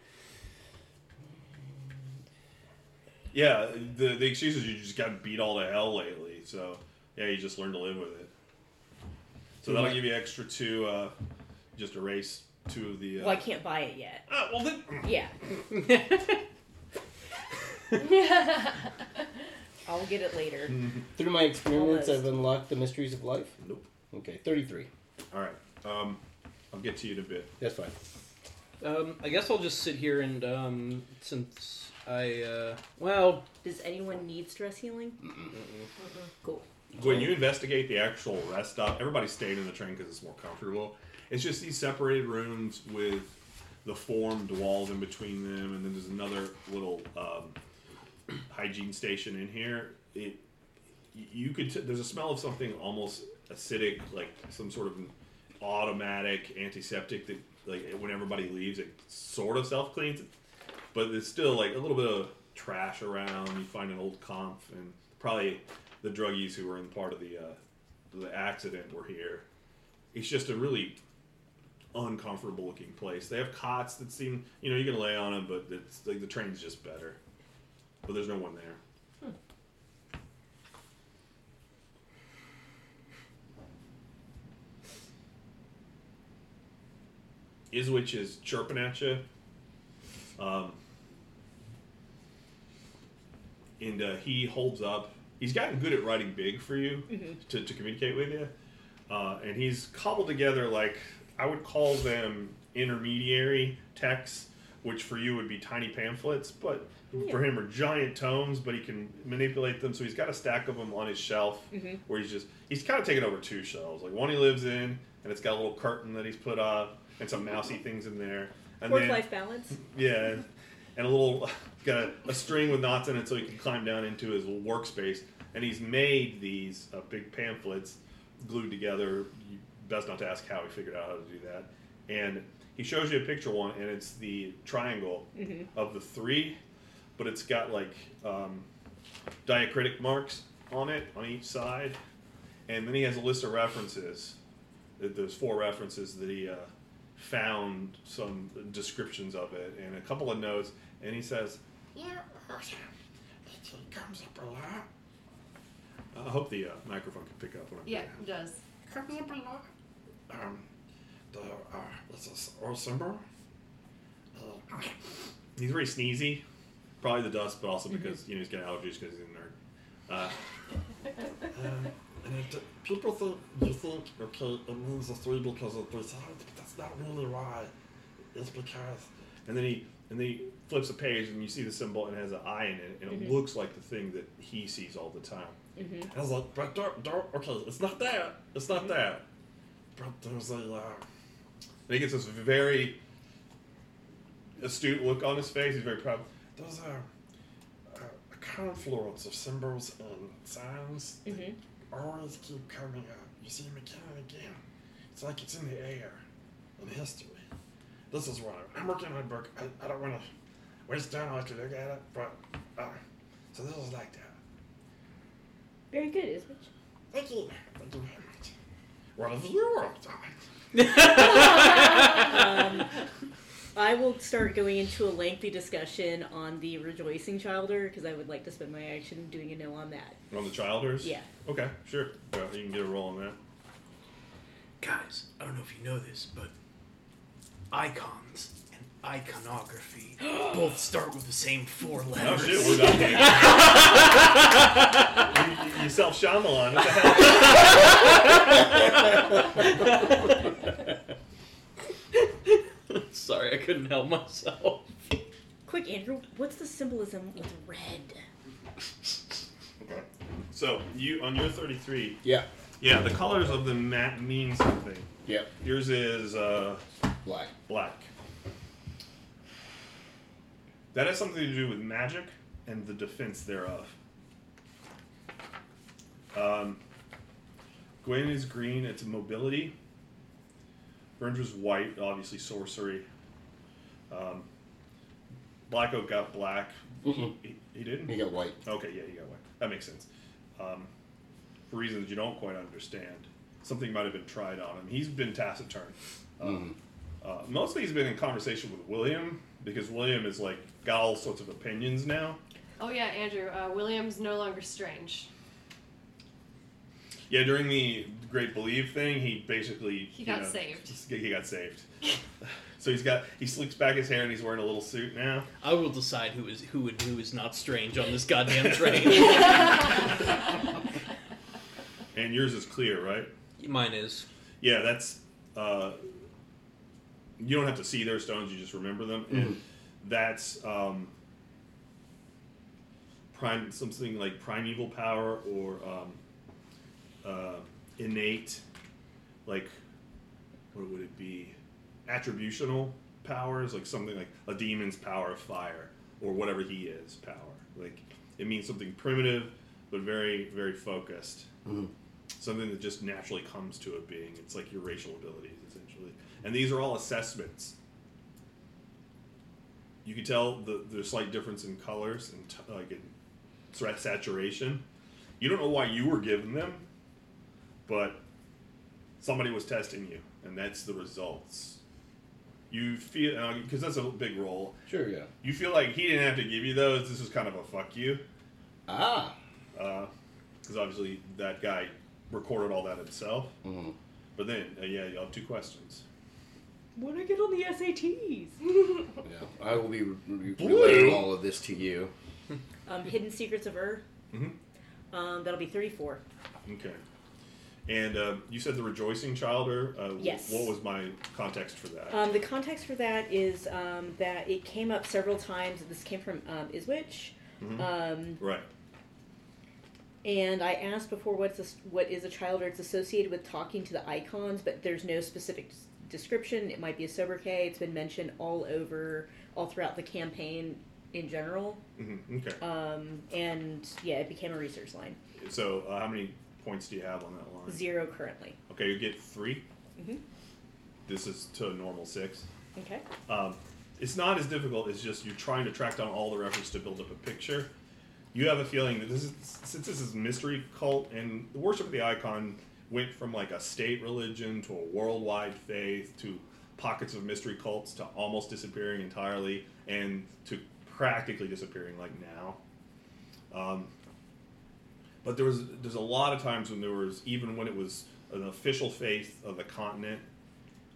[SPEAKER 1] Yeah, the the excuse is you just got beat all to hell lately. So yeah, you just learn to live with it. So that'll give you extra two. Uh, just erase two of the. Uh,
[SPEAKER 4] well, I can't buy it yet.
[SPEAKER 1] Ah, well then.
[SPEAKER 4] Yeah. I'll get it later.
[SPEAKER 5] Through my experiments,
[SPEAKER 4] Almost.
[SPEAKER 5] I've unlocked the mysteries of life.
[SPEAKER 1] Nope.
[SPEAKER 5] Okay, 33.
[SPEAKER 1] All right. Um, I'll get to you in a bit.
[SPEAKER 5] That's fine.
[SPEAKER 2] Um, I guess I'll just sit here and um, since I uh, well,
[SPEAKER 4] Does anyone need stress healing? Cool.
[SPEAKER 1] When you investigate the actual rest stop, everybody stayed in the train because it's more comfortable. It's just these separated rooms with the formed walls in between them, and then there's another little um, hygiene station in here. It you could t- there's a smell of something almost acidic, like some sort of automatic antiseptic that like when everybody leaves, it sort of self cleans, but it's still like a little bit of trash around. You find an old comp and probably the druggies who were in part of the uh, the accident were here. It's just a really uncomfortable looking place. They have cots that seem, you know, you can lay on them, but it's like the train's just better. But there's no one there. Iswich is chirping at you. Um, and uh, he holds up. He's gotten good at writing big for you to, to communicate with you. Uh, and he's cobbled together like I would call them intermediary texts, which for you would be tiny pamphlets, but for him are giant tomes. But he can manipulate them, so he's got a stack of them on his shelf where he's just he's kind of taken over two shelves. Like one he lives in, and it's got a little curtain that he's put up and some mousy things in there. And
[SPEAKER 4] Work life balance.
[SPEAKER 1] yeah, and a little got a, a string with knots in it so he can climb down into his workspace. And he's made these uh, big pamphlets glued together. You best not to ask how he figured out how to do that. And he shows you a picture one, and it's the triangle of the three, but it's got like um, diacritic marks on it on each side. And then he has a list of references. There- There's four references that he uh, found some descriptions of it and a couple of notes. And he says,
[SPEAKER 6] Yeah, it comes up a lot.
[SPEAKER 1] I hope the uh, microphone can pick up what I'm
[SPEAKER 3] Yeah,
[SPEAKER 1] saying.
[SPEAKER 3] it does.
[SPEAKER 6] Comes up a lot. Um, the, uh, this is or symbol. Uh,
[SPEAKER 1] He's very sneezy. Probably the dust, but also because you know he's got allergies because he's a nerd. Uh,
[SPEAKER 6] um, and it, people think you think okay, it means the three because of three sides, but that's not really why. It's because
[SPEAKER 1] and then he and then he flips a page and you see the symbol and it has an eye in it and it looks like the thing that he sees all the time.
[SPEAKER 6] I was like, but don't, don't. Okay, it's not that. It's not that. But there's a. Uh,
[SPEAKER 1] And he gets this very astute look on his face. He's very proud.
[SPEAKER 6] there's a, a, a confluence of symbols and signs that always keep coming up. You see them again and again. It's like it's in the air in history. This is what I'm, I'm working on a book. I, I don't want to waste time on to look at it, but uh, so this is like that.
[SPEAKER 4] Very good, Iswich.
[SPEAKER 6] Thank you. Thank you very much. What have you worked on?
[SPEAKER 4] Um, I will start going into a lengthy discussion on the rejoicing childer because I would like to spend my action doing a no on that.
[SPEAKER 1] On the childers?
[SPEAKER 4] Yeah.
[SPEAKER 1] Okay, sure. Well, you can get a roll on that.
[SPEAKER 2] Guys, I don't know if you know this, but icons and iconography both start with the same four letters.
[SPEAKER 1] Oh shit, we're done here. you, you self Shyamalan. What the hell?
[SPEAKER 2] Sorry, I couldn't help myself.
[SPEAKER 4] Quick, Andrew, what's the symbolism with red?
[SPEAKER 1] Okay. So you on your thirty three,
[SPEAKER 5] Yeah.
[SPEAKER 1] yeah, the colors of the mat mean something.
[SPEAKER 5] Yeah.
[SPEAKER 1] Yours is uh,
[SPEAKER 5] Black.
[SPEAKER 1] black. That has something to do with magic and the defense thereof. Um, Gwen is green, it's mobility. Burns was white, obviously sorcery. Um, Black Oak got black.
[SPEAKER 5] Mm-mm.
[SPEAKER 1] He, he didn't?
[SPEAKER 5] He got white.
[SPEAKER 1] Okay, yeah, he got white. That makes sense. Um, for reasons you don't quite understand, something might have been tried on him. He's been taciturn. Um, uh, mostly he's been in conversation with William because William is like got all sorts of opinions now.
[SPEAKER 3] Oh yeah, Andrew. Uh, William's no longer strange.
[SPEAKER 1] Yeah, during the Great Believe thing, he basically
[SPEAKER 3] He got
[SPEAKER 1] know,
[SPEAKER 3] saved.
[SPEAKER 1] just- He got saved. so he's got he slicks back his hair and he's wearing a little suit now.
[SPEAKER 2] I will decide who is who and who is not strange on this goddamn train.
[SPEAKER 1] And yours is clear, right?
[SPEAKER 2] Mine is.
[SPEAKER 1] Yeah, that's. Uh, you don't have to see their stones; you just remember them, and that's um, prime something like primeval power or um, uh, innate, like what would it be? Attributional powers, like something like a demon's power of fire or whatever he is power. Like it means something primitive, but very very focused something that just naturally comes to a being. It's like your racial abilities, essentially. And these are all assessments. You can tell the, the slight difference in colors and t- like in saturation. You don't know why you were given them, but somebody was testing you, and that's the results. You feel because that's a big role.
[SPEAKER 5] Sure, yeah.
[SPEAKER 1] You feel like he didn't have to give you those. This was kind of a fuck you,
[SPEAKER 5] Ah.
[SPEAKER 1] because obviously that guy recorded all that himself.
[SPEAKER 5] Mhm.
[SPEAKER 1] But then, uh, yeah, you have two questions.
[SPEAKER 4] When I get on the SATs.
[SPEAKER 5] Yeah. I will be re- re- relaying all of this to you.
[SPEAKER 4] Um, Hidden Secrets of Ur.
[SPEAKER 1] Mhm.
[SPEAKER 4] Um, that'll be 34.
[SPEAKER 1] Okay. And uh, you said the rejoicing childer. Uh,
[SPEAKER 4] Yes.
[SPEAKER 1] What was my context for that?
[SPEAKER 4] Um, the context for that is um, that it came up several times. This came from um, Iswich.
[SPEAKER 1] Mhm.
[SPEAKER 4] Um,
[SPEAKER 1] right.
[SPEAKER 4] and I asked before what's a, what is a child or it's associated with talking to the icons, but there's no specific s- description. It might be a sobriquet. It's been mentioned all over, all throughout the campaign in general.
[SPEAKER 1] hmm Okay.
[SPEAKER 4] Um, and yeah, it became a research line.
[SPEAKER 1] so, uh, how many points do you have on that line?
[SPEAKER 4] Zero currently.
[SPEAKER 1] Okay, you get 3
[SPEAKER 4] mm-hmm.
[SPEAKER 1] This is to a normal six.
[SPEAKER 4] Okay.
[SPEAKER 1] Um, it's not as difficult. It's just you're trying to track down all the reference to build up a picture. You have a feeling that this is since this is mystery cult and the worship of the icon went from like a state religion to a worldwide faith to pockets of mystery cults to almost disappearing entirely and to practically disappearing like now. Um, but there was there's a lot of times when there was even when it was an official faith of the continent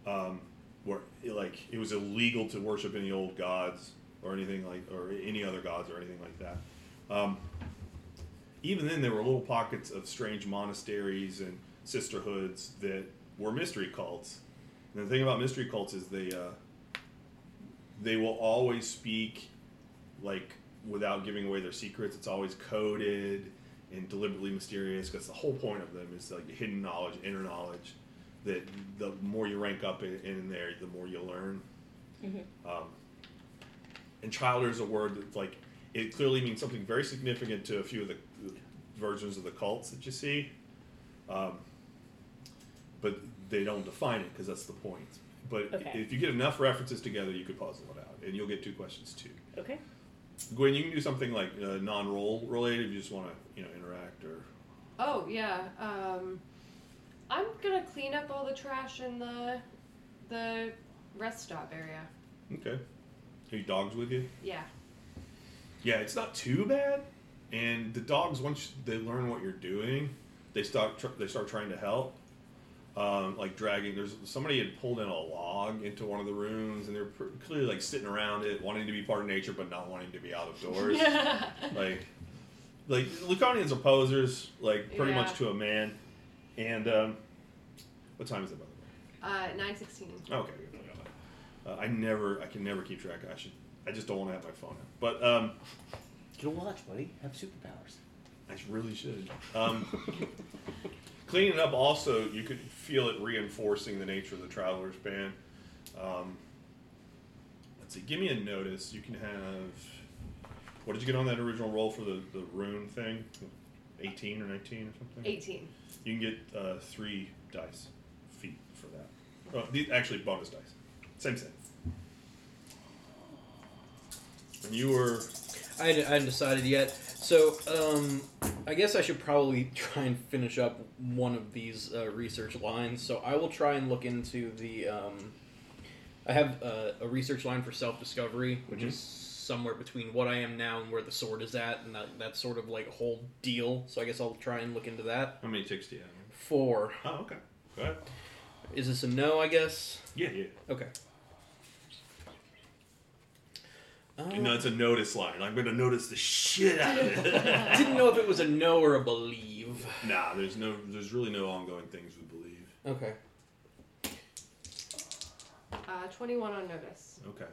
[SPEAKER 1] um, where it, like it was illegal to worship any old gods or anything like or any other gods or anything like that. Um, even then, there were little pockets of strange monasteries and sisterhoods that were mystery cults. And the thing about mystery cults is they uh, they will always speak like without giving away their secrets. It's always coded and deliberately mysterious because the whole point of them is like hidden knowledge, inner knowledge. That the more you rank up in, in there, the more you learn. Um, and childer is a word that's like it clearly means something very significant to a few of the versions of the cults that you see. Um, but they don't define it because that's the point. But
[SPEAKER 4] Okay.
[SPEAKER 1] if you get enough references together, you could puzzle it out, and you'll get two questions too.
[SPEAKER 4] Okay.
[SPEAKER 1] Gwen, you can do something like uh, non-roll related if you just want to, you know, interact or.
[SPEAKER 3] Oh yeah. Um, I'm gonna clean up all the trash in the the rest stop area.
[SPEAKER 1] Okay. Any dogs with you?
[SPEAKER 3] Yeah.
[SPEAKER 1] Yeah, it's not too bad. And the dogs, once they learn what you're doing, they start tr- they start trying to help. Um, like dragging. There's somebody had pulled in a log into one of the rooms, and they're clearly like sitting around it, wanting to be part of nature, but not wanting to be out of doors. like, like Laconians are posers, like pretty
[SPEAKER 3] Yeah.
[SPEAKER 1] much to a man. And um, what time is it, by the way?
[SPEAKER 3] Uh, nine sixteen.
[SPEAKER 1] Okay. Uh, I never, I can never keep track. I should, I just don't want to have my phone out. But um,
[SPEAKER 5] Get a watch, buddy. Have superpowers.
[SPEAKER 1] I really should. Um, cleaning up also, you could feel it reinforcing the nature of the Travelers Band. Um, let's see, give me a notice. You can have. What did you get on that original roll for the, the rune thing? 18 or 19 or something?
[SPEAKER 3] Eighteen.
[SPEAKER 1] You can get uh, three dice feat for that. Oh, these, actually, bonus dice. Same thing. And you were.
[SPEAKER 2] I hadn't, I hadn't decided yet. So, um, I guess I should probably try and finish up one of these uh, research lines. So I will try and look into the. Um, I have uh, a research line for self discovery, which
[SPEAKER 1] Mhm.
[SPEAKER 2] is somewhere between what I am now and where the sword is at, and that, that's sort of like whole deal. So I guess I'll try and look into that.
[SPEAKER 1] How many ticks do you have?
[SPEAKER 2] Four.
[SPEAKER 1] Oh, okay. Go ahead.
[SPEAKER 2] Is this a no? I guess.
[SPEAKER 1] Yeah, yeah.
[SPEAKER 2] Okay. Uh,
[SPEAKER 1] You know, it's a notice line. I'm going to notice the shit out of it.
[SPEAKER 2] didn't know if it was a no or a believe.
[SPEAKER 1] nah, there's no, there's really no ongoing things we believe.
[SPEAKER 2] Okay.
[SPEAKER 3] Uh, twenty-one on notice.
[SPEAKER 1] Okay.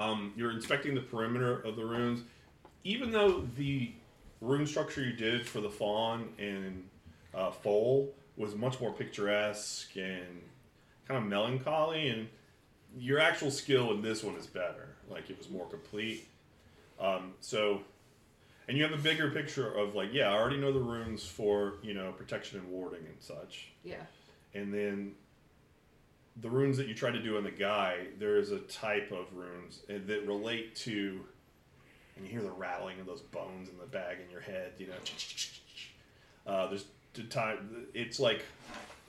[SPEAKER 1] Um, you're inspecting the perimeter of the runes. Even though the rune structure you did for the fawn and uh, foal was much more picturesque and kind of melancholy, and your actual skill in this one is better. Like it was more complete. Um, so, and you have a bigger picture of like, yeah, I already know the runes for you know protection and warding and such
[SPEAKER 3] Yeah.
[SPEAKER 1] and then the runes that you try to do on the guy, there is a type of runes uh, that relate to and you hear the rattling of those bones in the bag in your head. You know, uh, there's the time. It's like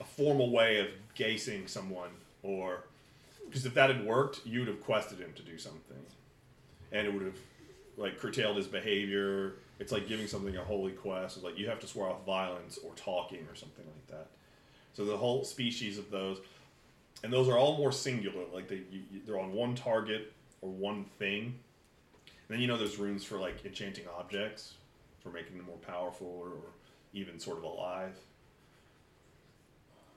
[SPEAKER 1] a formal way of gazing someone, or because if that had worked, you would have quested him to do something, and it would have like curtailed his behavior. It's like giving something a holy quest. It's like you have to swear off violence or talking or something like that. So the whole species of those, and those are all more singular. Like they you- they're on one target or one thing. And then you know there's runes for like enchanting objects, for making them more powerful or, or even sort of alive.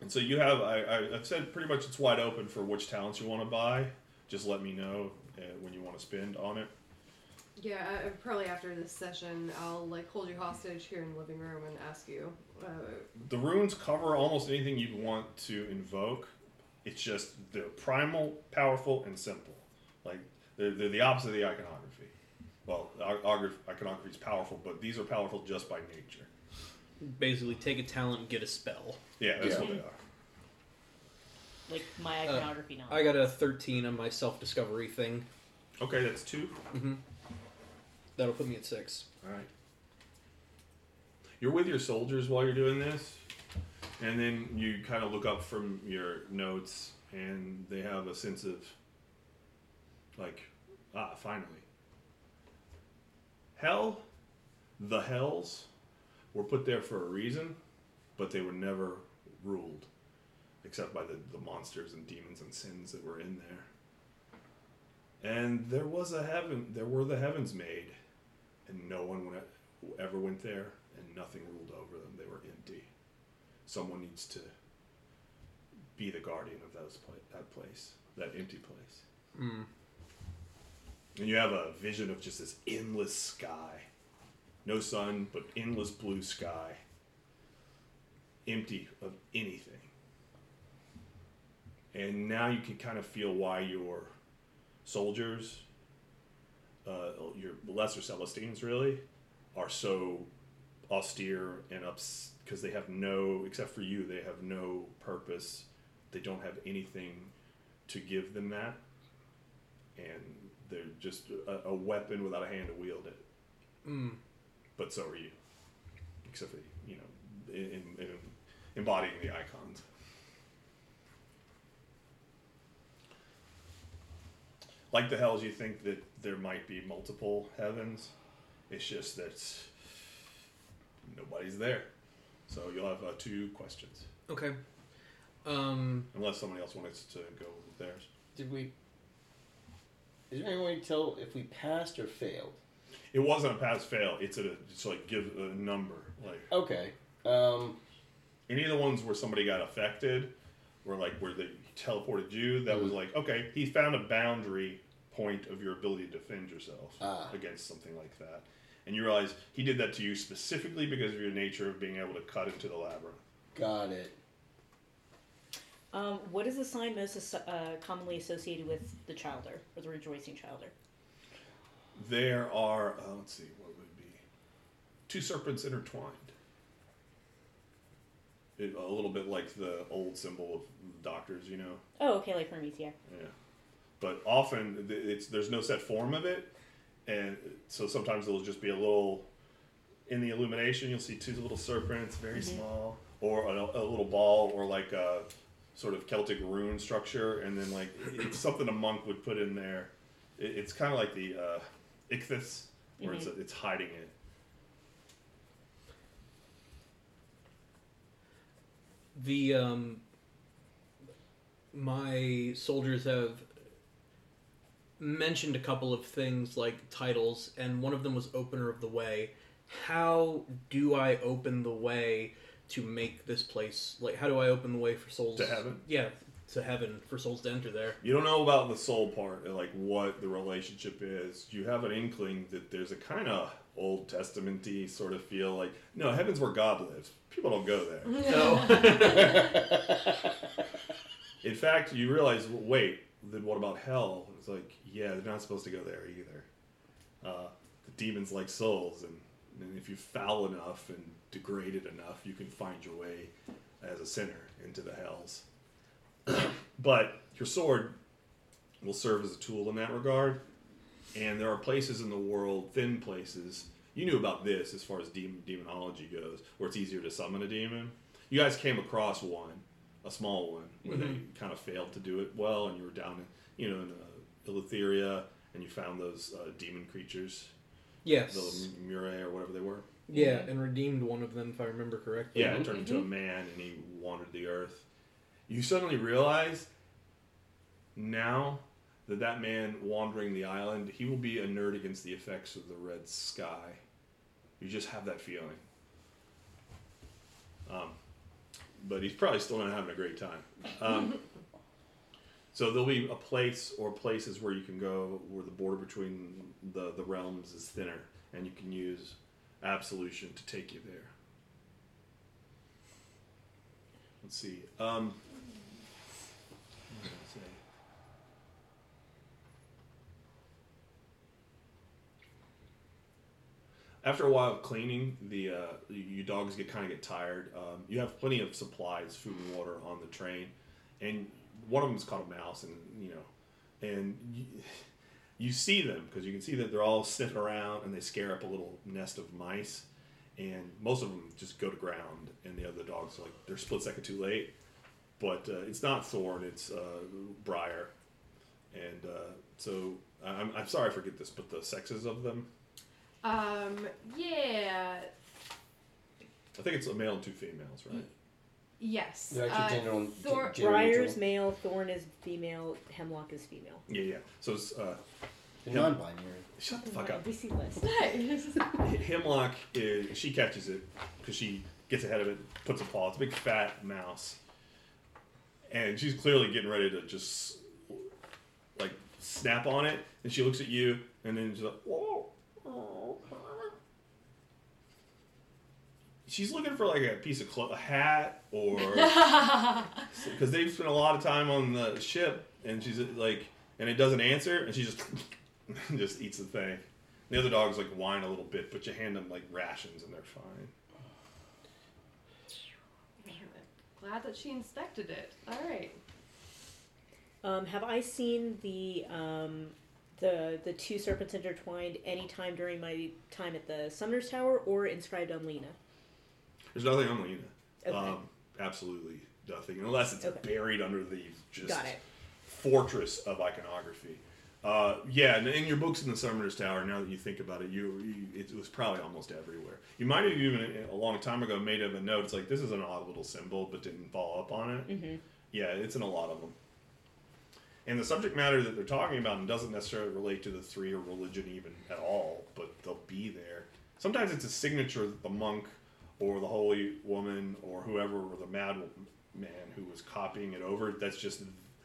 [SPEAKER 1] And so you have I, I I've said pretty much it's wide open for which talents you want to buy. Just let me know uh, when you want to spend on it.
[SPEAKER 3] Yeah, uh, probably after this session, I'll like hold you hostage here in the living room and ask you. Uh,
[SPEAKER 1] The runes cover almost anything you'd want to invoke. It's just they're primal, powerful, and simple. Like they're, they're the opposite of the iconography. Well, iconography is powerful, but these are powerful just by nature.
[SPEAKER 2] Basically, take a talent and get a spell.
[SPEAKER 1] Yeah, that's
[SPEAKER 5] Yeah.
[SPEAKER 1] what they are.
[SPEAKER 4] Like my
[SPEAKER 2] Uh,
[SPEAKER 4] iconography knowledge.
[SPEAKER 2] I got a 13 on my self discovery thing.
[SPEAKER 1] Okay, that's two.
[SPEAKER 2] Mm-hmm. That'll put me at six.
[SPEAKER 1] All right. You're with your soldiers while you're doing this, and then you kind of look up from your notes, and they have a sense of, like, ah, finally. Hell, the hells, were put there for a reason, but they were never ruled, except by the, the monsters and demons and sins that were in there. And there was a heaven, there were the heavens made, and no one went, ever went there, and nothing ruled over them. They were empty. Someone needs to be the guardian of those pla- that place, that empty place.
[SPEAKER 2] Mm.
[SPEAKER 1] And you have a vision of just this endless sky, no sun, but endless blue sky, empty of anything. And now you can kind of feel why your soldiers, uh, your lesser Celestines, really, are so austere and ups because they have no, except for you, they have no purpose. They don't have anything to give them that, and they're just a, a weapon without a hand to wield it.
[SPEAKER 2] Mm.
[SPEAKER 1] But so are you, except for you know, in, in embodying the icons. Like the hells, you think that there might be multiple heavens. It's just that nobody's there. So you'll have uh, two questions,
[SPEAKER 2] Okay. Um,
[SPEAKER 1] unless somebody else wants to go with theirs.
[SPEAKER 5] Did we? Is there any way to tell if we passed or failed?
[SPEAKER 1] It wasn't a pass fail. It's a it's like give a number. Like
[SPEAKER 5] Okay. Um,
[SPEAKER 1] any of the ones where somebody got affected, were like where they teleported you. That was
[SPEAKER 5] Mhm.
[SPEAKER 1] like okay, he found a boundary point of your ability to defend yourself
[SPEAKER 5] Ah.
[SPEAKER 1] against something like that, and you realize he did that to you specifically because of your nature of being able to cut into the labyrinth.
[SPEAKER 5] got it.
[SPEAKER 4] Um, what is the sign most uh, commonly associated with the childer or the rejoicing childer?
[SPEAKER 1] There are uh, let's see what would be two serpents intertwined. It, a little bit like the old symbol of doctors, you know.
[SPEAKER 4] Oh, okay, like Hermes, yeah.
[SPEAKER 1] Yeah, but often it's there's no set form of it, and so sometimes it'll just be a little. In the illumination, you'll see two little serpents, very small, or a, a little ball, or like a sort of Celtic rune structure, and then like it's something a monk would put in there. It, it's kind of like the uh, ichthys, where it's it's hiding it.
[SPEAKER 2] the um, my soldiers have mentioned a couple of things like titles, and one of them was opener of the way. How do I open the way to make this place like? How do I open the way for souls
[SPEAKER 1] To heaven?
[SPEAKER 2] Yeah, to heaven for souls to enter there.
[SPEAKER 1] You don't know about the soul part, like what the relationship is. You have an inkling that there's a kind of Old Testamenty sort of feel. Like, no, heaven's where God lives. People don't go there.
[SPEAKER 2] No.
[SPEAKER 1] In fact, you realize, well, wait, then what about hell? It's like, yeah, they're not supposed to go there either. Uh, the demons like souls, and, and if you foul enough and degraded enough, you can find your way as a sinner into the hells. But your sword will serve as a tool in that regard, and there are places in the world, thin places. You knew about this as far as demon, demonology goes, where it's easier to summon a demon. You guys came across one, a small one, where they kind of failed to do it well, and you were down in, you know, in uh, and you found those uh, demon creatures,
[SPEAKER 2] Yes.
[SPEAKER 1] the Murray or whatever they were.
[SPEAKER 2] Yeah, and redeemed one of them if I remember correctly.
[SPEAKER 1] Yeah, it turned into a man and he wandered the earth. You suddenly realize now that that man wandering the island, he will be a nerd against the effects of the red sky. You just have that feeling. Um, but he's probably still not having a great time. Um, so there'll be a place or places where you can go where the border between the, the realms is thinner, and you can use absolution to take you there. Let's see. Um, what did I say? After a while of cleaning, the uh, you dogs get kind of get tired. Um, you have plenty of supplies, food and water on the train, and one of them is called a mouse, and you know, and you, you see them because you can see that they're all sniffing around and they scare up a little nest of mice, and most of them just go to ground, and the other dogs are like they're split second too late, but uh, it's not Thorn, it's uh, Briar, and uh, so I'm, I'm sorry I forget this, but the sexes of them,
[SPEAKER 3] Um, yeah,
[SPEAKER 1] I think it's a male and two females, right?
[SPEAKER 3] yes.
[SPEAKER 5] They're
[SPEAKER 3] Uh,
[SPEAKER 5] actually gender,
[SPEAKER 3] Thor-
[SPEAKER 5] gender
[SPEAKER 4] Briar's
[SPEAKER 5] neutral.
[SPEAKER 4] male, Thorn is female, Hemlock is female.
[SPEAKER 1] Yeah, yeah. So it's uh,
[SPEAKER 5] They're non-binary.
[SPEAKER 1] shut the fuck up.
[SPEAKER 4] NBC list.
[SPEAKER 1] Hemlock is she catches it because she gets ahead of it, puts a paw. It's a big fat mouse, and she's clearly getting ready to just like snap on it. And she looks at you, and then she's like, "Whoa!" She's looking for like a piece of clo- a hat or because they've spent a lot of time on the ship, and she's like, and it doesn't answer, and she just just eats the thing. The other dogs like whine a little bit, but you hand them like rations and they're fine.
[SPEAKER 3] Glad that she inspected it. All right.
[SPEAKER 4] Um, have I seen the um, the the two serpents intertwined any time during my time at the Summoner's Tower or inscribed on Lena?
[SPEAKER 1] There's nothing on Lena.
[SPEAKER 4] Okay.
[SPEAKER 1] Um, absolutely nothing, unless it's
[SPEAKER 4] Okay.
[SPEAKER 1] buried under the just fortress of iconography. Uh, yeah, and in your books in the Summoner's Tower, now that you think about it, you, you it was probably almost everywhere. You might have even a long time ago made of a note. It's like this is an odd little symbol, but didn't follow up on it.
[SPEAKER 4] Mm-hmm.
[SPEAKER 1] Yeah, it's in a lot of them. And the subject matter that they're talking about doesn't necessarily relate to the three or religion even at all, but they'll be there. Sometimes it's a signature that the monk or the holy woman or whoever or the mad man who was copying it over, that's just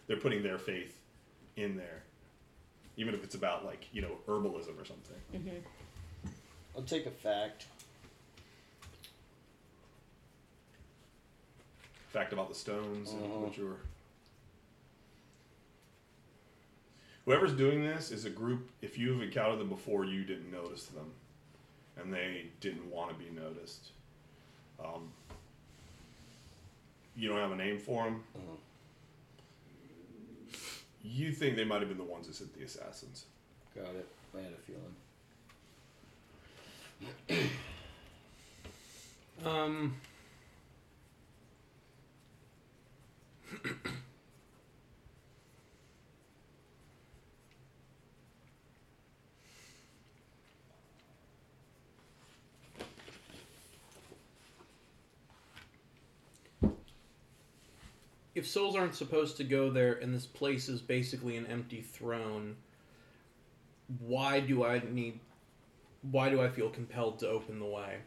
[SPEAKER 1] they're putting their faith in there. Even if it's about like, you know, herbalism or something.
[SPEAKER 5] I'll take a fact.
[SPEAKER 1] fact about the stones and
[SPEAKER 5] Mhm.
[SPEAKER 1] what you're whoever's doing this is a group if you've encountered them before you didn't notice them and they didn't want to be noticed um, you don't have a name for them
[SPEAKER 5] Mhm.
[SPEAKER 1] you think they might have been the ones that sent the assassins
[SPEAKER 5] Got it. I had a feeling.
[SPEAKER 2] Um. If souls aren't supposed to go there and this place is basically an empty throne, why do I need why do I feel compelled to open the way?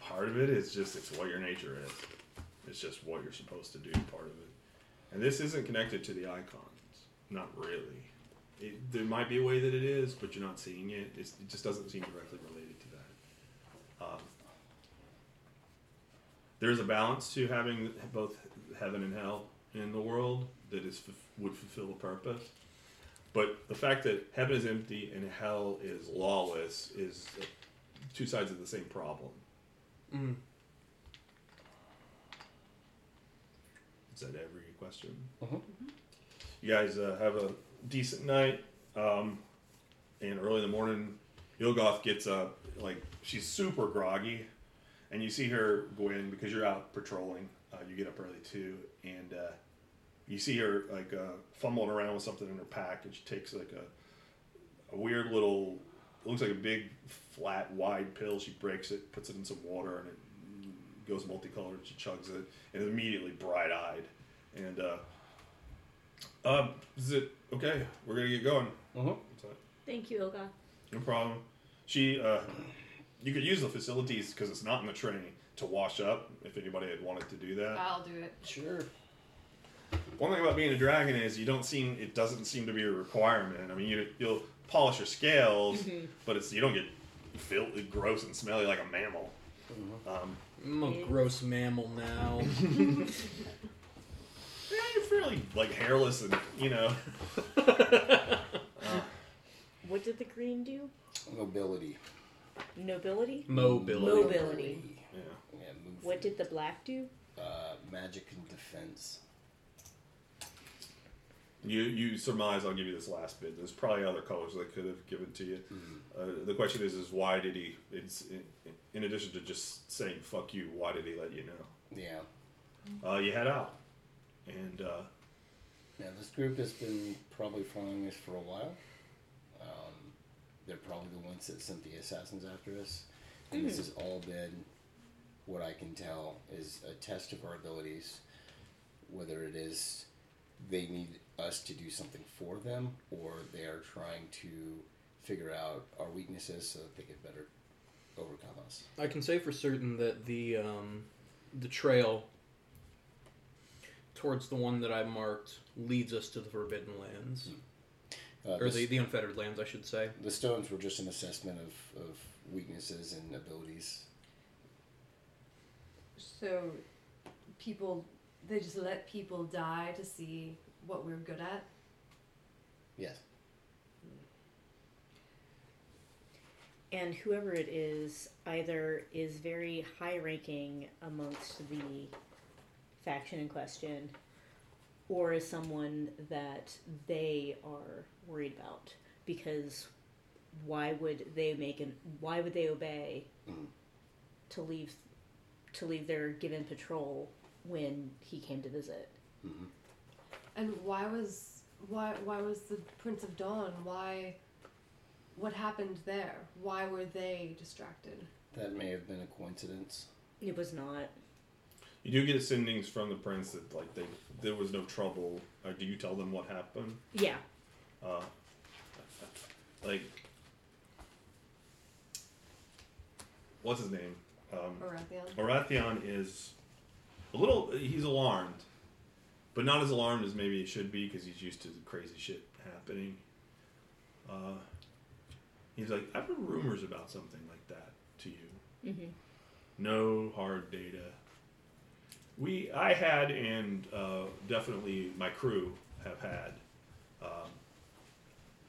[SPEAKER 1] part of it is just it's what your nature is. It's just what you're supposed to do part of it. And this isn't connected to the icons. Not really. It, there might be a way that it is but you're not seeing it. It's, it just doesn't seem directly related to that. Um, there's a balance to having both heaven and hell in the world that is would fulfill a purpose but the fact that heaven is empty and hell is lawless is two sides of the same problem
[SPEAKER 2] Mm.
[SPEAKER 1] Is that every question?
[SPEAKER 5] Mhm.
[SPEAKER 1] You guys uh, have a decent night. Um, and early in the morning, Ilgoth gets up. Like she's super groggy, and you see her go in because you're out patrolling. Uh, you get up early too, and uh, you see her like uh, fumbling around with something in her pack, and she takes like a a weird little. It looks like a big, flat, wide pill. She breaks it, puts it in some water, and it goes multicolored. She chugs it, and is immediately bright eyed. And uh, um, is it okay? We're gonna get going.
[SPEAKER 5] Mhm.
[SPEAKER 1] So,
[SPEAKER 4] Thank you, Ilga.
[SPEAKER 1] no problem. She, uh, you could use the facilities because it's not in the train to wash up. If anybody had wanted to do that.
[SPEAKER 3] I'll do it.
[SPEAKER 5] Sure.
[SPEAKER 1] One thing about being a dragon is you don't seem it doesn't seem to be a requirement. I mean, you you'll polish your scales, mm-hmm. but it's you don't get filthy, gross, and smelly like a mammal. Uh-huh. Um,
[SPEAKER 2] I'm a gross mammal now.
[SPEAKER 1] yeah, you're fairly like hairless and you know.
[SPEAKER 4] Uh, what did the green do?
[SPEAKER 5] Mobility.
[SPEAKER 4] Nobility?
[SPEAKER 2] Mobility.
[SPEAKER 4] Mobility.
[SPEAKER 1] Yeah.
[SPEAKER 5] Yeah, move.
[SPEAKER 4] What did the black do?
[SPEAKER 5] Uh, magic and defense.
[SPEAKER 1] You you surmise I'll give you this last bit. There's probably other colors they could have given to you. Uh, the question is is why did he? It's in, in addition to just saying fuck you. Why did he let you know?
[SPEAKER 5] Yeah.
[SPEAKER 1] Uh, you head out, and uh,
[SPEAKER 5] Now this group has been probably following us for a while. Um, they're probably the ones that sent the assassins after us, and this has all been, what I can tell, is a test of our abilities. Whether it is they need us to do something for them, or they are trying to figure out our weaknesses so that they can better overcome us.
[SPEAKER 2] I can say for certain that the um, the trail towards the one that I marked leads us to the Forbidden Lands,
[SPEAKER 5] Uh,
[SPEAKER 2] or
[SPEAKER 5] this-
[SPEAKER 2] the, the Unfettered Lands, I should say.
[SPEAKER 5] The stones were just an assessment of, of weaknesses and abilities.
[SPEAKER 3] So, people, they just let people die to see what we're good at.
[SPEAKER 5] Yes.
[SPEAKER 4] And whoever it is either is very high ranking amongst the faction in question or is someone that they are worried about because why would they make an why would they obey
[SPEAKER 5] Mhm.
[SPEAKER 4] to leave to leave their given patrol when he came to visit
[SPEAKER 5] hmm
[SPEAKER 3] And why was why why was the Prince of Dawn? Why? What happened there? Why were they distracted?
[SPEAKER 5] That may have been a coincidence.
[SPEAKER 4] it was not
[SPEAKER 1] you do get sendings from the prince that like they there was no trouble. Uh, do you tell them what happened?
[SPEAKER 4] yeah
[SPEAKER 1] Uh, like, what's his name? Um,
[SPEAKER 3] Arathion?
[SPEAKER 1] Arathion is a little. He's alarmed, but not as alarmed as maybe he should be because he's used to crazy shit happening. Uh, he's like, I've heard rumors about something like that to you.
[SPEAKER 4] hmm
[SPEAKER 1] No hard data. We, I had, and uh, definitely my crew have had um,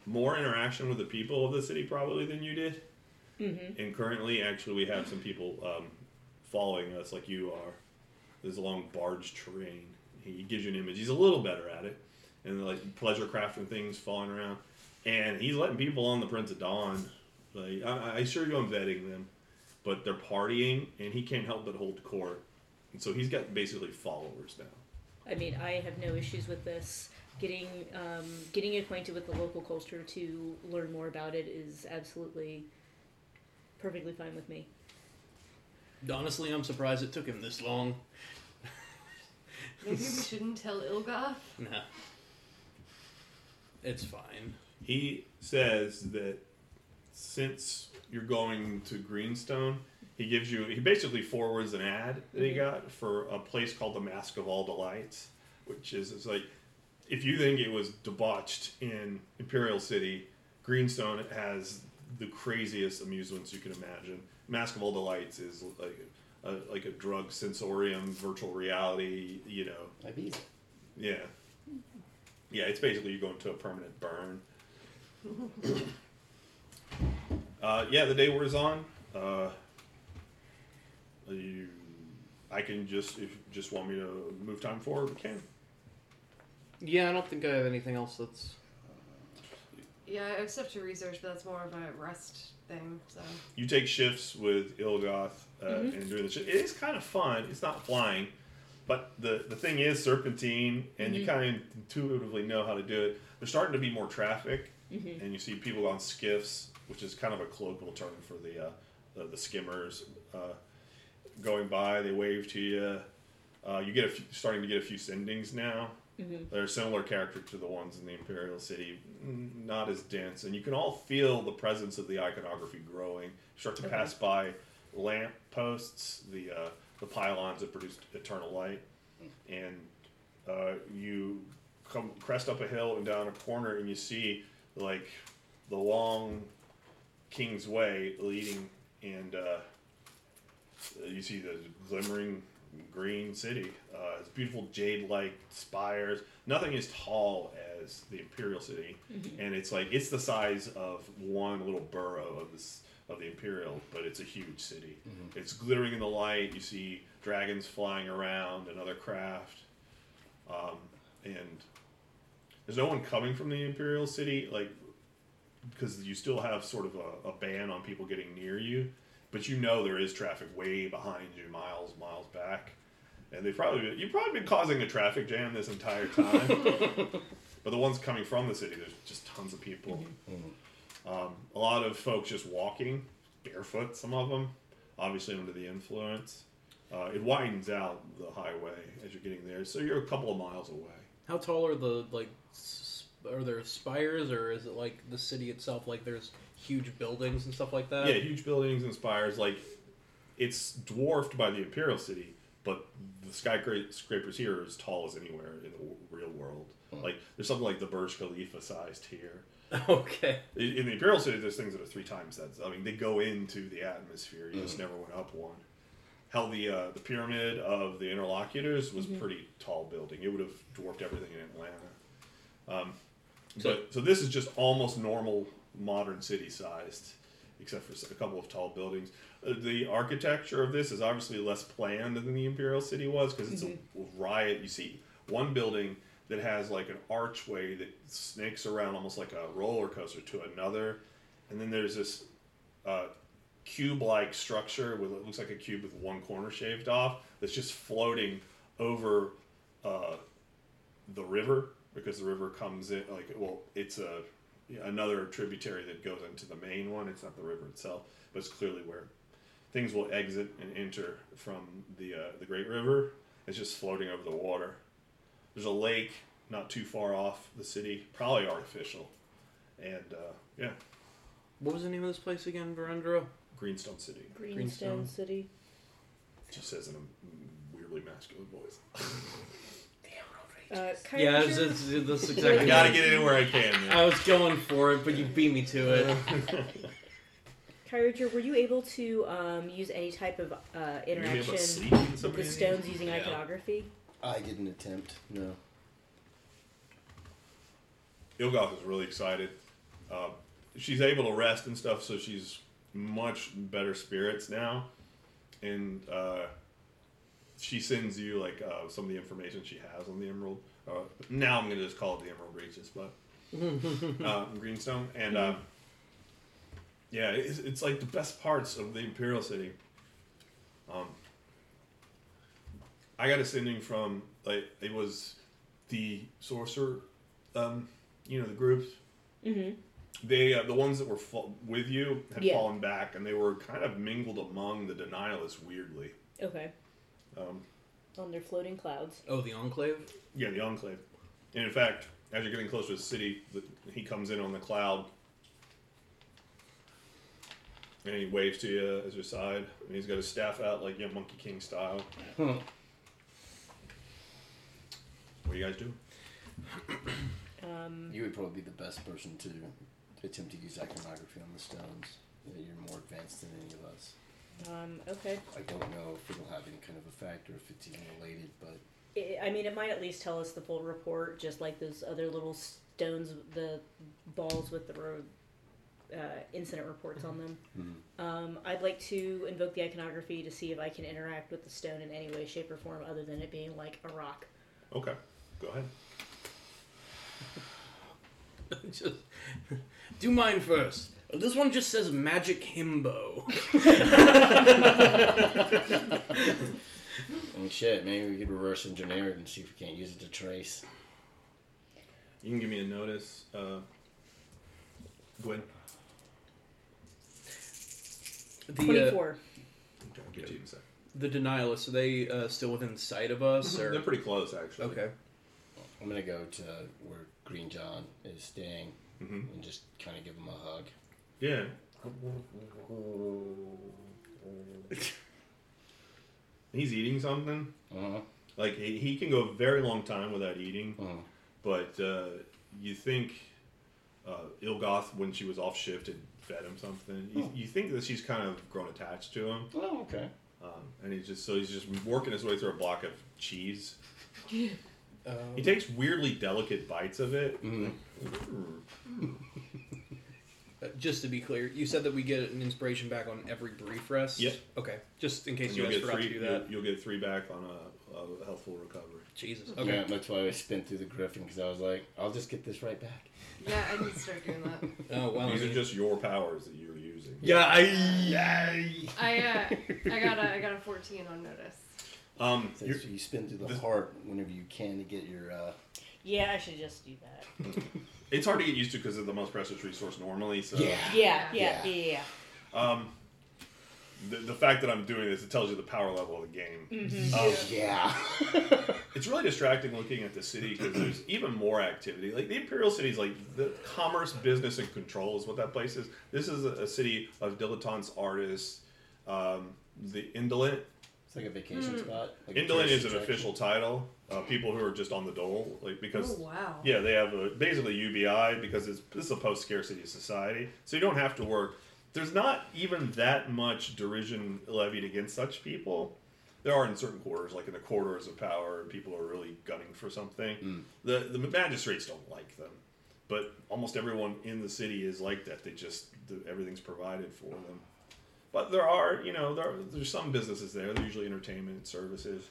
[SPEAKER 1] more interaction with the people of the city probably than you did.
[SPEAKER 4] Hmm
[SPEAKER 1] And currently, actually, we have some people um, following us like you are. There's a long barge terrain. He gives you an image. He's a little better at it, and like pleasure crafting things falling around. And he's letting people on the Prince of Dawn. Like I, I assure you, I'm vetting them, but they're partying, and he can't help but hold court. And so he's got basically followers now.
[SPEAKER 4] I mean, I have no issues with this. Getting um, getting acquainted with the local culture to learn more about it is absolutely perfectly fine with me.
[SPEAKER 2] Honestly, I'm surprised it took him this long.
[SPEAKER 3] Maybe we shouldn't tell Ilgoth.
[SPEAKER 2] Nah. It's fine.
[SPEAKER 1] He says that since you're going to Greenstone, he gives you he basically forwards an ad that he got for a place called the Mask of All Delights, which is it's like if you think it was debauched in Imperial City, Greenstone has the craziest amusements you can imagine. Mask of All Delights is like a, like a drug sensorium, virtual reality, you know,
[SPEAKER 5] Might be easy.
[SPEAKER 1] yeah. Yeah, it's basically you go into a permanent burn. uh, yeah, the day wears on. Uh, you, I can just if you just want me to move time forward, we can.
[SPEAKER 2] Yeah, I don't think I have anything else that's.
[SPEAKER 3] Yeah, I have stuff to research, but that's more of a rest thing. So
[SPEAKER 1] You take shifts with Ilgoth uh,
[SPEAKER 4] Mhm.
[SPEAKER 1] and doing the shit. It is kind of fun. It's not flying, but the the thing is serpentine, and you
[SPEAKER 4] Mhm.
[SPEAKER 1] kind of intuitively know how to do it. There's starting to be more traffic,
[SPEAKER 4] Mhm.
[SPEAKER 1] and you see people on skiffs, which is kind of a colloquial term for the uh, the, the skimmers uh, going by. They wave to you. Uh, you get a few, starting to get a few sendings now.
[SPEAKER 4] Mhm.
[SPEAKER 1] They're a similar character to the ones in the Imperial City, not as dense, and you can all feel the presence of the iconography growing. Start to
[SPEAKER 4] Okay.
[SPEAKER 1] pass by lamp posts, the uh, the pylons that produce eternal light, and uh, you come crest up a hill and down a corner, and you see like the long King's Way leading, and uh, you see the glimmering green city. Uh, it's beautiful jade-like spires. Nothing as tall as the Imperial City, and it's like it's the size of one little borough of this of the Imperial, but it's a huge city. It's glittering in the light. You see dragons flying around and other craft, um, and there's no one coming from the Imperial City, like because you still have sort of a, a ban on people getting near you but you know there is traffic way behind you, miles, miles back, and they probably you've probably been causing a traffic jam this entire time. but the ones coming from the city, there's just tons of people. Um, a lot of folks just walking barefoot. Some of them, obviously under the influence. Uh, it widens out the highway as you're getting there, so you're a couple of miles away.
[SPEAKER 2] How tall are the like? s- Are there spires, or is it like the city itself? Like there's huge buildings and stuff like that.
[SPEAKER 1] yeah, huge buildings and spires. Like it's dwarfed by the Imperial City, but the skyscrapers here are as tall as anywhere in the w- real world. Like there's something like the Burj Khalifa sized here.
[SPEAKER 2] Okay.
[SPEAKER 1] In the Imperial City, there's things that are three times that. I mean, they go into the atmosphere. You just never went up one. Hell, the uh, the pyramid of the interlocutors was pretty tall building. It would have dwarfed everything in Atlanta. Um,
[SPEAKER 2] So-
[SPEAKER 1] but so this is just almost normal modern city sized, except for a couple of tall buildings. Uh, the architecture of this is obviously less planned than the Imperial City was because it's a riot. You see one building that has like an archway that snakes around almost like a roller coaster to another, and then there's this uh, cube-like structure with it looks like a cube with one corner shaved off that's just floating over uh, the river because the river comes in like well it's a another tributary that goes into the main one. It's not the river itself but it's clearly where things will exit and enter from the uh, the great river. It's just floating over the water. There's a lake not too far off the city probably artificial. And uh, yeah.
[SPEAKER 2] What was the name of this place again, Verendra?
[SPEAKER 1] greenstone city.
[SPEAKER 4] Greenstone City.
[SPEAKER 1] just says in a weirdly masculine voice
[SPEAKER 4] Uh,
[SPEAKER 2] Yeah, it's,
[SPEAKER 4] Kyrager?
[SPEAKER 2] it's, that's
[SPEAKER 1] i
[SPEAKER 2] exactly.
[SPEAKER 1] gotta get it in where i can man.
[SPEAKER 2] I was going for it, but you beat me to it.
[SPEAKER 4] Kyrager, were you able to um, use any type of uh,
[SPEAKER 1] you able to
[SPEAKER 4] interaction
[SPEAKER 1] sleep
[SPEAKER 4] with the
[SPEAKER 1] these?
[SPEAKER 4] stones using
[SPEAKER 2] Yeah.
[SPEAKER 4] iconography?
[SPEAKER 5] I didn't attempt. No.
[SPEAKER 1] Ilgoth is really excited. Uh, she's able to rest and stuff, so she's much better spirits now. And uh, she sends you like uh, some of the information she has on the emerald. Uh, now I'm gonna just call it the emerald Regis, but uh, greenstone. And uh, yeah, it's, it's like the best parts of the imperial city. Um, I got a sending from like it was the sorcerer, um, you know, the groups
[SPEAKER 4] Mm-hmm.
[SPEAKER 1] they uh, the ones that were with you had
[SPEAKER 4] Yeah.
[SPEAKER 1] fallen back and they were kind of mingled among the denialists weirdly
[SPEAKER 4] Okay.
[SPEAKER 1] Um,
[SPEAKER 4] On their floating clouds.
[SPEAKER 2] Oh, the Enclave.
[SPEAKER 1] yeah the enclave and in fact as you're getting closer to the city the, he comes in on the cloud and he waves to you as your side and he's got his staff out like yeah monkey king style
[SPEAKER 5] Hmm.
[SPEAKER 1] what do you guys do
[SPEAKER 4] Um,
[SPEAKER 5] You would probably be the best person to attempt to use iconography on the stones. You're more advanced than any of us.
[SPEAKER 4] Um, okay.
[SPEAKER 5] I don't know if it'll have any kind of effect or if it's even related, but
[SPEAKER 4] I I mean, it might at least tell us the full report, just like those other little stones, the balls with the road uh, incident reports on them.
[SPEAKER 5] Mhm.
[SPEAKER 4] Um, I'd like to invoke the iconography to see if I can interact with the stone in any way, shape, or form other than it being like a rock.
[SPEAKER 1] okay go ahead
[SPEAKER 2] just do mine first. This one just says magic himbo.
[SPEAKER 5] And shit, maybe we could reverse engineer it and see if we can't use it to trace.
[SPEAKER 1] You can give me a notice, uh, Gwen.
[SPEAKER 2] The uh,
[SPEAKER 4] Twenty-four.
[SPEAKER 1] Okay, I'll get to you in a sec.
[SPEAKER 2] the denialists are they uh, still within sight of us? Or
[SPEAKER 1] They're pretty close, actually.
[SPEAKER 2] okay.
[SPEAKER 5] I'm gonna go to where Green John is staying
[SPEAKER 1] hmm
[SPEAKER 5] and just kind of give him a hug.
[SPEAKER 1] Yeah. He's eating something.
[SPEAKER 5] Uh-huh.
[SPEAKER 1] Like he, he can go a very long time without eating,
[SPEAKER 5] Uh-huh.
[SPEAKER 1] but uh, you think uh, Ilgoth, when she was off shift, had fed him something. You, you think that she's kind of grown attached to him,
[SPEAKER 5] Oh, okay.
[SPEAKER 1] um, and he's just so he's just working his way through a block of cheese.
[SPEAKER 2] Um,
[SPEAKER 1] He takes weirdly delicate bites of it.
[SPEAKER 5] Mhm.
[SPEAKER 2] Uh, just to be clear, you said that we get an inspiration back on every brief rest.
[SPEAKER 1] Yep.
[SPEAKER 2] Okay. Just in case
[SPEAKER 1] And
[SPEAKER 2] you
[SPEAKER 1] you'll
[SPEAKER 2] guys
[SPEAKER 1] get
[SPEAKER 2] forgot
[SPEAKER 1] three.
[SPEAKER 2] to do that.
[SPEAKER 1] You'll, you'll get three back on a, a healthful recovery.
[SPEAKER 2] Jesus.
[SPEAKER 5] Yeah,
[SPEAKER 2] Okay.
[SPEAKER 5] that's why I spin through the Griffin because I was like, I'll just get this right back.
[SPEAKER 3] Yeah, I need to start doing that.
[SPEAKER 2] Oh well. I
[SPEAKER 1] These are just your powers that you're using.
[SPEAKER 5] Yeah, I. Yeah.
[SPEAKER 3] I uh, I got a I got a 14 on notice.
[SPEAKER 1] Um,
[SPEAKER 5] So
[SPEAKER 1] you're,
[SPEAKER 5] you spin through the
[SPEAKER 1] this-
[SPEAKER 5] heart whenever you can to get your. uh
[SPEAKER 4] Yeah, I should just do that.
[SPEAKER 1] it's hard to get used to because of the most precious resource normally. So
[SPEAKER 4] Yeah, yeah,
[SPEAKER 5] Yeah.
[SPEAKER 4] yeah, yeah.
[SPEAKER 1] Um, the, the fact that I'm doing this, it tells you the power level of the game.
[SPEAKER 4] Mm-hmm.
[SPEAKER 1] Um,
[SPEAKER 5] Yeah.
[SPEAKER 1] it's really distracting looking at the city because there's even more activity. Like the Imperial City is like the commerce, business, and control is what that place is. This is a, a city of dilettantes, artists. Um, the indolent.
[SPEAKER 5] It's like a vacation spot. Like a
[SPEAKER 1] Indolent
[SPEAKER 5] tourist
[SPEAKER 1] is an
[SPEAKER 5] attraction.
[SPEAKER 1] official title. Uh, people who are just on the dole, like because
[SPEAKER 3] Oh wow.
[SPEAKER 1] Yeah, they have a, basically UBI because it's, this is a post scarcity society, so you don't have to work. There's not even that much derision levied against such people. There are in certain quarters, like in the corridors of power, people are really gunning for something. The the magistrates don't like them, but almost everyone in the city is like that. They just the, everything's provided for them. But there are, you know, there there's some businesses there. They're usually entertainment services.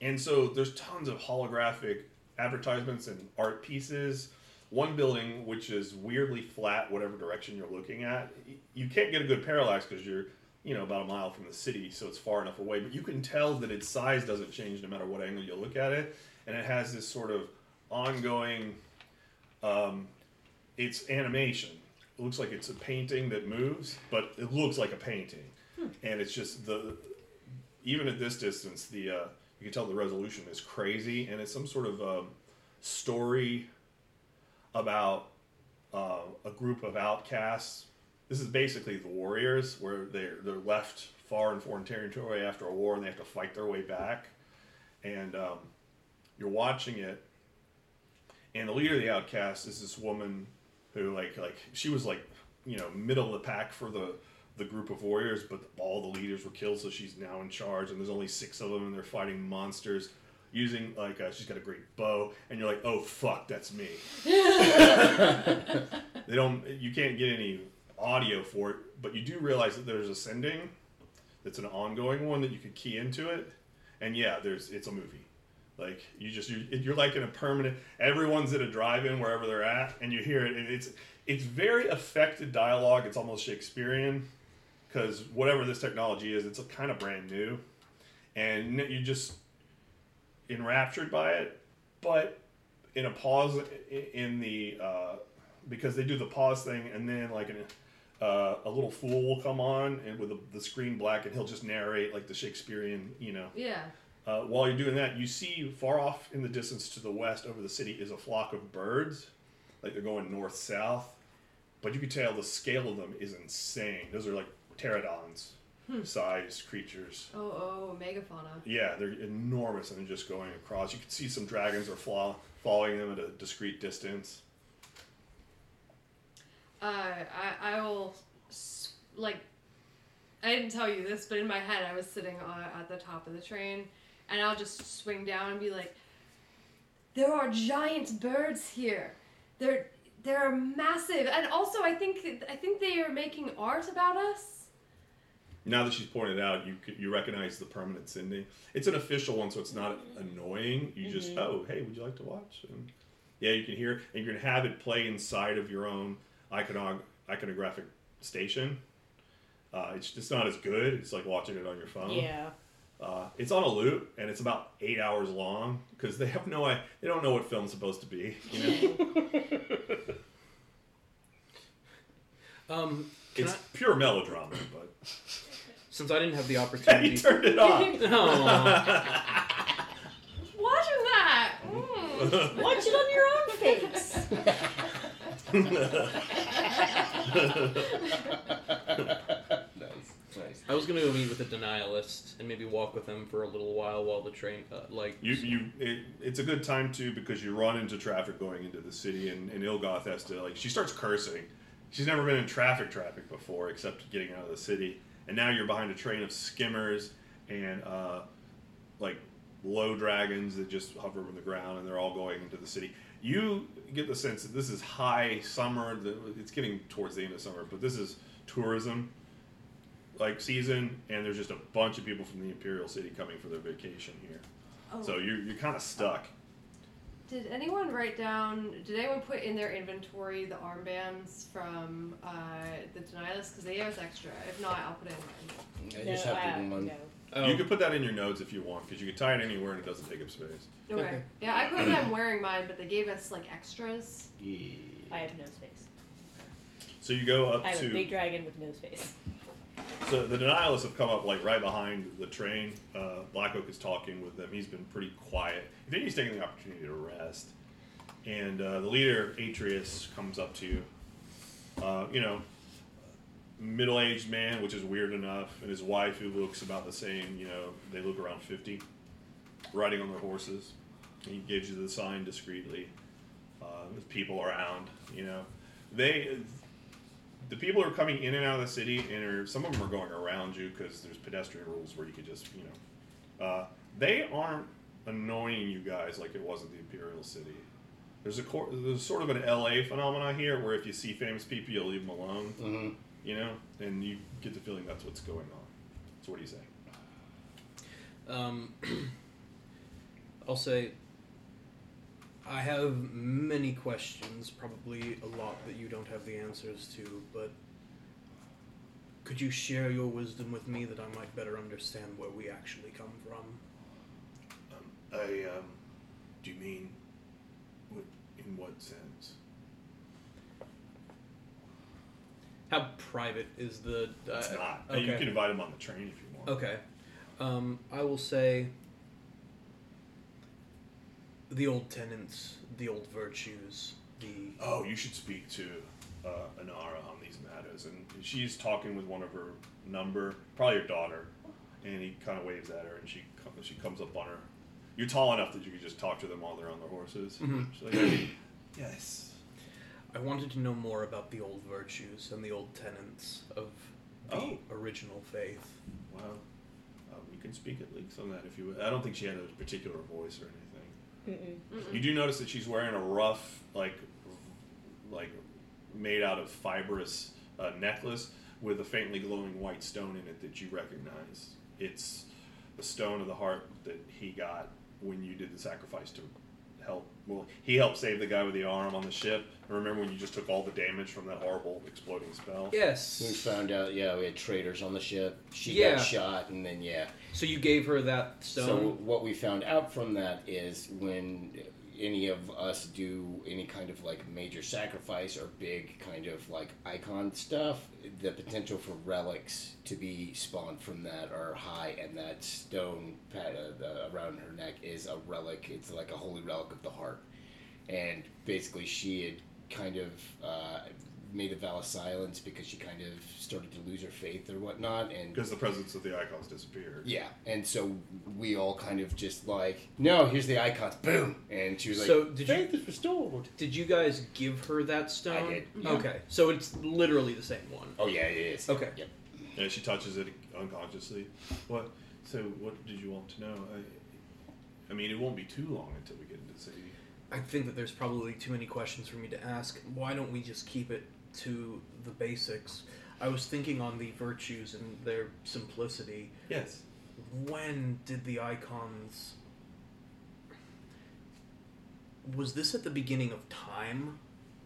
[SPEAKER 1] And so there's tons of holographic advertisements and art pieces. One building, which is weirdly flat, whatever direction you're looking at, you can't get a good parallax because you're, you know, about a mile from the city, so it's far enough away. But you can tell that its size doesn't change no matter what angle you look at it, and it has this sort of ongoing. Um, it's animation. It looks like it's a painting that moves, but it looks like a painting, and it's just the even at this distance, the uh, you can tell the resolution is crazy, and it's some sort of um, story about uh, a group of outcasts. This is basically the warriors, where they're they're left far in foreign territory after a war, and they have to fight their way back. And um, you're watching it, and the leader of the outcasts is this woman who, like, like she was like, you know, middle of the pack for the the group of warriors, but all the leaders were killed, so she's now in charge, and there's only six of them, and they're fighting monsters using like uh, she's got a great bow, and you're like, oh fuck, that's me. they don't, you can't get any audio for it, but you do realize that there's a sending that's an ongoing one that you could key into it, and yeah, there's it's a movie. Like you just you're, you're like in a permanent. Everyone's at a drive-in wherever they're at, and you hear it, and it's it's very affected dialogue. It's almost Shakespearean because whatever this technology is, it's kind of brand new, and you just enraptured by it. But in a pause in the uh, because they do the pause thing, and then like an, uh, a little fool will come on and with the, the screen black, and he'll just narrate like the Shakespearean, you know.
[SPEAKER 3] Yeah.
[SPEAKER 1] Uh, while you're doing that, you see far off in the distance to the west over the city is a flock of birds, like they're going north south. But you can tell the scale of them is insane. Those are like pterodons sized creatures.
[SPEAKER 3] Oh oh megafauna.
[SPEAKER 1] Yeah, they're enormous and they're just going across. You can see some dragons are flaw- following them at a discreet distance.
[SPEAKER 3] Uh, I I will like. I didn't tell you this, but in my head, I was sitting on, at the top of the train, and I'll just swing down and be like, "There are giant birds here. They're they're massive, and also I think I think they are making art about us."
[SPEAKER 1] Now that she's pointed out, you you recognize the permanent sending. It's an official one, so it's not annoying. You just oh hey, would you like to watch? And Yeah, you can hear, it, and you're gonna have it play inside of your own iconog- iconographic station. Uh, it's just not as good. It's like watching it on your phone.
[SPEAKER 4] Yeah.
[SPEAKER 1] Uh, it's on a loop, and it's about eight hours long because they have no i- they don't know what film's supposed to be. You know,
[SPEAKER 2] Um,
[SPEAKER 1] it's
[SPEAKER 2] I,
[SPEAKER 1] pure melodrama, but
[SPEAKER 2] since I didn't have the
[SPEAKER 1] he
[SPEAKER 2] opportunity.
[SPEAKER 1] turned it off.
[SPEAKER 2] Aw.
[SPEAKER 3] Watching that. Mm.
[SPEAKER 4] Watch it on your own face.
[SPEAKER 2] I was gonna go meet with the denialist and maybe walk with them for a little while while the train, uh, like,
[SPEAKER 1] You, you, it, it's a good time too because you run into traffic going into the city, and, and Ilgoth has to like she starts cursing. She's never been in traffic traffic before except getting out of the city, and now you're behind a train of skimmers and uh, like low dragons that just hover over the ground, and they're all going into the city. You get the sense that this is high summer. It's getting towards the end of summer, but this is tourism like season, and there's just a bunch of people from the Imperial City coming for their vacation here.
[SPEAKER 3] Oh.
[SPEAKER 1] So you're, you're kind of stuck.
[SPEAKER 3] Did anyone write down? Did anyone put in their inventory the armbands from uh, the denialists? Because they gave us extra. If not, I'll put it in mine.
[SPEAKER 5] I just
[SPEAKER 4] no,
[SPEAKER 5] have
[SPEAKER 4] uh,
[SPEAKER 5] the one.
[SPEAKER 4] no.
[SPEAKER 2] oh,
[SPEAKER 1] You can put that in your notes if you want, because you can tie it anywhere and it doesn't take up space.
[SPEAKER 3] Okay.
[SPEAKER 2] Okay.
[SPEAKER 3] Yeah, I put that I'm wearing mine, but they gave us like extras.
[SPEAKER 5] Yeah.
[SPEAKER 4] I have no space.
[SPEAKER 1] So you go up
[SPEAKER 4] I have
[SPEAKER 1] to.
[SPEAKER 4] a big dragon with no space.
[SPEAKER 1] So the denialists have come up like right behind the train. Uh, Black Oak is talking with them. He's been pretty quiet. I think he's taking the opportunity to rest. And uh, the leader, Atreus, comes up to you. Uh, you know, middle-aged man, which is weird enough, and his wife, who looks about the same. You know, they look around fifty, riding on their horses. He gives you the sign discreetly. Uh, people around, you know, they the people are coming in and out of the city, and are, some of them are going around you because there's pedestrian rules where you could just, you know, uh, they aren't annoying you guys like it was at the Imperial City. There's a cor- there's sort of an LA phenomenon here where if you see famous people, you'll leave them alone,
[SPEAKER 5] hmm
[SPEAKER 1] you know, and you get the feeling that's what's going on. So what do you say?
[SPEAKER 2] Um, I'll say I have many questions, probably a lot that you don't have the answers to, but could you share your wisdom with me that I might better understand where we actually come from?
[SPEAKER 1] Um, I um, do you mean in what sense?
[SPEAKER 2] How private is the? Uh,
[SPEAKER 1] It's not.
[SPEAKER 2] Okay.
[SPEAKER 1] You can invite him on the train if you want.
[SPEAKER 2] Okay. Um, I will say the old tenants, the old virtues, the
[SPEAKER 1] Oh, you should speak to uh, Anara on these matters. And she's talking with one of her number, probably her daughter. And he kind of waves at her, and she she comes up on her. You're tall enough that you could just talk to them while they're on their horses.
[SPEAKER 2] Mhm.
[SPEAKER 1] She's like, yes.
[SPEAKER 2] I wanted to know more about the old virtues and the old tenets of the
[SPEAKER 1] Oh.
[SPEAKER 2] original faith.
[SPEAKER 1] Well, um, you can speak at least on that if you would. I don't think she had a particular voice or anything.
[SPEAKER 4] Mm-mm.
[SPEAKER 1] You do notice that she's wearing a rough, like, like made out of fibrous uh, necklace with a faintly glowing white stone in it that you recognize. It's the stone of the heart that he got when you did the sacrifice to help. Well, he helped save the guy with the arm on the ship. Remember when you just took all the damage from that horrible exploding spell?
[SPEAKER 2] Yes.
[SPEAKER 5] We found out, yeah, we had traitors on the ship. She
[SPEAKER 2] Yeah.
[SPEAKER 5] got shot, and then yeah.
[SPEAKER 2] So you gave her that stone.
[SPEAKER 5] So what we found out from that is when any of us do any kind of like major sacrifice or big kind of like icon stuff, the potential for relics to be spawned from that are high, and that stone pad uh, around her neck is a relic. It's like a holy relic of the heart, and basically she had kind of uh, made a vow of silence because she kind of started to lose her faith or whatnot, and
[SPEAKER 1] Because the presence of the icons disappeared.
[SPEAKER 5] yeah, and so we all kind of just like, no, here's the icons, boom, and she was like,
[SPEAKER 2] So did you-
[SPEAKER 5] faith is restored.
[SPEAKER 2] Did you guys give her that stone?
[SPEAKER 5] I did, yeah.
[SPEAKER 2] Okay. So it's literally the same one.
[SPEAKER 5] Oh yeah, it is.
[SPEAKER 2] Okay.
[SPEAKER 5] Yep.
[SPEAKER 1] And she touches it unconsciously. What? So, what did you want to know? I, I mean, it won't be too long until we get into the city.
[SPEAKER 2] I think that there's probably too many questions for me to ask. Why don't we just keep it to the basics? I was thinking on the virtues and their simplicity.
[SPEAKER 1] Yes.
[SPEAKER 2] When did the icons was this at the beginning of time?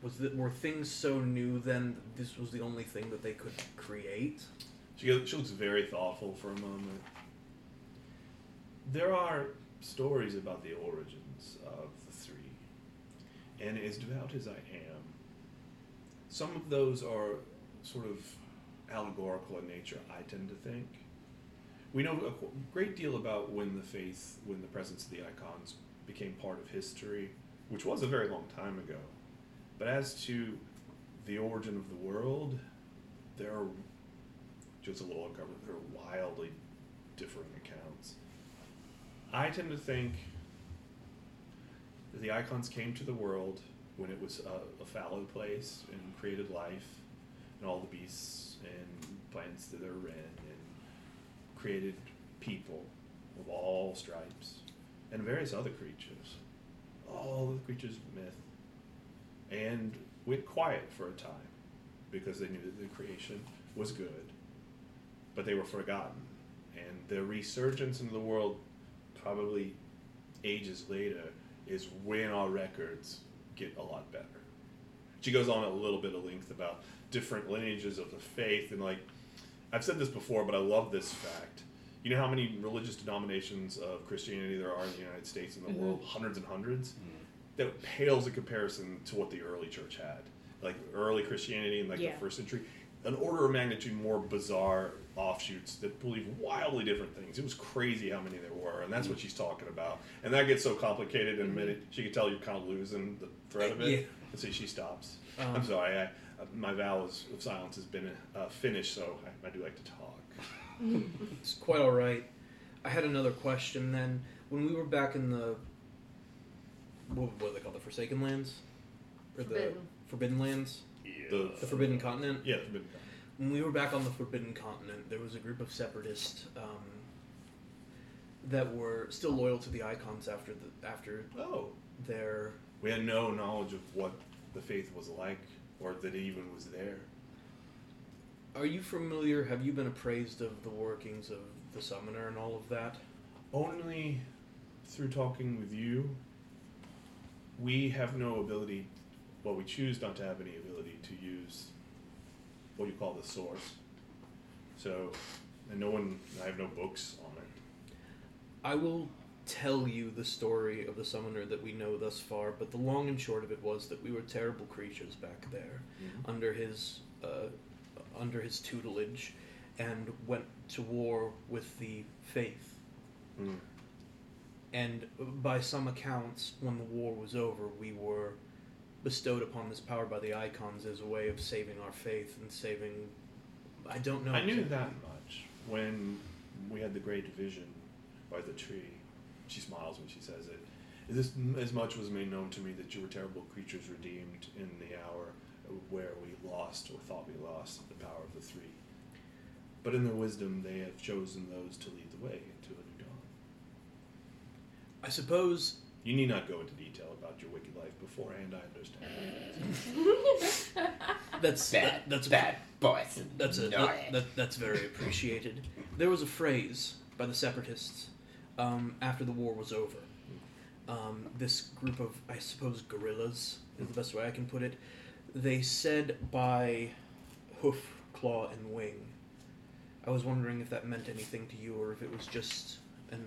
[SPEAKER 2] Was that were things so new then that this was the only thing that they could create?
[SPEAKER 1] She, she looks very thoughtful for a moment. There are stories about the origins of the three, and as devout as I am, some of those are sort of allegorical in nature, I tend to think. We know a great deal about when the faith, when the presence of the icons became part of history, which was a very long time ago. But as to the origin of the world, there are just a little uncovered. There are wildly differing accounts. I tend to think that the icons came to the world when it was a, a fallow place and created life and all the beasts and plants that are in and created people of all stripes and various other creatures. All the creatures of myth. And went quiet for a time because they knew that the creation was good but they were forgotten. And their resurgence into the world, probably ages later, is when our records get a lot better. She goes on a little bit of length about different lineages of the faith, and like I've said this before, but I love this fact. You know how many religious denominations of Christianity there are in the United States and the mm-hmm. world? Hundreds and hundreds. Mm-hmm. That pales in comparison to what the early church had. Like early Christianity in like
[SPEAKER 4] Yeah.
[SPEAKER 1] the first century, an order of magnitude more bizarre offshoots that believe wildly different things. It was crazy how many there were, and that's what she's talking about. And that gets so complicated in a minute. She could tell you're kind of losing the thread of it.
[SPEAKER 2] Yeah.
[SPEAKER 1] And so she stops.
[SPEAKER 2] Um,
[SPEAKER 1] I'm sorry. I, uh, my vow of silence has been uh, finished, so I, I do like to talk.
[SPEAKER 2] It's quite all right. I had another question then. When we were back in the what, what are they called? The Forsaken Lands, or
[SPEAKER 3] Forbidden.
[SPEAKER 2] the Forbidden Lands,
[SPEAKER 1] The,
[SPEAKER 2] the Forbidden Continent.
[SPEAKER 1] Yeah, forbidden.
[SPEAKER 2] When we were back on the Forbidden Continent, there was a group of separatists um, that were still loyal to the icons after the after
[SPEAKER 1] Oh,
[SPEAKER 2] their.
[SPEAKER 1] we had no knowledge of what the faith was like, or that it even was there.
[SPEAKER 2] Are you familiar? Have you been appraised of the workings of the Summoner and all of that?
[SPEAKER 1] Only through talking with you, we have no ability, well, we choose not to have any ability to use what you call the source. So, and no one, I have no books on it.
[SPEAKER 2] I will tell you the story of the summoner that we know thus far, but the long and short of it was that we were terrible creatures back there, under his uh, under his tutelage, and went to war with the faith.
[SPEAKER 1] Mm.
[SPEAKER 2] And by some accounts, when the war was over, we were bestowed upon this power by the icons as a way of saving our faith and saving. I don't know.
[SPEAKER 1] I knew
[SPEAKER 2] exactly.
[SPEAKER 1] that much when we had the great division by the tree. She smiles when she says it. This as much was made known to me that you were terrible creatures redeemed in the hour where we lost or thought we lost the power of the three. But in their wisdom, they have chosen those to lead the way into a new dawn.
[SPEAKER 2] I suppose
[SPEAKER 1] You need not go into detail about your wicked life beforehand. I understand.
[SPEAKER 2] that's
[SPEAKER 5] Bad.
[SPEAKER 2] that- that's
[SPEAKER 5] bad boys.
[SPEAKER 2] That's a,
[SPEAKER 5] No.
[SPEAKER 2] that, that, that's very appreciated. There was a phrase by the separatists um, after the war was over. Um, this group of, I suppose, guerrillas is the best way I can put it. They said by hoof, claw, and wing. I was wondering if that meant anything to you, or if it was just an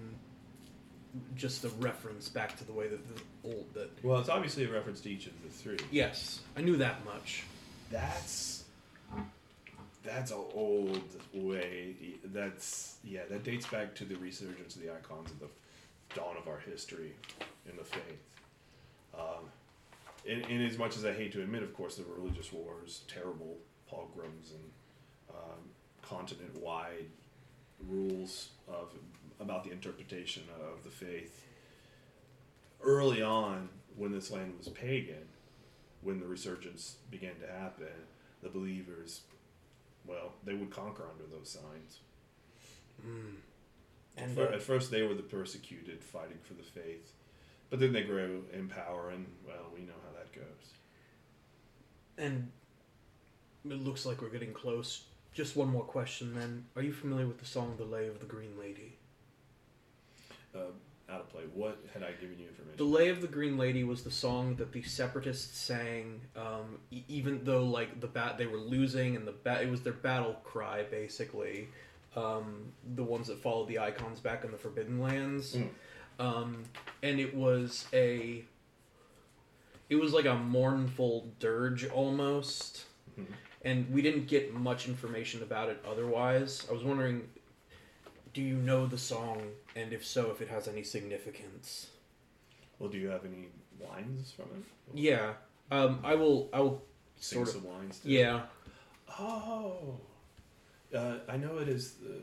[SPEAKER 2] just a reference back to the way that the old that.
[SPEAKER 1] Well, it's obviously a reference to each of the three.
[SPEAKER 2] Yes, I knew that much.
[SPEAKER 1] That's that's an old way. That's yeah. That dates back to the resurgence of the icons of the dawn of our history in the faith. Um, in, in as much as I hate to admit, of course, the religious wars, terrible pogroms, and um, continent-wide rules of about the interpretation of the faith. Early on, when this land was pagan, when the resurgence began to happen, the believers, well, they would conquer under those signs.
[SPEAKER 2] Mm. And
[SPEAKER 1] at first, they were the persecuted, fighting for the faith, but then they grew in power, and well, we know how that goes.
[SPEAKER 2] And it looks like we're getting close. Just one more question then. Are you familiar with the song The Lay of the Green Lady?
[SPEAKER 1] Uh, out of play. What had I given you information?
[SPEAKER 2] The Lay of the Green Lady was the song that the separatists sang, um, e- even though like the bat they were losing and the bat it was their battle cry basically. Um, the ones that followed the icons back in the Forbidden Lands,
[SPEAKER 1] Mm.
[SPEAKER 2] um, and it was a. It was like a mournful dirge almost,
[SPEAKER 1] Mhm.
[SPEAKER 2] and we didn't get much information about it otherwise. I was wondering, do you know the song, and if so, if it has any significance?
[SPEAKER 1] Well, do you have any wines from it?
[SPEAKER 2] Yeah. Um, I will. I will.
[SPEAKER 1] Sing
[SPEAKER 2] Sort of.
[SPEAKER 1] some lines. to it?
[SPEAKER 2] Yeah.
[SPEAKER 1] Oh, uh, I know it is the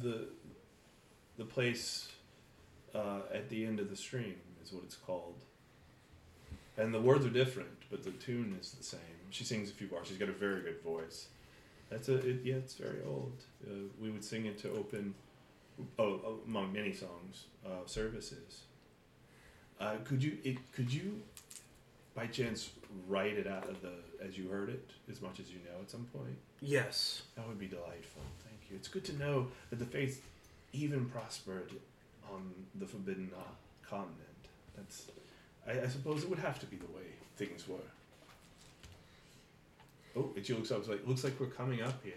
[SPEAKER 1] the the place uh, at the end of the stream is what it's called, and the words are different, but the tune is the same. She sings a few bars. She's got a very good voice. That's a it, yeah. It's very old. Uh, we would sing it to open, oh, oh, among many songs, uh, services. Uh, could you it could you by chance write it out of the as you heard it as much as you know at some point
[SPEAKER 2] Yes.
[SPEAKER 1] that would be delightful thank you it's good to know that the faith even prospered on the forbidden uh, continent that's I, I suppose it would have to be the way things were oh it looks up it's like looks like we're coming up here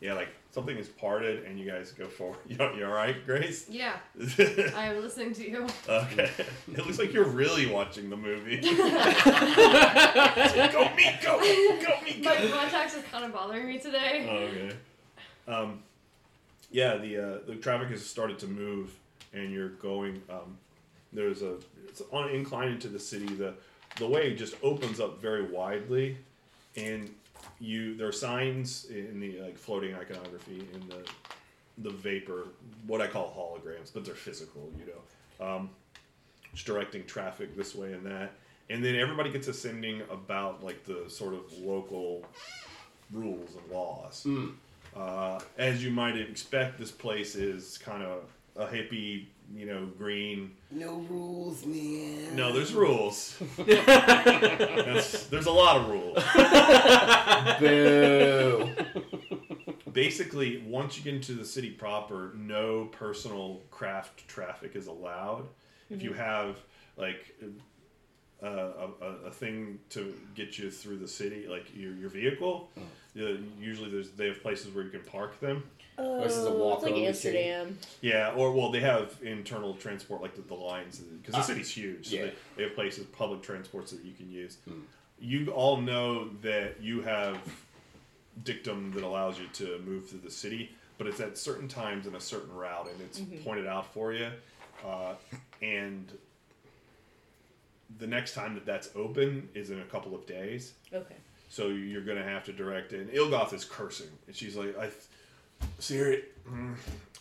[SPEAKER 1] yeah like something is parted and you guys go forward you, you all right grace
[SPEAKER 3] Yeah, I'm listening to you.
[SPEAKER 1] okay it looks like you're really watching the movie go me go go me go
[SPEAKER 3] My contacts are kind of bothering me today.
[SPEAKER 1] Oh, okay. Um, yeah, the uh, the traffic has started to move, and you're going. Um, there's a it's on an incline into the city. The the way just opens up very widely, and you there are signs in the like floating iconography in the the vapor, what I call holograms, but they're physical. You know, um, just directing traffic this way and that. And then everybody gets ascending about like the sort of local rules and laws. Uh, as you might expect, this place is kind of a hippie, you know, green.
[SPEAKER 5] No rules, man.
[SPEAKER 1] No, there's rules. That's, there's a lot of rules.
[SPEAKER 5] Boo.
[SPEAKER 1] Basically, once you get into the city proper, no personal craft traffic is allowed. If you have like a, a, a- a thing to get you through the city, like your, your vehicle, uh, usually there's they have places where you can park them.
[SPEAKER 4] Oh,
[SPEAKER 5] this is a walk
[SPEAKER 4] it's like
[SPEAKER 5] over city.
[SPEAKER 1] Yeah, or well, they have internal transport like the, the lines because the
[SPEAKER 5] Ah,
[SPEAKER 1] city's huge. So
[SPEAKER 5] yeah.
[SPEAKER 1] they, they have places, public transports that you can use. You all know that you have dictum that allows you to move through the city, but it's at certain times in a certain route, and it's pointed out for you. Uh, and the next time that that's open is in a couple of days.
[SPEAKER 4] Okay.
[SPEAKER 1] So you're gonna have to direct it. And Ilgoth is cursing, and she's like, "I, Siri,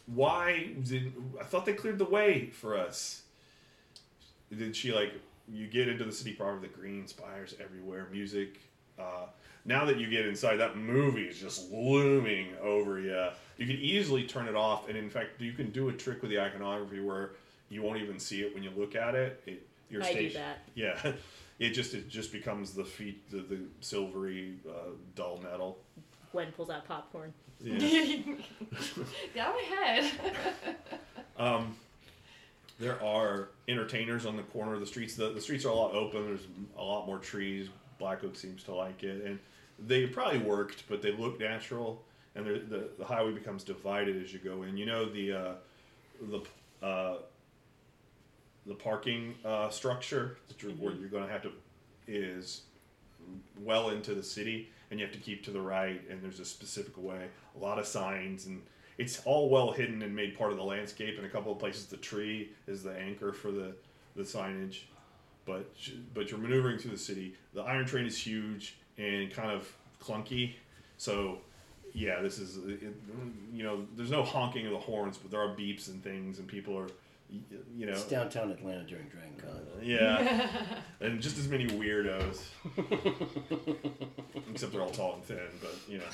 [SPEAKER 1] why did I thought they cleared the way for us?" Did she like, you get into the city proper, the green spires everywhere, music. Uh, now that you get inside, that movie is just looming over you. You can easily turn it off, and in fact, you can do a trick with the iconography where you won't even see it when you look at it. it your
[SPEAKER 4] I do that.
[SPEAKER 1] yeah, it just it just becomes the feet the, the silvery uh, dull metal.
[SPEAKER 4] Gwen pulls out popcorn.
[SPEAKER 1] Yeah.
[SPEAKER 3] Down my head.
[SPEAKER 1] um, there are entertainers on the corner of the streets. The, the streets are a lot open. There's a lot more trees. Black Oak seems to like it, and they probably worked, but they look natural. And the the highway becomes divided as you go in. You know the uh, the uh, the parking uh, structure that you're, where you're going to have to is well into the city, and you have to keep to the right. And there's a specific way. A lot of signs, and it's all well hidden and made part of the landscape. In a couple of places, the tree is the anchor for the the signage. But but you're maneuvering through the city. The iron train is huge and kind of clunky, so yeah, this is it, you know there's no honking of the horns, but there are beeps and things, and people are you know
[SPEAKER 5] It's downtown Atlanta during Dragon Con.
[SPEAKER 1] yeah, and just as many weirdos, except they're all tall and thin, but you know.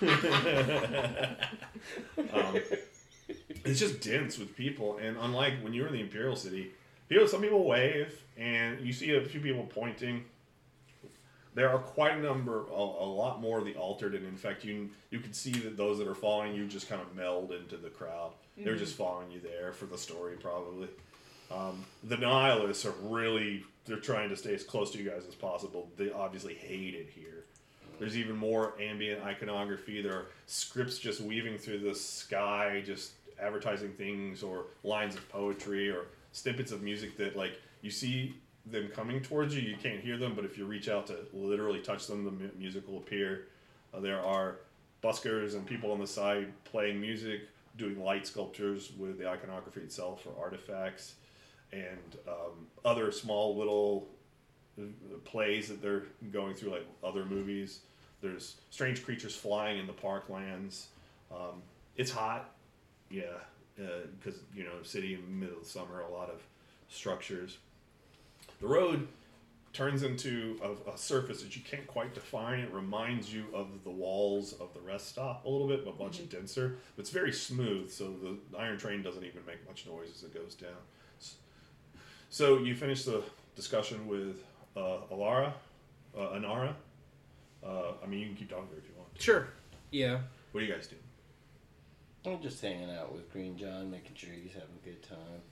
[SPEAKER 1] um, it's just dense with people, and unlike when you're in the Imperial City, people some people wave, and you see a few people pointing. There are quite a number, a, a lot more of the altered, and in fact, you you can see that those that are following you just kind of meld into the crowd. They're just following you there for the story, probably. Um, the nihilists are really they're trying to stay as close to you guys as possible. They obviously hate it here. There's even more ambient iconography. There are scripts just weaving through the sky, just advertising things or lines of poetry or snippets of music that like you see them coming towards you. You can't hear them, but if you reach out to literally touch them, the mu- music will appear. Uh, there are buskers and people on the side playing music, doing light sculptures with the iconography itself or artifacts, and um, other small little uh, plays that they're going through, like other movies. There's strange creatures flying in the parklands. Um, it's hot, yeah, because you know, city in the middle of summer, a lot of structures. The road turns into a, a surface that you can't quite define. It reminds you of the walls of the rest stop a little bit, but much denser. But it's very smooth, so the iron train doesn't even make much noise as it goes down. So you finish the discussion with uh, Alara, uh, Anara. Uh, I mean, you can keep talking to her if you want.
[SPEAKER 2] Sure. Yeah.
[SPEAKER 1] What do you guys do?
[SPEAKER 5] I'm just hanging out with Green John, making sure he's having a good time.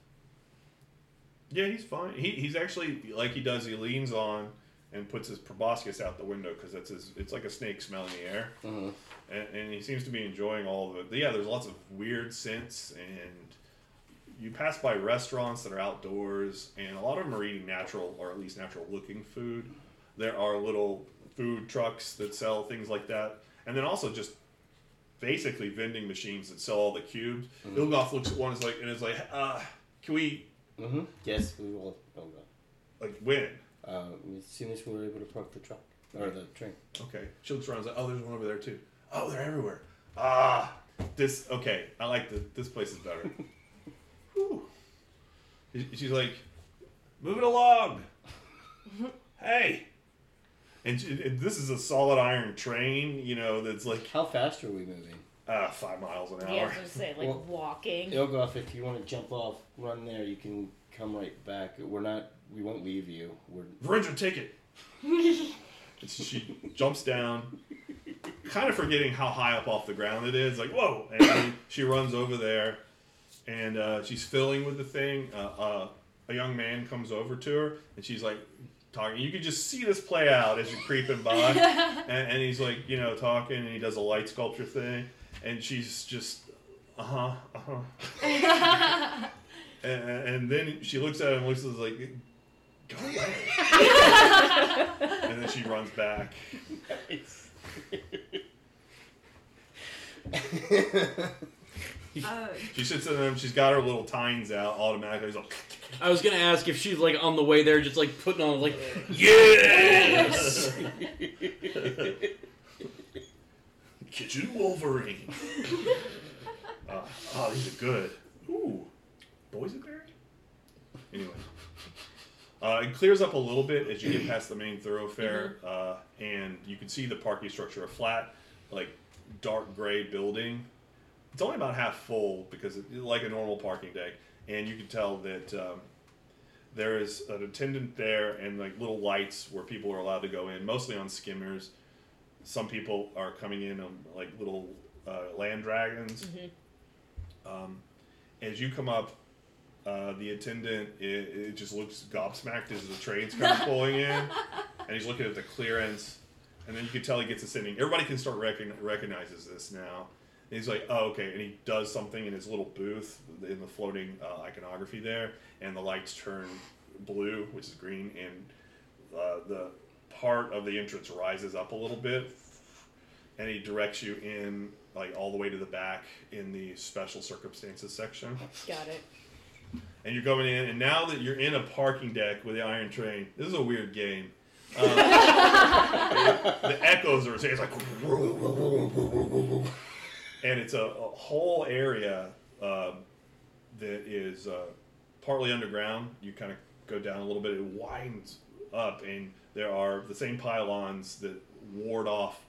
[SPEAKER 1] Yeah, he's fine. He, he's actually like he does. He leans on and puts his proboscis out the window because that's his. It's like a snake smelling the air,
[SPEAKER 5] hmm
[SPEAKER 1] and, and he seems to be enjoying all of it. But yeah, there's lots of weird scents, and you pass by restaurants that are outdoors, and a lot of them are eating natural or at least natural looking food. There are little food trucks that sell things like that, and then also just basically vending machines that sell all the cubes. Ilgoth looks at one, is like, and is like, uh, "Can we
[SPEAKER 5] hmm Yes, we will. Oh, God.
[SPEAKER 1] like when?
[SPEAKER 5] Uh, as soon as we're able to park the truck or the train.
[SPEAKER 1] Okay. She looks around. like, oh, there's one over there too. Oh, they're everywhere. Ah, this. Okay, I like the. This place is better. Whew. She- She's like, move it along. hey. And, she, and this is a solid iron train, you know, that's like
[SPEAKER 5] How fast are we moving?
[SPEAKER 1] Uh, five miles an
[SPEAKER 4] Yeah, I
[SPEAKER 1] hour.
[SPEAKER 4] was gonna say like
[SPEAKER 5] Well-
[SPEAKER 4] walking.
[SPEAKER 5] Ilgoth, if you want to jump off, run there. You can come right back. We're not. We won't leave you. We're.
[SPEAKER 1] Virgin, take it. She jumps down, kind of forgetting how high up off the ground it is. Like, whoa! And she runs over there, and uh, she's filling with the thing. Uh, uh, a young man comes over to her, and she's like talking. You can just see this play out as you're creeping by, and, and he's like, you know, talking, and he does a light sculpture thing, and she's just, uh huh, uh huh. and, and then she looks at him and looks at him like, go away. and then she runs back.
[SPEAKER 3] Uh,
[SPEAKER 1] She sits in them. She's got her little tines out automatically. She's like,
[SPEAKER 2] I was gonna ask if she's like on the way there, just like putting on like, yes.
[SPEAKER 1] Kitchen Wolverine. uh, oh, these are good. Ooh, boysenberry. Anyway, uh, it clears up a little bit as you get past the main thoroughfare, uh, and you can see the parking structure. A flat, like dark gray building. It's only about half full because it, like a normal parking deck, and you can tell that um, there is an attendant there and like little lights where people are allowed to go in, mostly on skimmers. Some people are coming in on like little uh, land dragons. Um, as you come up, uh, the attendant it, it just looks gobsmacked as the train's kind of pulling in, and he's looking at the clearance, and then you can tell he gets a sending. Everybody can start recogn- recognizes this now. And he's like, oh, okay, and he does something in his little booth in the floating uh, iconography there, and the lights turn blue, which is green, and uh, the part of the entrance rises up a little bit, and he directs you in like all the way to the back in the special circumstances section.
[SPEAKER 4] Got it.
[SPEAKER 1] And you're going in, and now that you're in a parking deck with the iron train, this is a weird game. Um, the echoes are saying it's like, and it's a, a whole area um, that is uh, partly underground. You kind of go down a little bit, it widens up, and there are the same pylons that ward off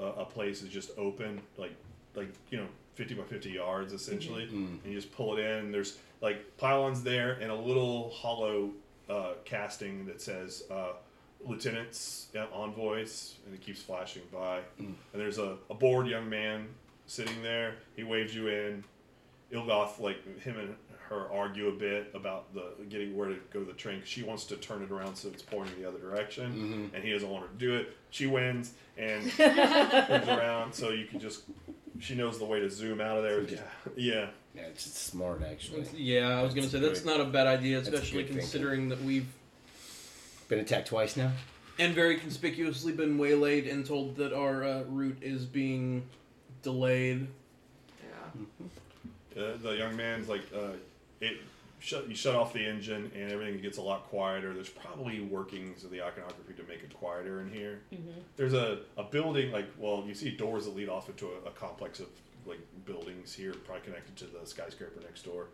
[SPEAKER 1] uh, a place that's just open, like like you know, fifty by fifty yards essentially, and you just pull it in. There's like pylons there and a little hollow uh, casting that says uh, lieutenants, yeah, envoys, and it keeps flashing by. And there's a, a bored young man sitting there. He waves you in. Ilgoth, like him and her argue a bit about the getting where to go to the train. 'cause She wants to turn it around so it's pointing the other direction, and he doesn't want her to do it. She wins and turns around, so you can just. She knows the way to zoom out of there. Yeah, yeah.
[SPEAKER 5] Yeah, it's it's smart actually.
[SPEAKER 2] Yeah, I was gonna
[SPEAKER 5] That's
[SPEAKER 2] say that's not a bad idea, especially
[SPEAKER 5] good thinking.
[SPEAKER 2] considering that we've
[SPEAKER 5] Been attacked twice now.
[SPEAKER 2] and very conspicuously been waylaid and told that our uh, route is being delayed.
[SPEAKER 3] Yeah.
[SPEAKER 1] Uh, the young man's like, uh, it. Shut, you shut off the engine and everything gets a lot quieter. There's probably workings of the iconography to make it quieter in here. There's a, a building like well, you see doors that lead off into a, a complex of like buildings here, probably connected to the skyscraper next door.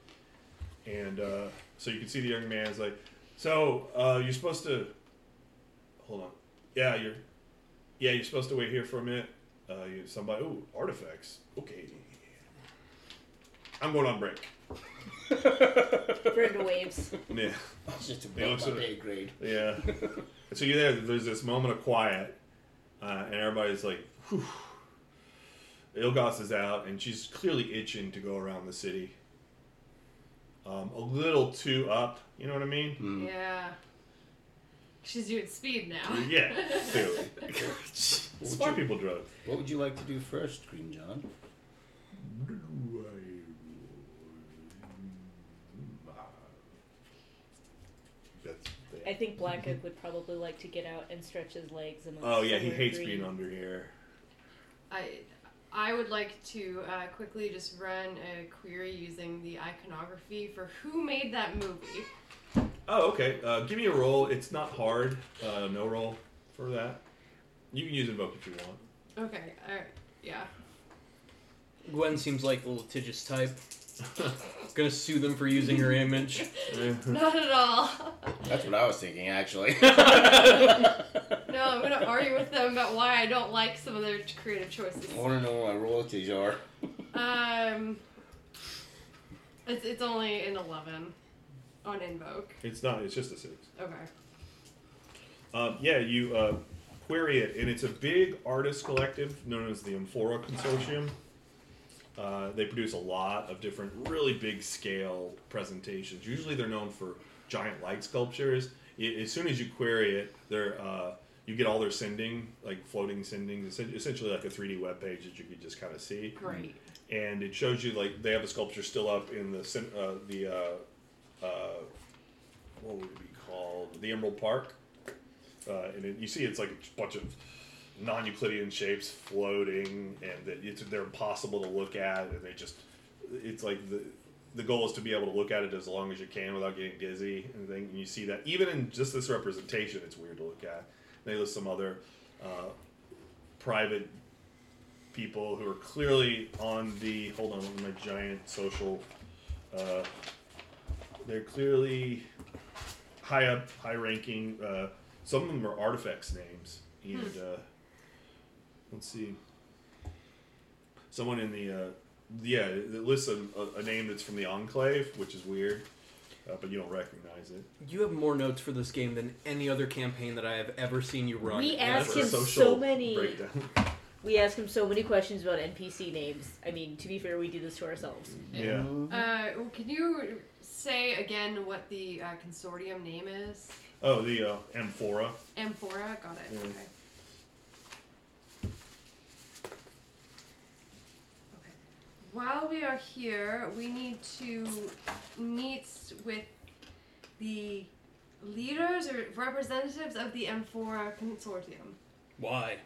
[SPEAKER 1] And uh, so you can see the young man's like, so uh, you're supposed to hold on, yeah, you're yeah, you're supposed to wait here for a minute. Uh, you somebody, oh, artifacts, okay. I'm going on break.
[SPEAKER 4] Brenda waves.
[SPEAKER 1] Yeah.
[SPEAKER 5] It's just
[SPEAKER 1] He
[SPEAKER 5] above
[SPEAKER 1] looks
[SPEAKER 5] my
[SPEAKER 1] at
[SPEAKER 5] pay grade.
[SPEAKER 1] Yeah. So you're there. There's this moment of quiet, uh, and everybody's like, Whew. Ilgoth is out, and she's clearly itching to go around the city. Um, a little too up, you know what I mean?
[SPEAKER 5] Mm.
[SPEAKER 3] Yeah. She's doing speed now.
[SPEAKER 1] Yeah, clearly. Smart people drugs.
[SPEAKER 5] What would you like to do first, Green John?
[SPEAKER 1] That's,
[SPEAKER 4] I think Blackwood would probably like to get out and stretch his legs. And
[SPEAKER 1] oh yeah, he hates being under here.
[SPEAKER 3] I I would like to uh, quickly just run a query using the iconography for who made that movie.
[SPEAKER 1] Oh, okay. Uh, give me a roll. It's not hard. Uh, no roll for that. You can use invoke if you want.
[SPEAKER 3] Okay, alright, yeah.
[SPEAKER 2] Gwen seems like the litigious type. Gonna sue them for using her image.
[SPEAKER 3] Not at all.
[SPEAKER 5] That's what I was thinking, actually.
[SPEAKER 3] No, I'm gonna argue with them about why I don't like some of their creative choices.
[SPEAKER 5] I want to know what my royalties are.
[SPEAKER 3] Um, it's, it's only an 11 on invoke.
[SPEAKER 1] It's not. It's just a six.
[SPEAKER 3] Okay.
[SPEAKER 1] Um, yeah, you uh, query it, and it's a big artist collective known as the Amphora Consortium. Uh, they produce a lot of different, really big scale presentations. Usually, they're known for giant light sculptures. I- as soon as you query it, they're uh, you get all their sending, like floating sendings, essentially like a 3D web page that you could just kind of see
[SPEAKER 3] Great.
[SPEAKER 1] and it shows you like they have a sculpture still up in the uh, the uh, uh, what would it be called the Emerald Park, uh, and it, you see it's like a bunch of non-Euclidean shapes floating, and that it's they're impossible to look at, and they just it's like the the goal is to be able to look at it as long as you can without getting dizzy and thing. And you see that even in just this representation, it's weird to look at. They list some other uh, private people who are clearly on the hold on my giant social uh, they're clearly high up high ranking uh, some of them are artifacts names and uh, let's see someone in the uh, yeah it lists a, a, a name that's from the enclave which is weird uh, but you don't recognize it
[SPEAKER 2] You have more notes for this game than any other campaign that I have ever seen you run.
[SPEAKER 4] We
[SPEAKER 2] ever.
[SPEAKER 4] asked him so many-
[SPEAKER 1] breakdown.
[SPEAKER 4] We ask him so many questions about NPC names. I mean, to be fair, we do this to ourselves.
[SPEAKER 1] yeah
[SPEAKER 3] Uh, can you say again what the uh, consortium name is?
[SPEAKER 1] oh the uh, amphora
[SPEAKER 3] Amphora? Got it.
[SPEAKER 1] Yeah.
[SPEAKER 3] Okay. Okay. While we are here, we need to meet with the leaders or representatives of the Amphora Consortium
[SPEAKER 2] Why?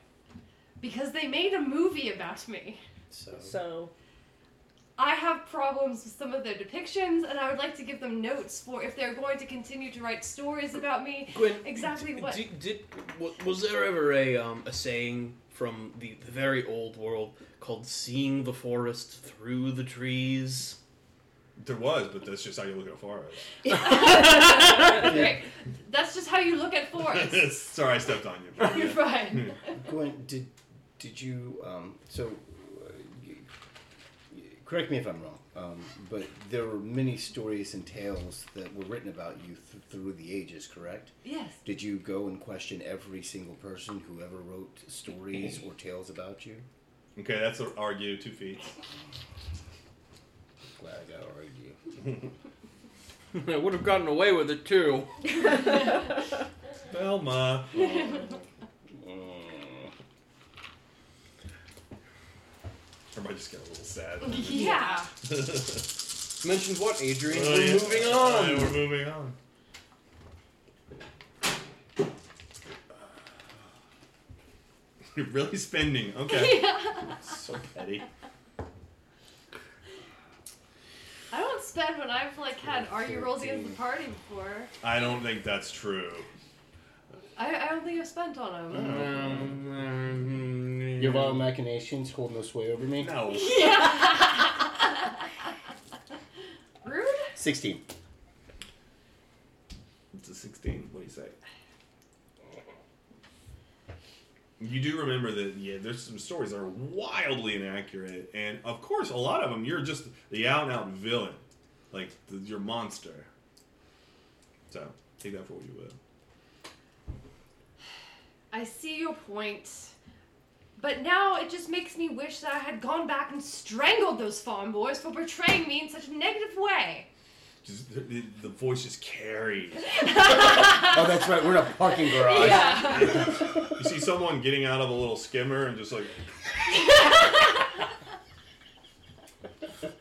[SPEAKER 3] because they made a movie about me.
[SPEAKER 5] So,
[SPEAKER 4] So,
[SPEAKER 3] I have problems with some of their depictions, and I would like to give them notes for if they're going to continue to write stories about me.
[SPEAKER 2] Gwen,
[SPEAKER 3] Exactly
[SPEAKER 2] d-
[SPEAKER 3] what-
[SPEAKER 2] Did, did was there ever a um, a saying from the, the very old world called "seeing the forest through the trees"?
[SPEAKER 1] there was but that's just how you look at a forest
[SPEAKER 3] okay, that's just how you look at forests.
[SPEAKER 1] sorry i stepped on you
[SPEAKER 3] You're fine.
[SPEAKER 5] Gwen, did did you um, so uh, you- correct me if I'm wrong, um, but there were many stories and tales that were written about you th- through the ages, correct?
[SPEAKER 3] Yes.
[SPEAKER 5] Did you go and question every single person who ever wrote stories or tales about you?
[SPEAKER 1] Okay, that's a argue two feet.
[SPEAKER 5] Glad I got argue.
[SPEAKER 2] I would have gotten away with it too.
[SPEAKER 1] Velma. Everybody just got a little sad.
[SPEAKER 3] Yeah.
[SPEAKER 2] Mentioned what, Adrian?
[SPEAKER 1] Oh,
[SPEAKER 2] We're
[SPEAKER 1] yeah.
[SPEAKER 2] moving
[SPEAKER 1] Oh, yeah,
[SPEAKER 2] on.
[SPEAKER 1] we're moving on. You're really spending. Okay. so petty.
[SPEAKER 3] I don't spend when I've like had argue rolls against the party before.
[SPEAKER 1] I don't think that's true.
[SPEAKER 3] I, I don't think I've spent on them.
[SPEAKER 2] Um,
[SPEAKER 5] Your vile machinations hold no sway over me.
[SPEAKER 1] No. Yeah.
[SPEAKER 3] Rude?
[SPEAKER 5] 16.
[SPEAKER 1] It's a 16. What do you say? You do remember that, yeah, there's some stories that are wildly inaccurate. And of course, a lot of them, you're just the out and out villain. Like, the, your monster. So, take that for what you will.
[SPEAKER 3] I see your point. But now it just makes me wish that I had gone back and strangled those farm boys for betraying me in such a negative way.
[SPEAKER 1] Just the, the, the voice just carries.
[SPEAKER 5] Oh, that's right. We're in a parking garage.
[SPEAKER 3] Yeah.
[SPEAKER 1] You see someone getting out of a little skimmer and just like.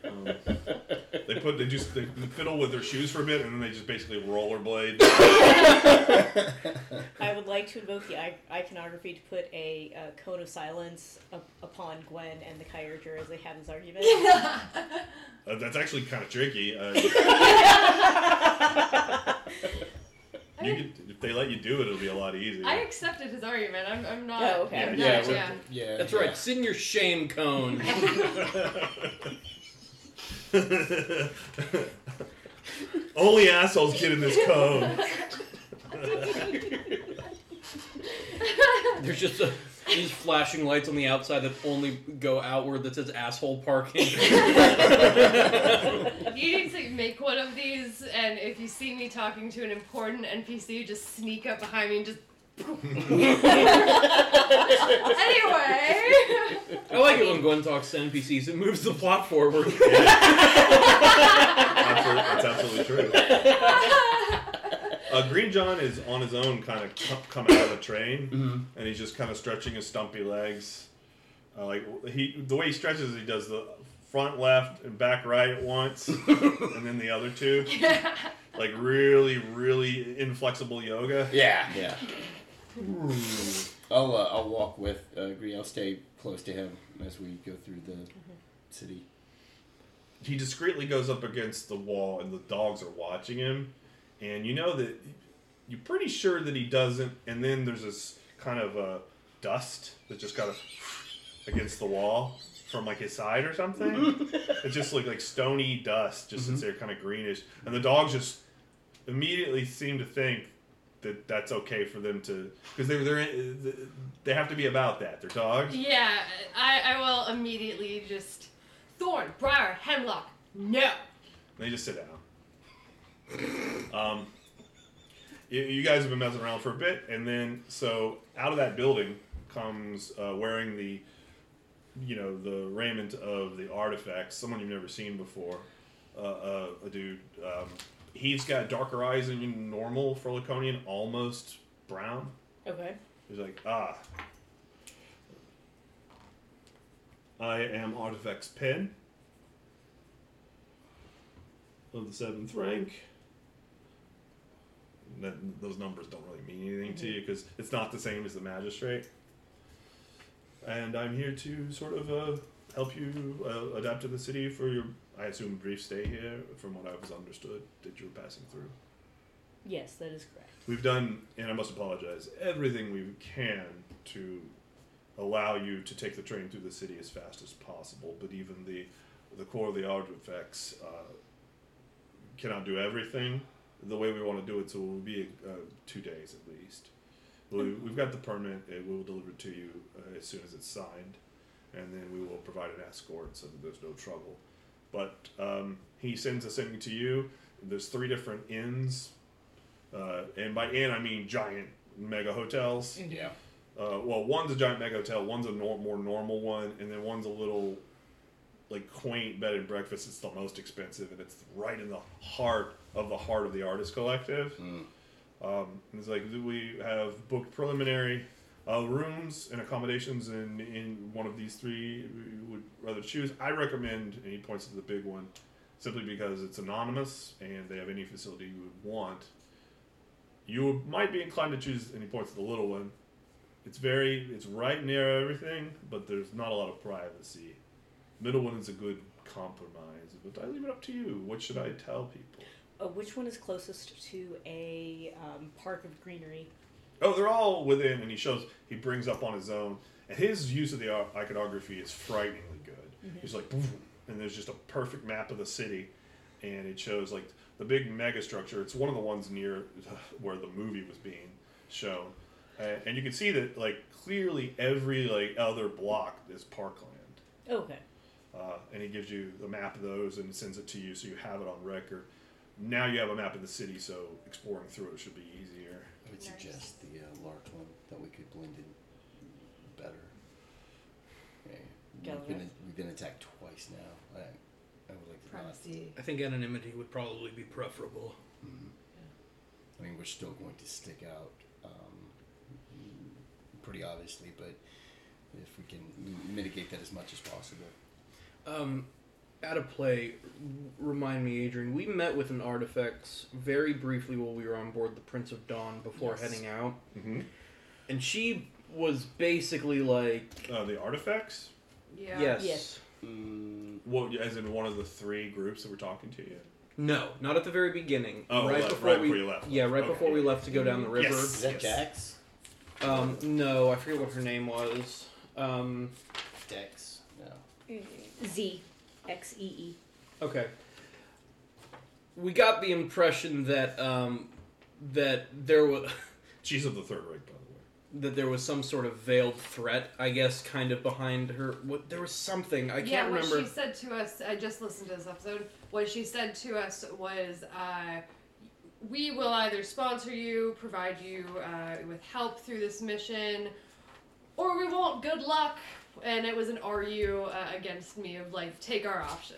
[SPEAKER 1] Um, they put they just they fiddle with their shoes for a bit and then they just basically rollerblade.
[SPEAKER 4] I would like to invoke the iconography to put a uh, cone of silence up upon Gwen and the Kyurger as they have this argument.
[SPEAKER 1] Uh, that's actually kind of tricky. Uh, you could, if they let you do it, it'll be a lot easier.
[SPEAKER 3] I accepted his argument. I'm, I'm not.
[SPEAKER 4] Oh, okay.
[SPEAKER 3] I'm
[SPEAKER 1] Yeah,
[SPEAKER 3] not- yeah.
[SPEAKER 5] Yeah.
[SPEAKER 2] That's right. Sit in your shame cone.
[SPEAKER 1] Only assholes get in this cone.
[SPEAKER 2] There's just a these flashing lights on the outside that only go outward that says asshole parking.
[SPEAKER 3] You need to make one of these, and if you see me talking to an important NPC, just sneak up behind me and just. Anyway.
[SPEAKER 2] I like it when Gwen talks to NPCs. It moves the plot forward.
[SPEAKER 1] Absolutely, that's absolutely true. Uh, Green John is on his own, kind of c- coming out of the train,
[SPEAKER 5] Mhm.
[SPEAKER 1] and he's just kind of stretching his stumpy legs. Uh, like he, the way he stretches, he does the front left and back right at once, and then the other two, like really, really inflexible yoga.
[SPEAKER 5] Yeah. Yeah. I'll uh, I'll walk with uh, Green. I'll stay close to him as we go through the city.
[SPEAKER 1] He discreetly goes up against the wall, and the dogs are watching him. And you know that you're pretty sure that he doesn't. And then there's this kind of uh, dust that just got against the wall from like his side or something. it just looked like stony dust, just sits there, kind of greenish. And the dogs just immediately seem to think that that's okay for them to, because they're they're they have to be about that. They're dogs.
[SPEAKER 3] yeah, I, I will immediately just. Thorn, briar, hemlock, no.
[SPEAKER 1] They just sit down. Um, you, you guys have been messing around for a bit, and then so out of that building comes uh, wearing the, you know, the raiment of the artifacts. Someone you've never seen before. Uh, uh, a dude. Um, he's got darker eyes than normal for Laconian, almost brown.
[SPEAKER 4] Okay.
[SPEAKER 1] He's like, ah. I am Artifact's pen of the seventh rank. That, those numbers don't really mean anything to you because it's not the same as the magistrate. And I'm here to sort of uh, help you uh, adapt to the city for your, I assume, brief stay here. From what I was understood, that you were passing through.
[SPEAKER 4] Yes, that is correct.
[SPEAKER 1] We've done, and I must apologize, everything we can to allow you to take the train through the city as fast as possible. But even the the core of the artifacts uh, cannot do everything the way we want to do it. So it will be uh, two days at least. We, we've got the permit. It will deliver to you uh, as soon as it's signed, and then we will provide an escort so that there's no trouble. But um, he sends a thing to you. There's three different inns, uh, and by inn I mean giant mega hotels.
[SPEAKER 5] Yeah.
[SPEAKER 1] Uh, well, one's a giant mega hotel, one's a nor- more normal one, and then one's a little like quaint bed and breakfast. It's the most expensive, and it's right in the heart of the heart of the artist collective. Um, and it's like we have booked preliminary uh, rooms and accommodations in in one of these three. We would rather choose. I recommend, and he points to the big one, simply because it's anonymous and they have any facility you would want. You might be inclined to choose, and he points to the little one. It's very, it's right near everything, but there's not a lot of privacy. Middle one is a good compromise, but I leave it up to you. What should I tell people?
[SPEAKER 4] Uh, which one is closest to a um, park of greenery?
[SPEAKER 1] Oh, they're all within, and he shows, he brings up on his own, and his use of the iconography is frighteningly good. He's like, "Boom," and there's just a perfect map of the city, and it shows like the big mega structure. It's one of the ones near where the movie was being shown, uh, and you can see that like clearly every like other block is parkland.
[SPEAKER 4] Okay.
[SPEAKER 1] Uh, and he gives you the map of those and sends it to you, so you have it on record. Now you have a map of the city, so exploring through it should be easier.
[SPEAKER 5] I would suggest that we could blend in better. Yeah. We've been, we've been attacked twice now. I, I would like to not.
[SPEAKER 3] Privacy.
[SPEAKER 2] I think anonymity would probably be preferable.
[SPEAKER 5] I mean, we're still going to stick out um, pretty obviously, but if we can m- mitigate that as much as possible.
[SPEAKER 2] Um, out of play, remind me, Adrian. We met with an artifacts very briefly while we were on board the Prince of Dawn before
[SPEAKER 5] Yes.
[SPEAKER 2] heading out,
[SPEAKER 1] Mm-hmm.
[SPEAKER 2] And she was basically like,
[SPEAKER 1] Uh, the artifacts?
[SPEAKER 3] Yeah.
[SPEAKER 2] yes,
[SPEAKER 4] Yes.
[SPEAKER 5] Mm,
[SPEAKER 1] What, as in one of the three groups that we're talking to you?
[SPEAKER 2] no, not at the very beginning.
[SPEAKER 1] Oh,
[SPEAKER 2] right
[SPEAKER 1] right-
[SPEAKER 2] before
[SPEAKER 1] right
[SPEAKER 2] we,
[SPEAKER 1] before you left.
[SPEAKER 2] yeah, right
[SPEAKER 1] Okay.
[SPEAKER 2] before we left to go down the river.
[SPEAKER 1] Yes.
[SPEAKER 5] is that Jax?
[SPEAKER 2] Um, no, I forget what her name was. Um,
[SPEAKER 5] Dex? No.
[SPEAKER 4] Z. X E E.
[SPEAKER 2] Okay. We got the impression that um, that there was
[SPEAKER 1] She's of the third rank, by the way.
[SPEAKER 2] That there was some sort of veiled threat, I guess, kind of behind her. What there was something I can't remember.
[SPEAKER 3] yeah, what she said to us, I just listened to this episode. What she said to us was, uh, "We will either sponsor you, provide you uh, with help through this mission, or we won't. Good luck." And it was an "Are uh, against me of like, take our option.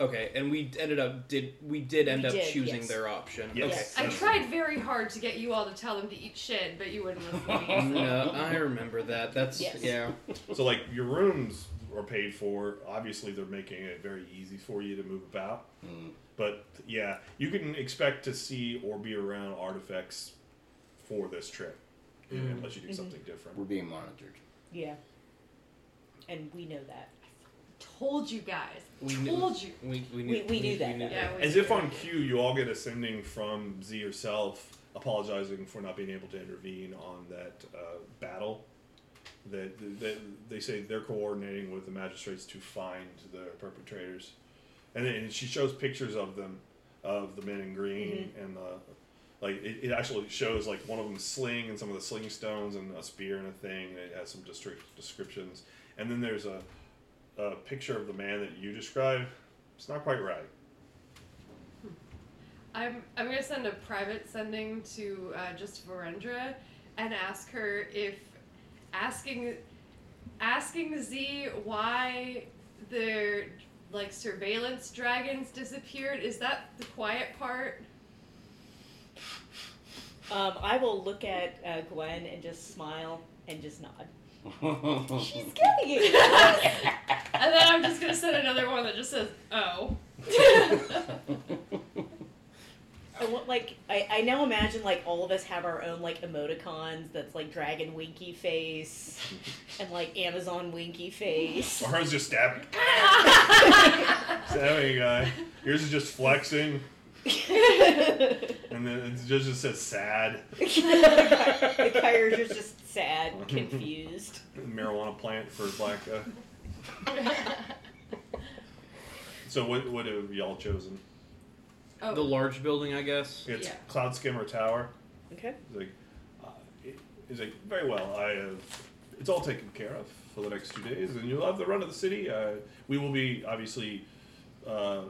[SPEAKER 2] Okay, and we ended up did we did end
[SPEAKER 4] We
[SPEAKER 2] up
[SPEAKER 4] did,
[SPEAKER 2] choosing
[SPEAKER 4] yes.
[SPEAKER 2] their option.
[SPEAKER 1] Yes.
[SPEAKER 3] I tried very hard to get you all to tell them to eat shit, but you wouldn't listen to me.
[SPEAKER 2] Okay. No, I remember that. That's
[SPEAKER 4] Yes.
[SPEAKER 2] yeah.
[SPEAKER 1] So, like, your rooms are paid for. Obviously, they're making it very easy for you to move about.
[SPEAKER 5] Mm.
[SPEAKER 1] But yeah, you can expect to see or be around artifacts for this trip,
[SPEAKER 2] Mm.
[SPEAKER 1] unless you do
[SPEAKER 4] Mhm.
[SPEAKER 1] something different.
[SPEAKER 5] We're being monitored.
[SPEAKER 4] Yeah. And we know that.
[SPEAKER 3] Told you guys.
[SPEAKER 2] We
[SPEAKER 3] Told
[SPEAKER 2] knew,
[SPEAKER 3] you.
[SPEAKER 2] We, we,
[SPEAKER 4] We-
[SPEAKER 2] knew,
[SPEAKER 4] we knew that, though.
[SPEAKER 3] Yeah, we
[SPEAKER 1] As if on cue, you all get a sending from Z herself apologizing for not being able to intervene on that uh, battle. That, that they say they're coordinating with the magistrates to find the perpetrators, and then she shows pictures of them, of the men in green, and the like. It, it actually shows like one of them sling and some of the sling stones and a spear and a thing. And it has some descrip- descriptions, and then there's a, a picture of the man that you describe. It's not quite right.
[SPEAKER 3] I'm I'm gonna send a private sending to uh, just Verendra and ask her if asking asking Z why their like surveillance dragons disappeared is that the quiet part?
[SPEAKER 4] Um, I will look at uh, Gwen and just smile and just nod. She's getting it.
[SPEAKER 3] And then I'm just gonna send another one that just says oh.
[SPEAKER 4] I want like I, I now imagine like all of us have our own like emoticons that's like dragon winky face and like Amazon winky face.
[SPEAKER 1] Or hers just stabbing. stabbing a uh, guy. Yours is just flexing, and then it just, just says sad.
[SPEAKER 4] the Kyrie is just sad, confused.
[SPEAKER 1] Marijuana plant for black guy. So what what have y'all chosen?
[SPEAKER 3] oh.
[SPEAKER 2] the large building, I guess.
[SPEAKER 1] It's
[SPEAKER 3] Yeah.
[SPEAKER 1] Cloud Skimmer Tower.
[SPEAKER 4] Okay.
[SPEAKER 1] It's like, uh, it- it's like very well. I have. It's all taken care of for the next two days, and you'll have the run of the city. Uh, we will be obviously uh,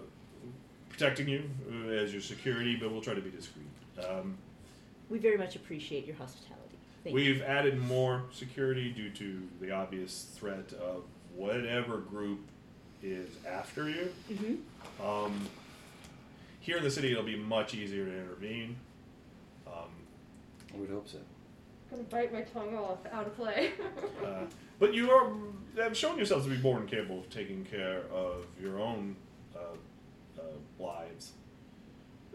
[SPEAKER 1] protecting you uh, as your security, but we'll try to be discreet. Um,
[SPEAKER 4] We very much appreciate your hospitality. Thank
[SPEAKER 1] we've added more security due to the obvious threat of whatever group is after you.
[SPEAKER 4] Mm-hmm.
[SPEAKER 1] Um, here in the city, it'll be much easier to intervene. Um,
[SPEAKER 5] I would hope so.
[SPEAKER 3] I'm gonna bite my tongue off out of play.
[SPEAKER 1] uh, but you are have shown yourselves to be more than capable of taking care of your own uh, uh, lives.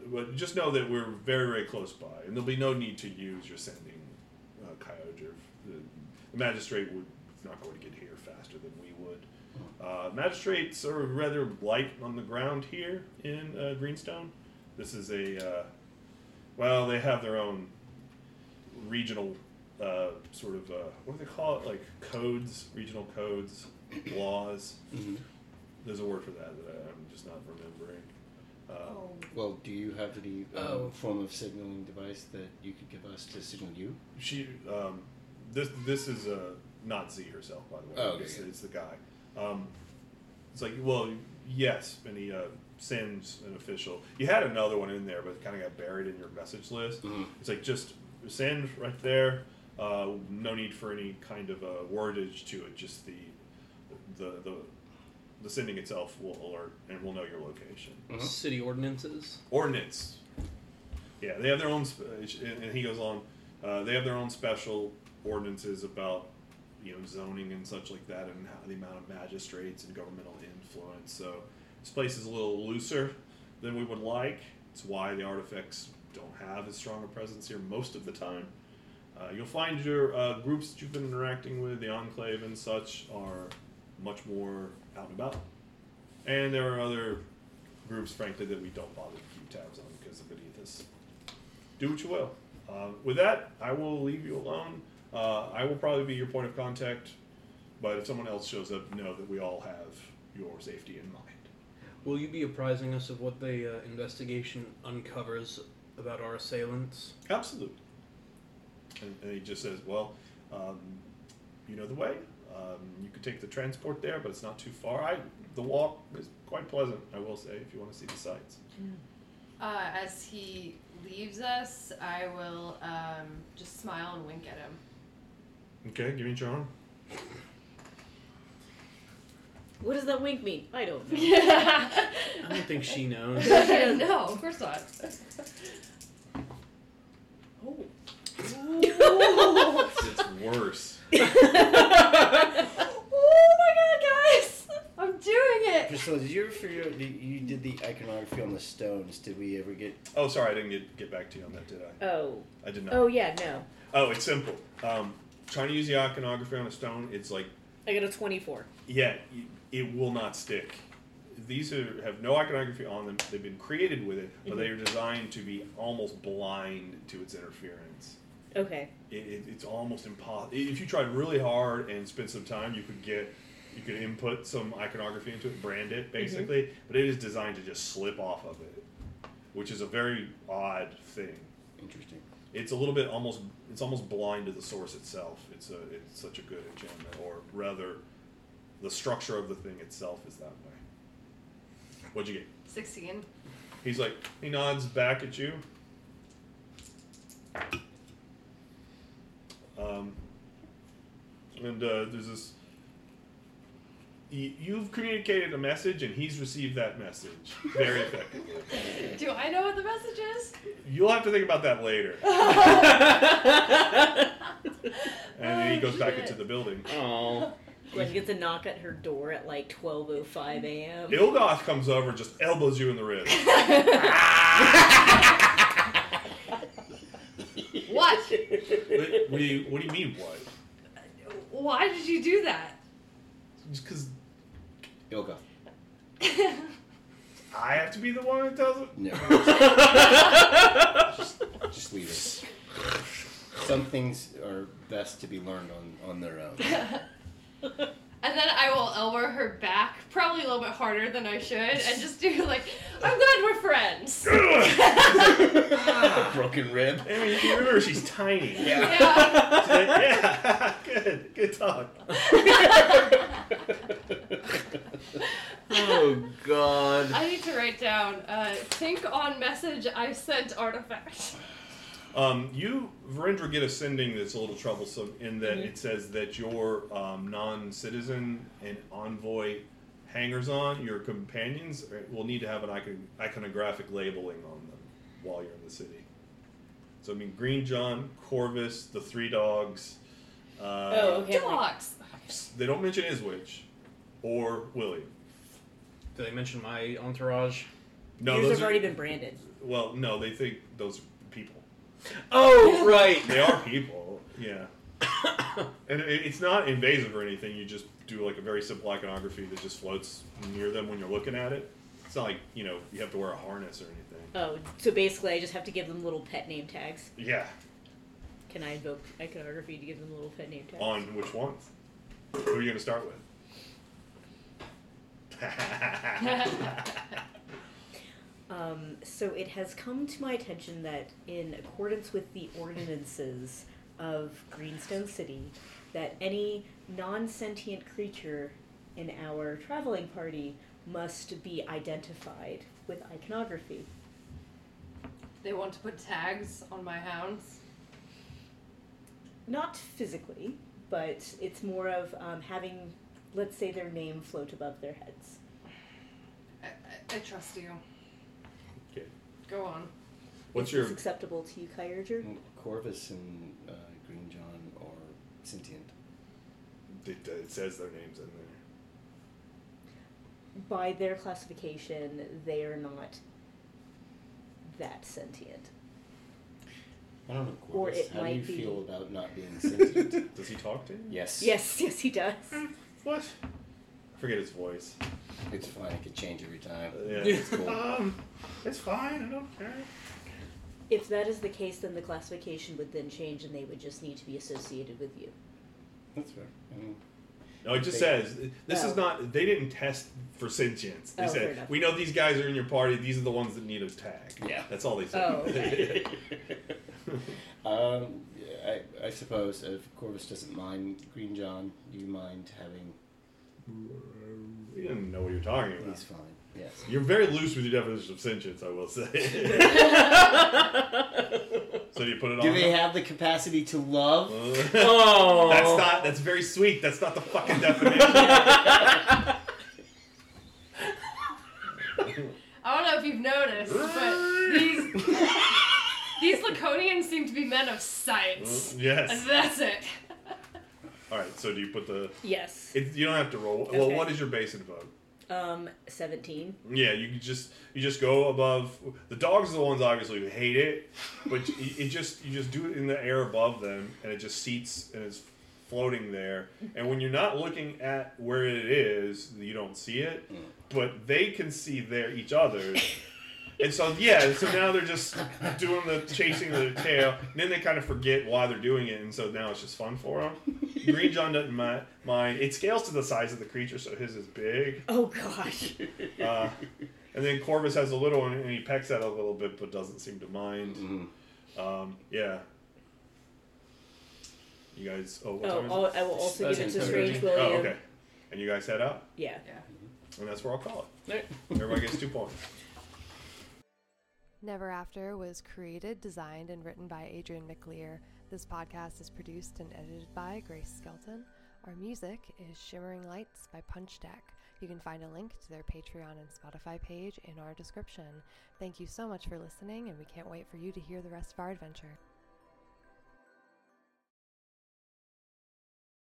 [SPEAKER 1] But just know that we're very, very close by, and there'll be no need to use your sending Kyogre. The, the magistrate would not going to get here faster than we would. Uh, magistrates are rather light on the ground here in uh, Greenstone. This is a uh, well, they have their own regional uh, sort of uh, what do they call it? Like codes, regional codes, laws.
[SPEAKER 5] Mhm.
[SPEAKER 1] There's a word for that that I'm just not remembering. Uh,
[SPEAKER 4] Oh.
[SPEAKER 5] Well, do you have any um,
[SPEAKER 2] Oh.
[SPEAKER 5] form of signaling device that you could give us to signal you?
[SPEAKER 1] She, um, this this is uh, not Z herself, by the way.
[SPEAKER 5] Oh, okay,
[SPEAKER 1] it's,
[SPEAKER 5] yeah.
[SPEAKER 1] it's the guy. Um, it's like, well, yes, and he uh, sends an official. You had another one in there, but it kind of got buried in your message list.
[SPEAKER 5] Mhm.
[SPEAKER 1] It's like just send right there. Uh, no need for any kind of uh, wordage to it. Just the the the the sending itself will alert, and we'll know your location.
[SPEAKER 5] Mhm.
[SPEAKER 2] City ordinances.
[SPEAKER 1] ordinance. Yeah, they have their own, sp- and and he goes on. Uh, they have their own special ordinances about you know zoning and such like that, and how, the amount of magistrates and governmental influence. So this place is a little looser than we would like. It's why the artifacts don't have as strong a presence here most of the time. Uh, you'll find your uh, groups that you've been interacting with, the enclave and such, are much more out and about. And there are other groups, frankly, that we don't bother to keep tabs on because of beneath us. Do what you will. Uh, with that, I will leave you alone. Uh, I will probably be your point of contact, but if someone else shows up, know that we all have your safety in mind.
[SPEAKER 2] Will you be apprising us of what the uh, investigation uncovers about our assailants?
[SPEAKER 1] Absolutely. And, and he just says, well, um, you know the way. Um, you could take the transport there, but it's not too far. I the walk is quite pleasant, I will say, if you want to see the sights.
[SPEAKER 3] uh, as he leaves us, I will um, just smile and wink at him.
[SPEAKER 1] Okay, give me your arm.
[SPEAKER 4] What does that wink mean? I don't know.
[SPEAKER 3] Yeah.
[SPEAKER 2] I don't think she knows.
[SPEAKER 3] no, of course not.
[SPEAKER 4] Oh.
[SPEAKER 1] It's worse.
[SPEAKER 3] oh my god, guys! I'm doing it!
[SPEAKER 5] Priscilla, did you ever figure out, you- you did the iconography on the stones. Did we ever get.
[SPEAKER 1] Oh, sorry, I didn't get, get back to you on that, did I?
[SPEAKER 4] Oh.
[SPEAKER 1] I did not.
[SPEAKER 4] Oh yeah, no.
[SPEAKER 1] Oh, it's simple. Um, trying to use the iconography on a stone, it's like,
[SPEAKER 4] I got a twenty-four.
[SPEAKER 1] yeah, it will not stick. These are, have no iconography on them. They've been created with it, but they mm-hmm. are designed to be almost blind to its interference.
[SPEAKER 4] Okay.
[SPEAKER 1] It, it, it's almost impossible. If you tried really hard and spent some time, you could get, you could input some iconography into it, brand it mm-hmm. basically. But it is designed to just slip off of it, which is a very odd thing.
[SPEAKER 5] Interesting.
[SPEAKER 1] It's a little bit almost it's almost blind to the source itself. It's a it's such a good enchantment, or rather, the structure of the thing itself is that way. What'd you get?
[SPEAKER 3] 16.
[SPEAKER 1] He's like he nods back at you. Um, and uh, there's this. Y- You've communicated a message, and he's received that message very effectively.
[SPEAKER 3] Do I know what the message is?
[SPEAKER 1] You'll have to think about that later. And then he
[SPEAKER 3] Oh,
[SPEAKER 1] goes back into the building.
[SPEAKER 2] Oh.
[SPEAKER 4] Gwen gets a knock at her door at like twelve oh five a.m.
[SPEAKER 1] Ilgoth comes over and just elbows you in the ribs.
[SPEAKER 3] What?
[SPEAKER 1] what, what do you, what do you mean, what?
[SPEAKER 3] Why did you do that?
[SPEAKER 1] Just because
[SPEAKER 5] Ilga.
[SPEAKER 1] I have to be the one who tells him?
[SPEAKER 5] No. just, just leave it. Some things are best to be learned on, on their own.
[SPEAKER 3] And then I will elbow her back, probably a little bit harder than I should, and just do like, I'm glad we're friends.
[SPEAKER 5] Broken rib.
[SPEAKER 1] I mean, you remember she's tiny.
[SPEAKER 5] Yeah.
[SPEAKER 3] Yeah.
[SPEAKER 1] She's like, yeah, good, good talk.
[SPEAKER 2] Oh god.
[SPEAKER 3] I need to write down. Uh, think on message I sent artifact.
[SPEAKER 1] Um, you, Virendra, get a sending that's a little troublesome in that
[SPEAKER 3] Mm-hmm.
[SPEAKER 1] it says that your um, non-citizen and envoy hangers-on, your companions, uh, will need to have an icon- iconographic labeling on them while you're in the city. So I mean, Green John, Corvus, the three dogs. Uh,
[SPEAKER 4] Oh, okay. like-
[SPEAKER 3] Dogs.
[SPEAKER 1] They don't mention Iswich or William.
[SPEAKER 2] Did they mention my entourage?
[SPEAKER 1] No,
[SPEAKER 4] Yours
[SPEAKER 1] those
[SPEAKER 4] have
[SPEAKER 1] are,
[SPEAKER 4] already been branded.
[SPEAKER 1] well, no, they think those are people.
[SPEAKER 2] Oh, right.
[SPEAKER 1] They are people, yeah. and it, it's not invasive or anything. You just do like a very simple iconography that just floats near them when you're looking at it. It's not like you know you have to wear a harness or anything.
[SPEAKER 4] Oh, so basically, I just have to give them little pet name tags.
[SPEAKER 1] Yeah.
[SPEAKER 4] Can I invoke iconography to give them little pet name tags?
[SPEAKER 1] On which ones? Who are you going to start with?
[SPEAKER 4] Um, so it has come to my attention that, in accordance with the ordinances of Greenstone City, that any non-sentient creature in our traveling party must be identified with iconography.
[SPEAKER 3] They want to put tags on my hounds.
[SPEAKER 4] Not physically, but it's more of um, having, let's say, their name float above their heads.
[SPEAKER 3] I, I, I trust you.
[SPEAKER 1] Okay.
[SPEAKER 3] Go on.
[SPEAKER 1] What's
[SPEAKER 4] Is
[SPEAKER 1] your
[SPEAKER 4] this acceptable to you, Kyurger?
[SPEAKER 5] Corvus and uh, Green John or sentient.
[SPEAKER 1] it, uh, it says their names in there.
[SPEAKER 4] By their classification, they are not that sentient.
[SPEAKER 5] I don't know,
[SPEAKER 4] Or
[SPEAKER 5] Corvus.
[SPEAKER 4] it
[SPEAKER 5] How do
[SPEAKER 4] might
[SPEAKER 5] you
[SPEAKER 4] be-
[SPEAKER 5] feel about not being sentient?
[SPEAKER 1] Does he talk to you?
[SPEAKER 5] yes.
[SPEAKER 4] Yes, yes, he does.
[SPEAKER 1] What? Forget his voice.
[SPEAKER 5] It's fine. It could change every time.
[SPEAKER 1] Uh, yeah.
[SPEAKER 5] It's cool.
[SPEAKER 1] Um, it's fine. I don't care.
[SPEAKER 4] If that is the case, then the classification would then change and they would just need to be associated with you.
[SPEAKER 5] That's fair. I mean,
[SPEAKER 1] No, it just
[SPEAKER 5] They-
[SPEAKER 1] says this is
[SPEAKER 4] Oh.
[SPEAKER 1] not. They didn't test for sentience. They
[SPEAKER 4] Oh, fair
[SPEAKER 1] said
[SPEAKER 4] enough.
[SPEAKER 1] we know these guys are in your party. These are the ones that need a tag.
[SPEAKER 5] Yeah.
[SPEAKER 1] that's all they said.
[SPEAKER 4] Oh, okay.
[SPEAKER 5] um, yeah, I, I suppose if Corvus doesn't mind Green John, do you mind having?
[SPEAKER 1] We didn't know what you're talking about.
[SPEAKER 5] He's fine. Yes.
[SPEAKER 1] You're very loose with your definition of sentience, I will say. so do you put it
[SPEAKER 5] Do
[SPEAKER 1] on?
[SPEAKER 5] they
[SPEAKER 1] them?
[SPEAKER 5] have the capacity to love?
[SPEAKER 2] Oh.
[SPEAKER 1] that's not. That's very sweet. That's not the fucking definition.
[SPEAKER 3] I don't know if you've noticed, but these these Laconians seem to be men of science. Yes. And
[SPEAKER 1] yes.
[SPEAKER 3] that's it.
[SPEAKER 1] All right. So do you put the?
[SPEAKER 4] Yes.
[SPEAKER 1] It, you don't have to roll. Well, what is your base invoke?
[SPEAKER 4] Um, 17.
[SPEAKER 1] Yeah, you just you just go above. The dogs are the ones obviously who hate it, but you- it just you just do it in the air above them, and it just seats and it's floating there. And when you're not looking at where it is, you don't see it, but they can see their each other. And so yeah, so now they're just doing the chasing of the tail, and then they kind of forget why they're doing it, and so now it's just fun for them. Green John doesn't mi- mind. It scales to the size of the creature, so his is big.
[SPEAKER 4] Oh gosh.
[SPEAKER 1] Uh, and then Corvus has a little one, and he pecks at it a little bit, but doesn't seem to mind.
[SPEAKER 5] Mhm.
[SPEAKER 1] Um, yeah. You guys. Oh, what
[SPEAKER 4] Oh,
[SPEAKER 1] time is
[SPEAKER 4] I'll,
[SPEAKER 1] it?
[SPEAKER 4] I will also give it to
[SPEAKER 2] That's
[SPEAKER 4] Strange. William.
[SPEAKER 1] Oh, okay. And you guys head out,
[SPEAKER 4] Yeah.
[SPEAKER 1] and that's where I'll call it.
[SPEAKER 2] Right.
[SPEAKER 1] Everybody gets two points.
[SPEAKER 7] Never After was created, designed, and written by Adrian McLear. This podcast is produced and edited by Grace Skelton. Our music is Shimmering Lights by Punch Deck. You can find a link to their Patreon and Spotify page in our description. Thank you so much for listening, and we can't wait for you to hear the rest of our adventure.